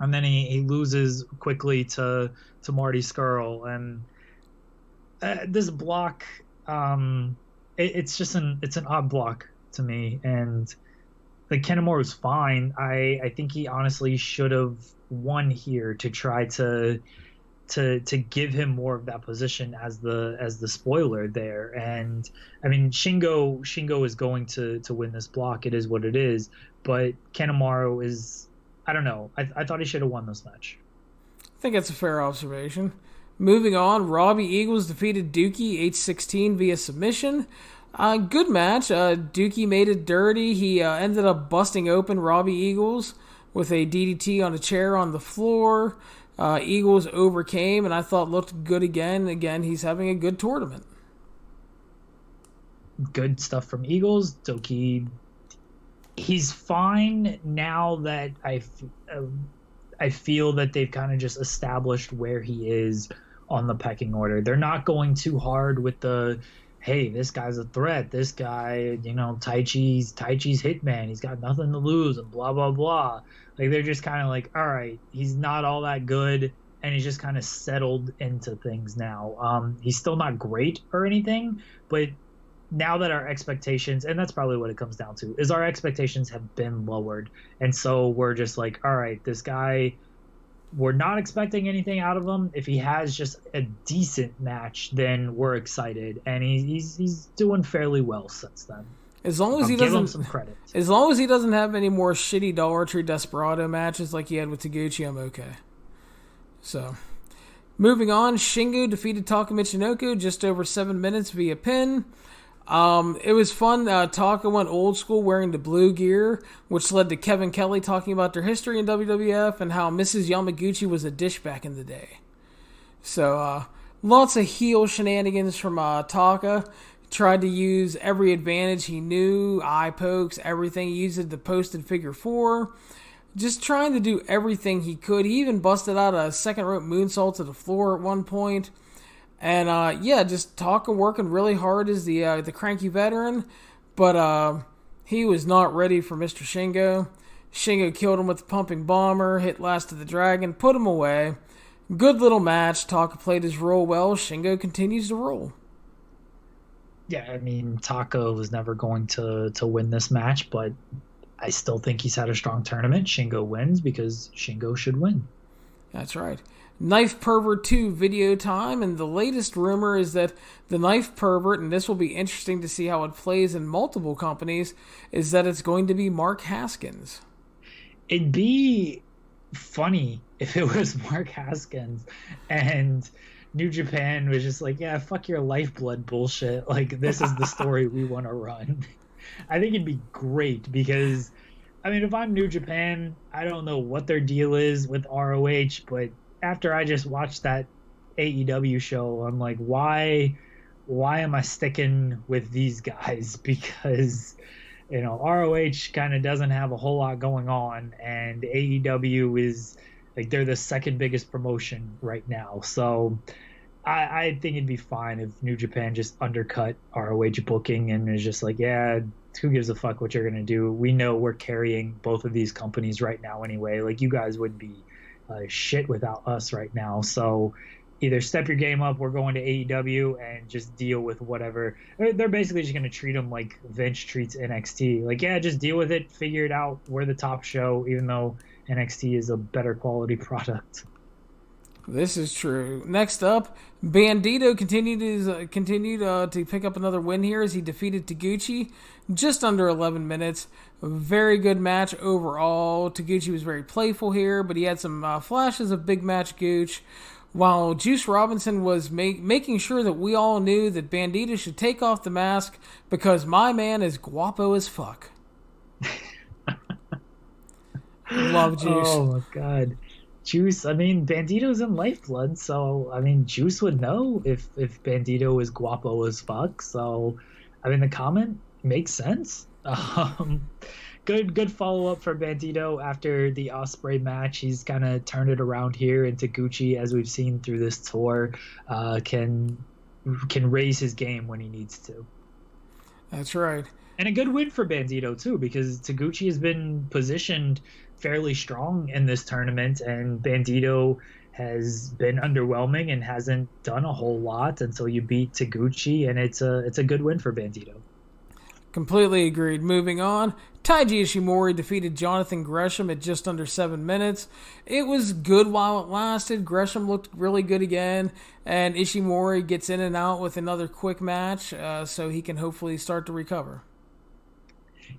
and then he, he loses quickly to to Marty Scurll, and uh, this block, um, it, it's just an it's an odd block to me, and like is fine. I I think he honestly should have won here to try to to to give him more of that position as the as the spoiler there. And I mean Shingo Shingo is going to to win this block. It is what it is. But Kanemaru is I don't know. I, I thought he should have won this match. I think that's a fair observation. Moving on, Robbie Eagles defeated Douki 816 via submission. Uh, good match. Uh, Douki made it dirty. He uh, ended up busting open Robbie Eagles with a DDT on a chair on the floor. Uh, Eagles overcame, and I thought looked good again. Again, he's having a good tournament. Good stuff from Eagles. Douki, he's fine now that I, uh, I feel that they've kind of just established where he is on the pecking order. They're not going too hard with the hey, this guy's a threat. This guy, you know, Taichi's Tai Chi's hitman. He's got nothing to lose and blah blah blah. Like they're just kind of like, all right, he's not all that good, and he's just kind of settled into things now. Um, he's still not great or anything, but now that our expectations, and that's probably what it comes down to, is our expectations have been lowered, and so we're just like, all right, this guy. We're not expecting anything out of him. If he has just a decent match, then we're excited, and he's he's, he's doing fairly well since then. As long as um, he doesn't some credit. As long as he doesn't have any more shitty Dollar Tree Desperado matches like he had with Taguchi, I'm okay. So, moving on, Shingo defeated Taka Michinoku just over seven minutes via pin. Um, it was fun. Uh, Taka went old school wearing the blue gear, which led to Kevin Kelly talking about their history in WWF and how Mrs. Yamaguchi was a dish back in the day. So, uh, lots of heel shenanigans from uh, Taka tried to use every advantage he knew, eye pokes, everything. He used the posted figure four. Just trying to do everything he could. He even busted out a second rope moonsault to the floor at one point. And uh, yeah, just talking, working really hard as the uh, the cranky veteran, but uh, he was not ready for Mr. Shingo. Shingo killed him with the pumping bomber, hit last of the dragon, put him away. Good little match. Taka played his role well. Shingo continues to rule. Yeah, I mean Taka was never going to to win this match, but I still think he's had a strong tournament. Shingo wins because Shingo should win. That's right. Knife Pervert 2 video time, and the latest rumor is that the Knife Pervert, and this will be interesting to see how it plays in multiple companies, is that it's going to be Mark Haskins. It'd be funny if it was Mark Haskins and New Japan was just like, yeah, fuck your lifeblood bullshit. Like, this is the story we want to run. I think it'd be great because, I mean, if I'm New Japan, I don't know what their deal is with ROH, but after I just watched that AEW show, I'm like, why, why am I sticking with these guys? Because, you know, ROH kind of doesn't have a whole lot going on, and AEW is like they're the second biggest promotion right now. So. I, I think it'd be fine if New Japan just undercut ROH booking and is just like, yeah, who gives a fuck what you're gonna do? We know we're carrying both of these companies right now anyway. Like you guys would be uh, shit without us right now. So either step your game up, we're going to AEW and just deal with whatever. They're basically just going to treat them like Vince treats NXT. Like, yeah, just deal with it, figure it out. We're the top show, even though NXT is a better quality product. This is true. Next up, Bandito continued his, uh, continued uh, to pick up another win here as he defeated Taguchi just under 11 minutes. A very good match overall. Taguchi was very playful here, but he had some uh, flashes of big match Gooch. While Juice Robinson was make, making sure that we all knew that Bandito should take off the mask because my man is guapo as fuck. Love Juice. Oh my god. Juice, I mean, Bandito's in Lifeblood, so I mean, Juice would know if if Bandito is guapo as fuck. So, I mean, the comment makes sense. Um, good good follow up for Bandito after the Ospreay match. He's kind of turned it around here, Taguchi, as we've seen through this tour, uh, can can raise his game when he needs to. That's right. And a good win for Bandito too, because Taguchi has been positioned fairly strong in this tournament, and Bandito has been underwhelming and hasn't done a whole lot until you beat Taguchi, and it's a it's a good win for Bandito. Completely agreed. Moving on, Taiji Ishimori defeated Jonathan Gresham at just under seven minutes. It was good while it lasted. Gresham looked really good again, and Ishimori gets in and out with another quick match, uh, so he can hopefully start to recover.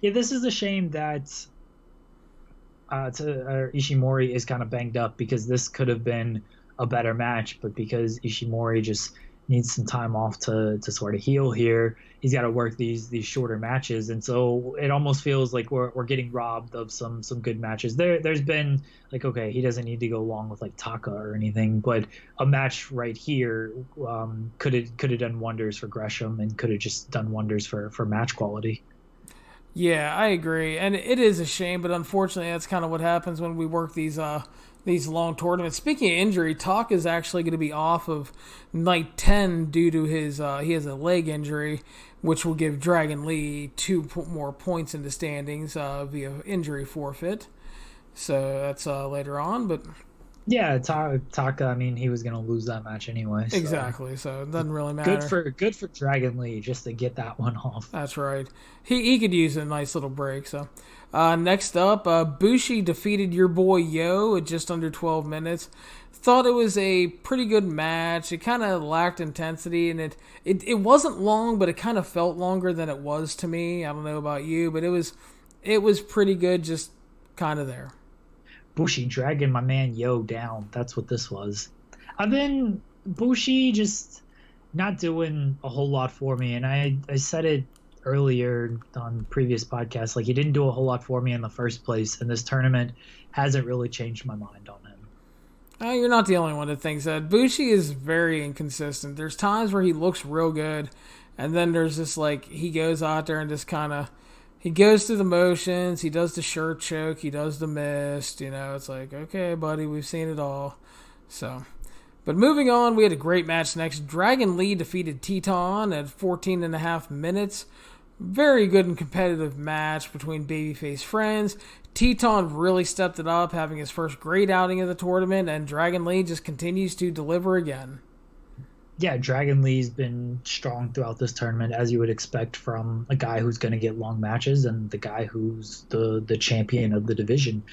Yeah, this is a shame that uh, to, uh, Ishimori is kind of banged up because this could have been a better match, but because Ishimori just needs some time off to to sort of heal here, he's got to work these these shorter matches, and so it almost feels like we're, we're getting robbed of some some good matches. There there's been like okay, he doesn't need to go along with like Taka or anything, but a match right here um, could have could have done wonders for Gresham and could have just done wonders for for match quality. Yeah, I agree, and it is a shame, but unfortunately, that's kind of what happens when we work these uh these long tournaments. Speaking of injury, Taka is actually going to be off of night ten due to his uh, he has a leg injury, which will give Dragon Lee two more points in the standings uh, via injury forfeit. So that's uh, later on, but yeah, Taka. I mean, he was going to lose that match anyway. So. Exactly. So it doesn't really matter. Good for good for Dragon Lee just to get that one off. That's right. He he could use a nice little break. So uh, next up, uh, Bushi defeated your boy Yo at just under 12 minutes. Thought it was a pretty good match. It kind of lacked intensity, and it, it it wasn't long, but it kind of felt longer than it was to me. I don't know about you, but it was it was pretty good, just kind of there. Bushi dragging my man Yo down. That's what this was. And then Bushi just not doing a whole lot for me. And I, I said it earlier on previous podcasts, like he didn't do a whole lot for me in the first place. And this tournament hasn't really changed my mind on him. Uh, you're not the only one that thinks that. Bushi is very inconsistent. There's times where he looks real good, and then there's this like he goes out there and just kind of he goes through the motions. He does the shirt choke. He does the mist. You know, it's like, okay, buddy, we've seen it all. So, but moving on, we had a great match next. Dragon Lee defeated Titán at 14 and a half minutes. Very good and competitive match between babyface friends. Titán really stepped it up, having his first great outing of the tournament, and Dragon Lee just continues to deliver again. Yeah, Dragon Lee's been strong throughout this tournament, as you would expect from a guy who's going to get long matches and the guy who's the the champion of the division.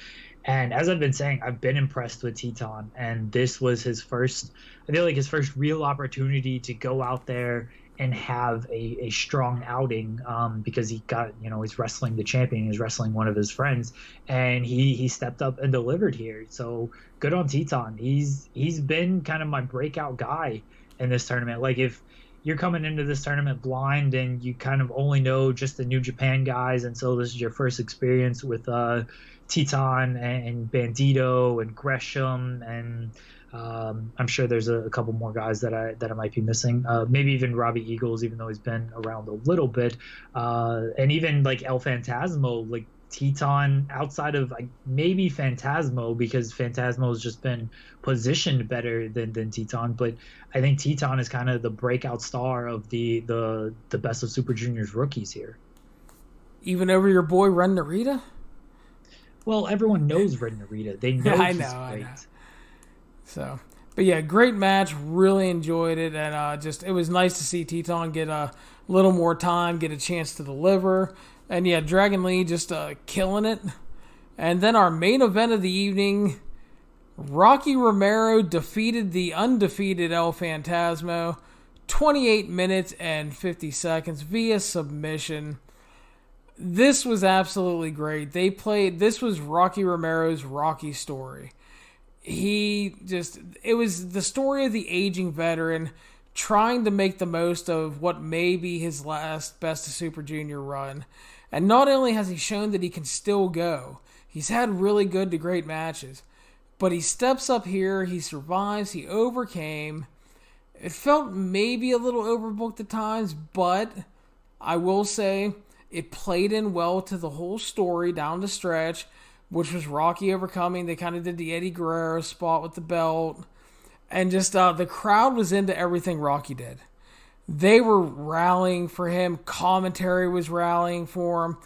And as I've been saying, I've been impressed with Titán, and this was his first. I feel like his first real opportunity to go out there and have a, a strong outing um, because he got you know he's wrestling the champion he's wrestling one of his friends and he he stepped up and delivered here so good on Titán he's he's been kind of my breakout guy in this tournament like if you're coming into this tournament blind and you kind of only know just the New Japan guys and so this is your first experience with uh Titán and, and Bandito and Gresham and um, I'm sure there's a, a, couple more guys that I that I might be missing. Uh, maybe even Robbie Eagles, even though he's been around a little bit, uh, and even like El Phantasmo, like Titán outside of like maybe Phantasmo because Phantasmo has just been positioned better than than Titán, but I think Titán is kind of the breakout star of the the the best of Super Juniors rookies here. Even over your boy Ren Narita. Well, everyone knows Ren Narita. They know I know, I know. So, but yeah, great match. Really enjoyed it, and uh, just it was nice to see Titán get a little more time, get a chance to deliver, and yeah, Dragon Lee just uh, killing it. And then our main event of the evening, Rocky Romero defeated the undefeated El Phantasmo, 28 minutes and 50 seconds via submission. This was absolutely great. They played. This was Rocky Romero's Rocky story he just it was the story of the aging veteran trying to make the most of what may be his last best of super junior run and not only has he shown that he can still go he's had really good to great matches but he steps up here he survives he overcame it felt maybe a little overbooked at times but i will say it played in well to the whole story down the stretch which was Rocky overcoming. They kind of did the Eddie Guerrero spot with the belt. And just uh, the crowd was into everything Rocky did. They were rallying for him. Commentary was rallying for him.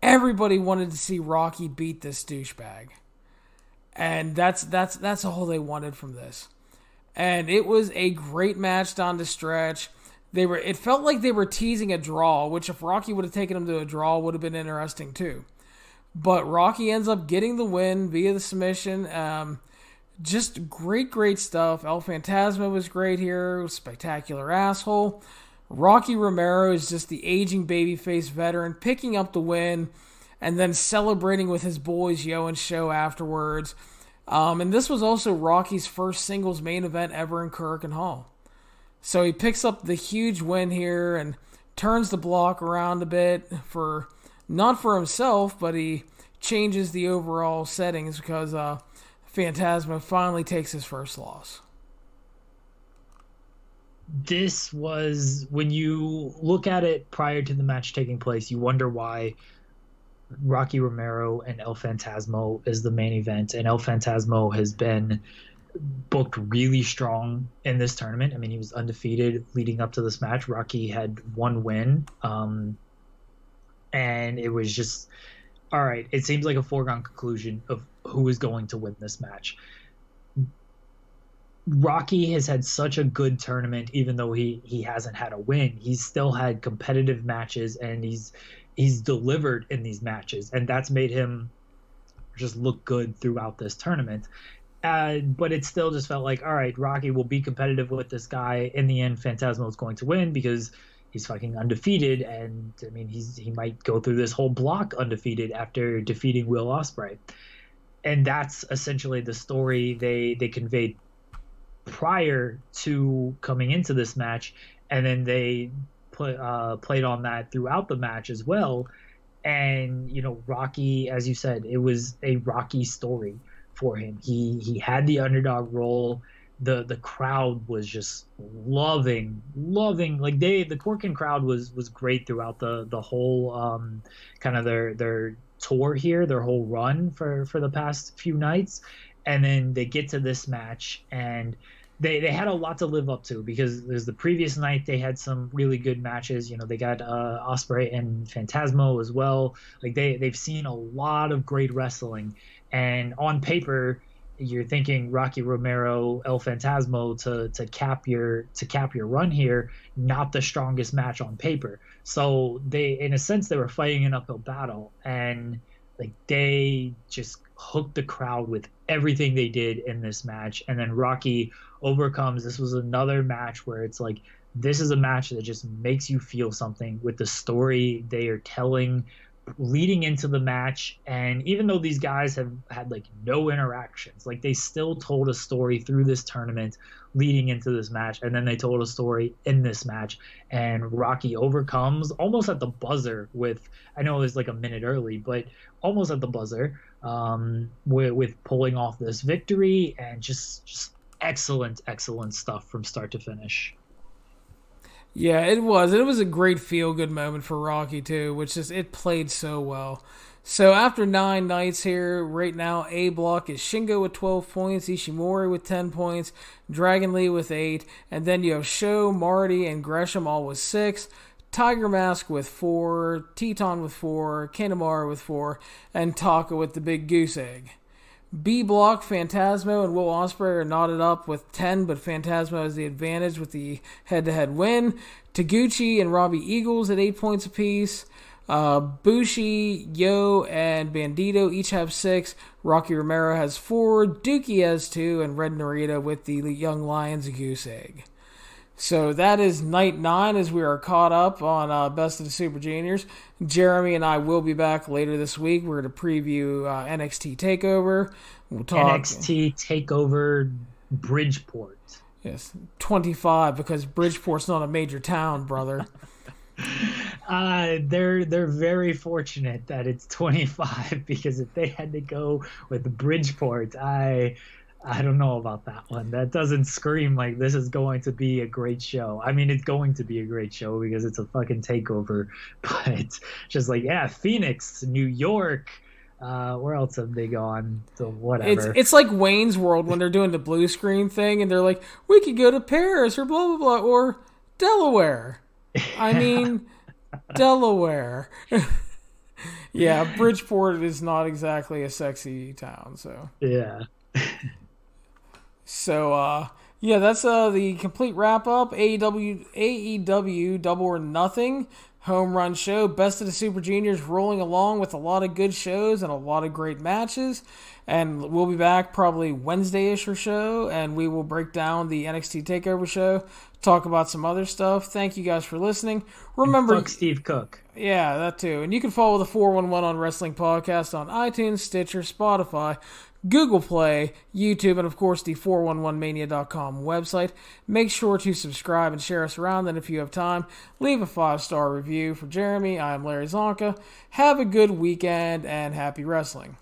Everybody wanted to see Rocky beat this douchebag. And that's that's that's all they wanted from this. And it was a great match down the stretch. They were it felt like they were teasing a draw, which if Rocky would have taken him to a draw would have been interesting too. But Rocky ends up getting the win via the submission. Um, just great, great stuff. El Phantasmo was great here. Spectacular asshole. Rocky Romero is just the aging babyface veteran picking up the win and then celebrating with his boys Yo and Sho afterwards. Um, and this was also Rocky's first singles main event ever in Korakuen Hall. So he picks up the huge win here and turns the block around a bit for not for himself, but he changes the overall settings because uh, Phantasmo finally takes his first loss. This was when you look at it prior to the match taking place, you wonder why Rocky Romero and El Phantasmo is the main event, and El Phantasmo has been booked really strong in this tournament. I mean, he was undefeated leading up to this match. Rocky had one win. Um, and it was just all right. It seems like a foregone conclusion of who is going to win this match. Rocky has had such a good tournament, even though he he hasn't had a win. He's still had competitive matches, and he's he's delivered in these matches, and that's made him just look good throughout this tournament. Uh, but it still just felt like, all right, Rocky will be competitive with this guy. In the end, Phantasmo is going to win because he's fucking undefeated, and I mean he's he might go through this whole block undefeated after defeating Will Ospreay, and that's essentially the story they they conveyed prior to coming into this match, and then they put uh, played on that throughout the match as well. And you know, Rocky, as you said, it was a Rocky story for him. He he had the underdog role the the crowd was just loving loving like they the Korakuen crowd was was great throughout the the whole um kind of their their tour here their whole run for for the past few nights. And then they get to this match and they they had a lot to live up to because there's the previous night they had some really good matches. You know they got uh Ospreay and Phantasmo as well. Like they they've seen a lot of great wrestling. And on paper you're thinking Rocky Romero, El Phantasmo to to cap your to cap your run here, not the strongest match on paper. So they, in a sense, they were fighting an uphill battle, and like they just hooked the crowd with everything they did in this match, and then Rocky overcomes. This was another match where it's like this is a match that just makes you feel something with the story they are telling leading into the match and even though these guys have had like no interactions like they still told a story through this tournament leading into this match and then they told a story in this match and rocky overcomes almost at the buzzer with i know it was like a minute early but almost at the buzzer um, with, with pulling off this victory and just just excellent excellent stuff from start to finish yeah, it was. It was a great feel good moment for Rocky too, which is it played so well. So after nine nights here, right now A block is Shingo with twelve points, Ishimori with ten points, Dragon Lee with eight, and then you have Sho, Marty, and Gresham all with six. Tiger Mask with four, Titán with four, Kanemaru with four, and Taka with the big goose egg. B block, Phantasmo and Will Ospreay are knotted up with 10, but Phantasmo has the advantage with the head to head win. Taguchi and Robbie Eagles at 8 points apiece. Uh, Bushi, Yo, and Bandito each have 6. Rocky Romero has 4. Douki has 2. And Ren Narita with the Young Lions Goose Egg. So that is night nine as we are caught up on uh, Best of the Super Juniors. Jeremy and I will be back later this week. We're going to preview uh, NXT Takeover. We'll talk NXT Takeover Bridgeport. Yes, twenty five because Bridgeport's not a major town, brother. uh, they're they're very fortunate that it's twenty five because if they had to go with Bridgeport, I I don't know about that one. That doesn't scream like this is going to be a great show. I mean, it's going to be a great show because it's a fucking takeover, but just like, yeah, Phoenix, New York, uh, where else have they gone? So whatever. It's it's like Wayne's World when they're doing the blue screen thing and they're like, we could go to Paris or blah blah blah or Delaware. I mean, Delaware. yeah, Bridgeport is not exactly a sexy town, so yeah. So uh, yeah, that's uh, the complete wrap up. AEW AEW Double or Nothing home run show. Best of the Super Juniors rolling along with a lot of good shows and a lot of great matches. And we'll be back probably Wednesday ish or so, and we will break down the NXT Takeover show, talk about some other stuff. Thank you guys for listening. Remember, fuck Steve Cook. Yeah, that too. And you can follow the 411 on Wrestling Podcast on iTunes, Stitcher, Spotify, Google Play, YouTube, and of course the 411mania.com website. Make sure to subscribe and share us around. And if you have time, leave a five star review for Jeremy. I am Larry Csonka. Have a good weekend and happy wrestling.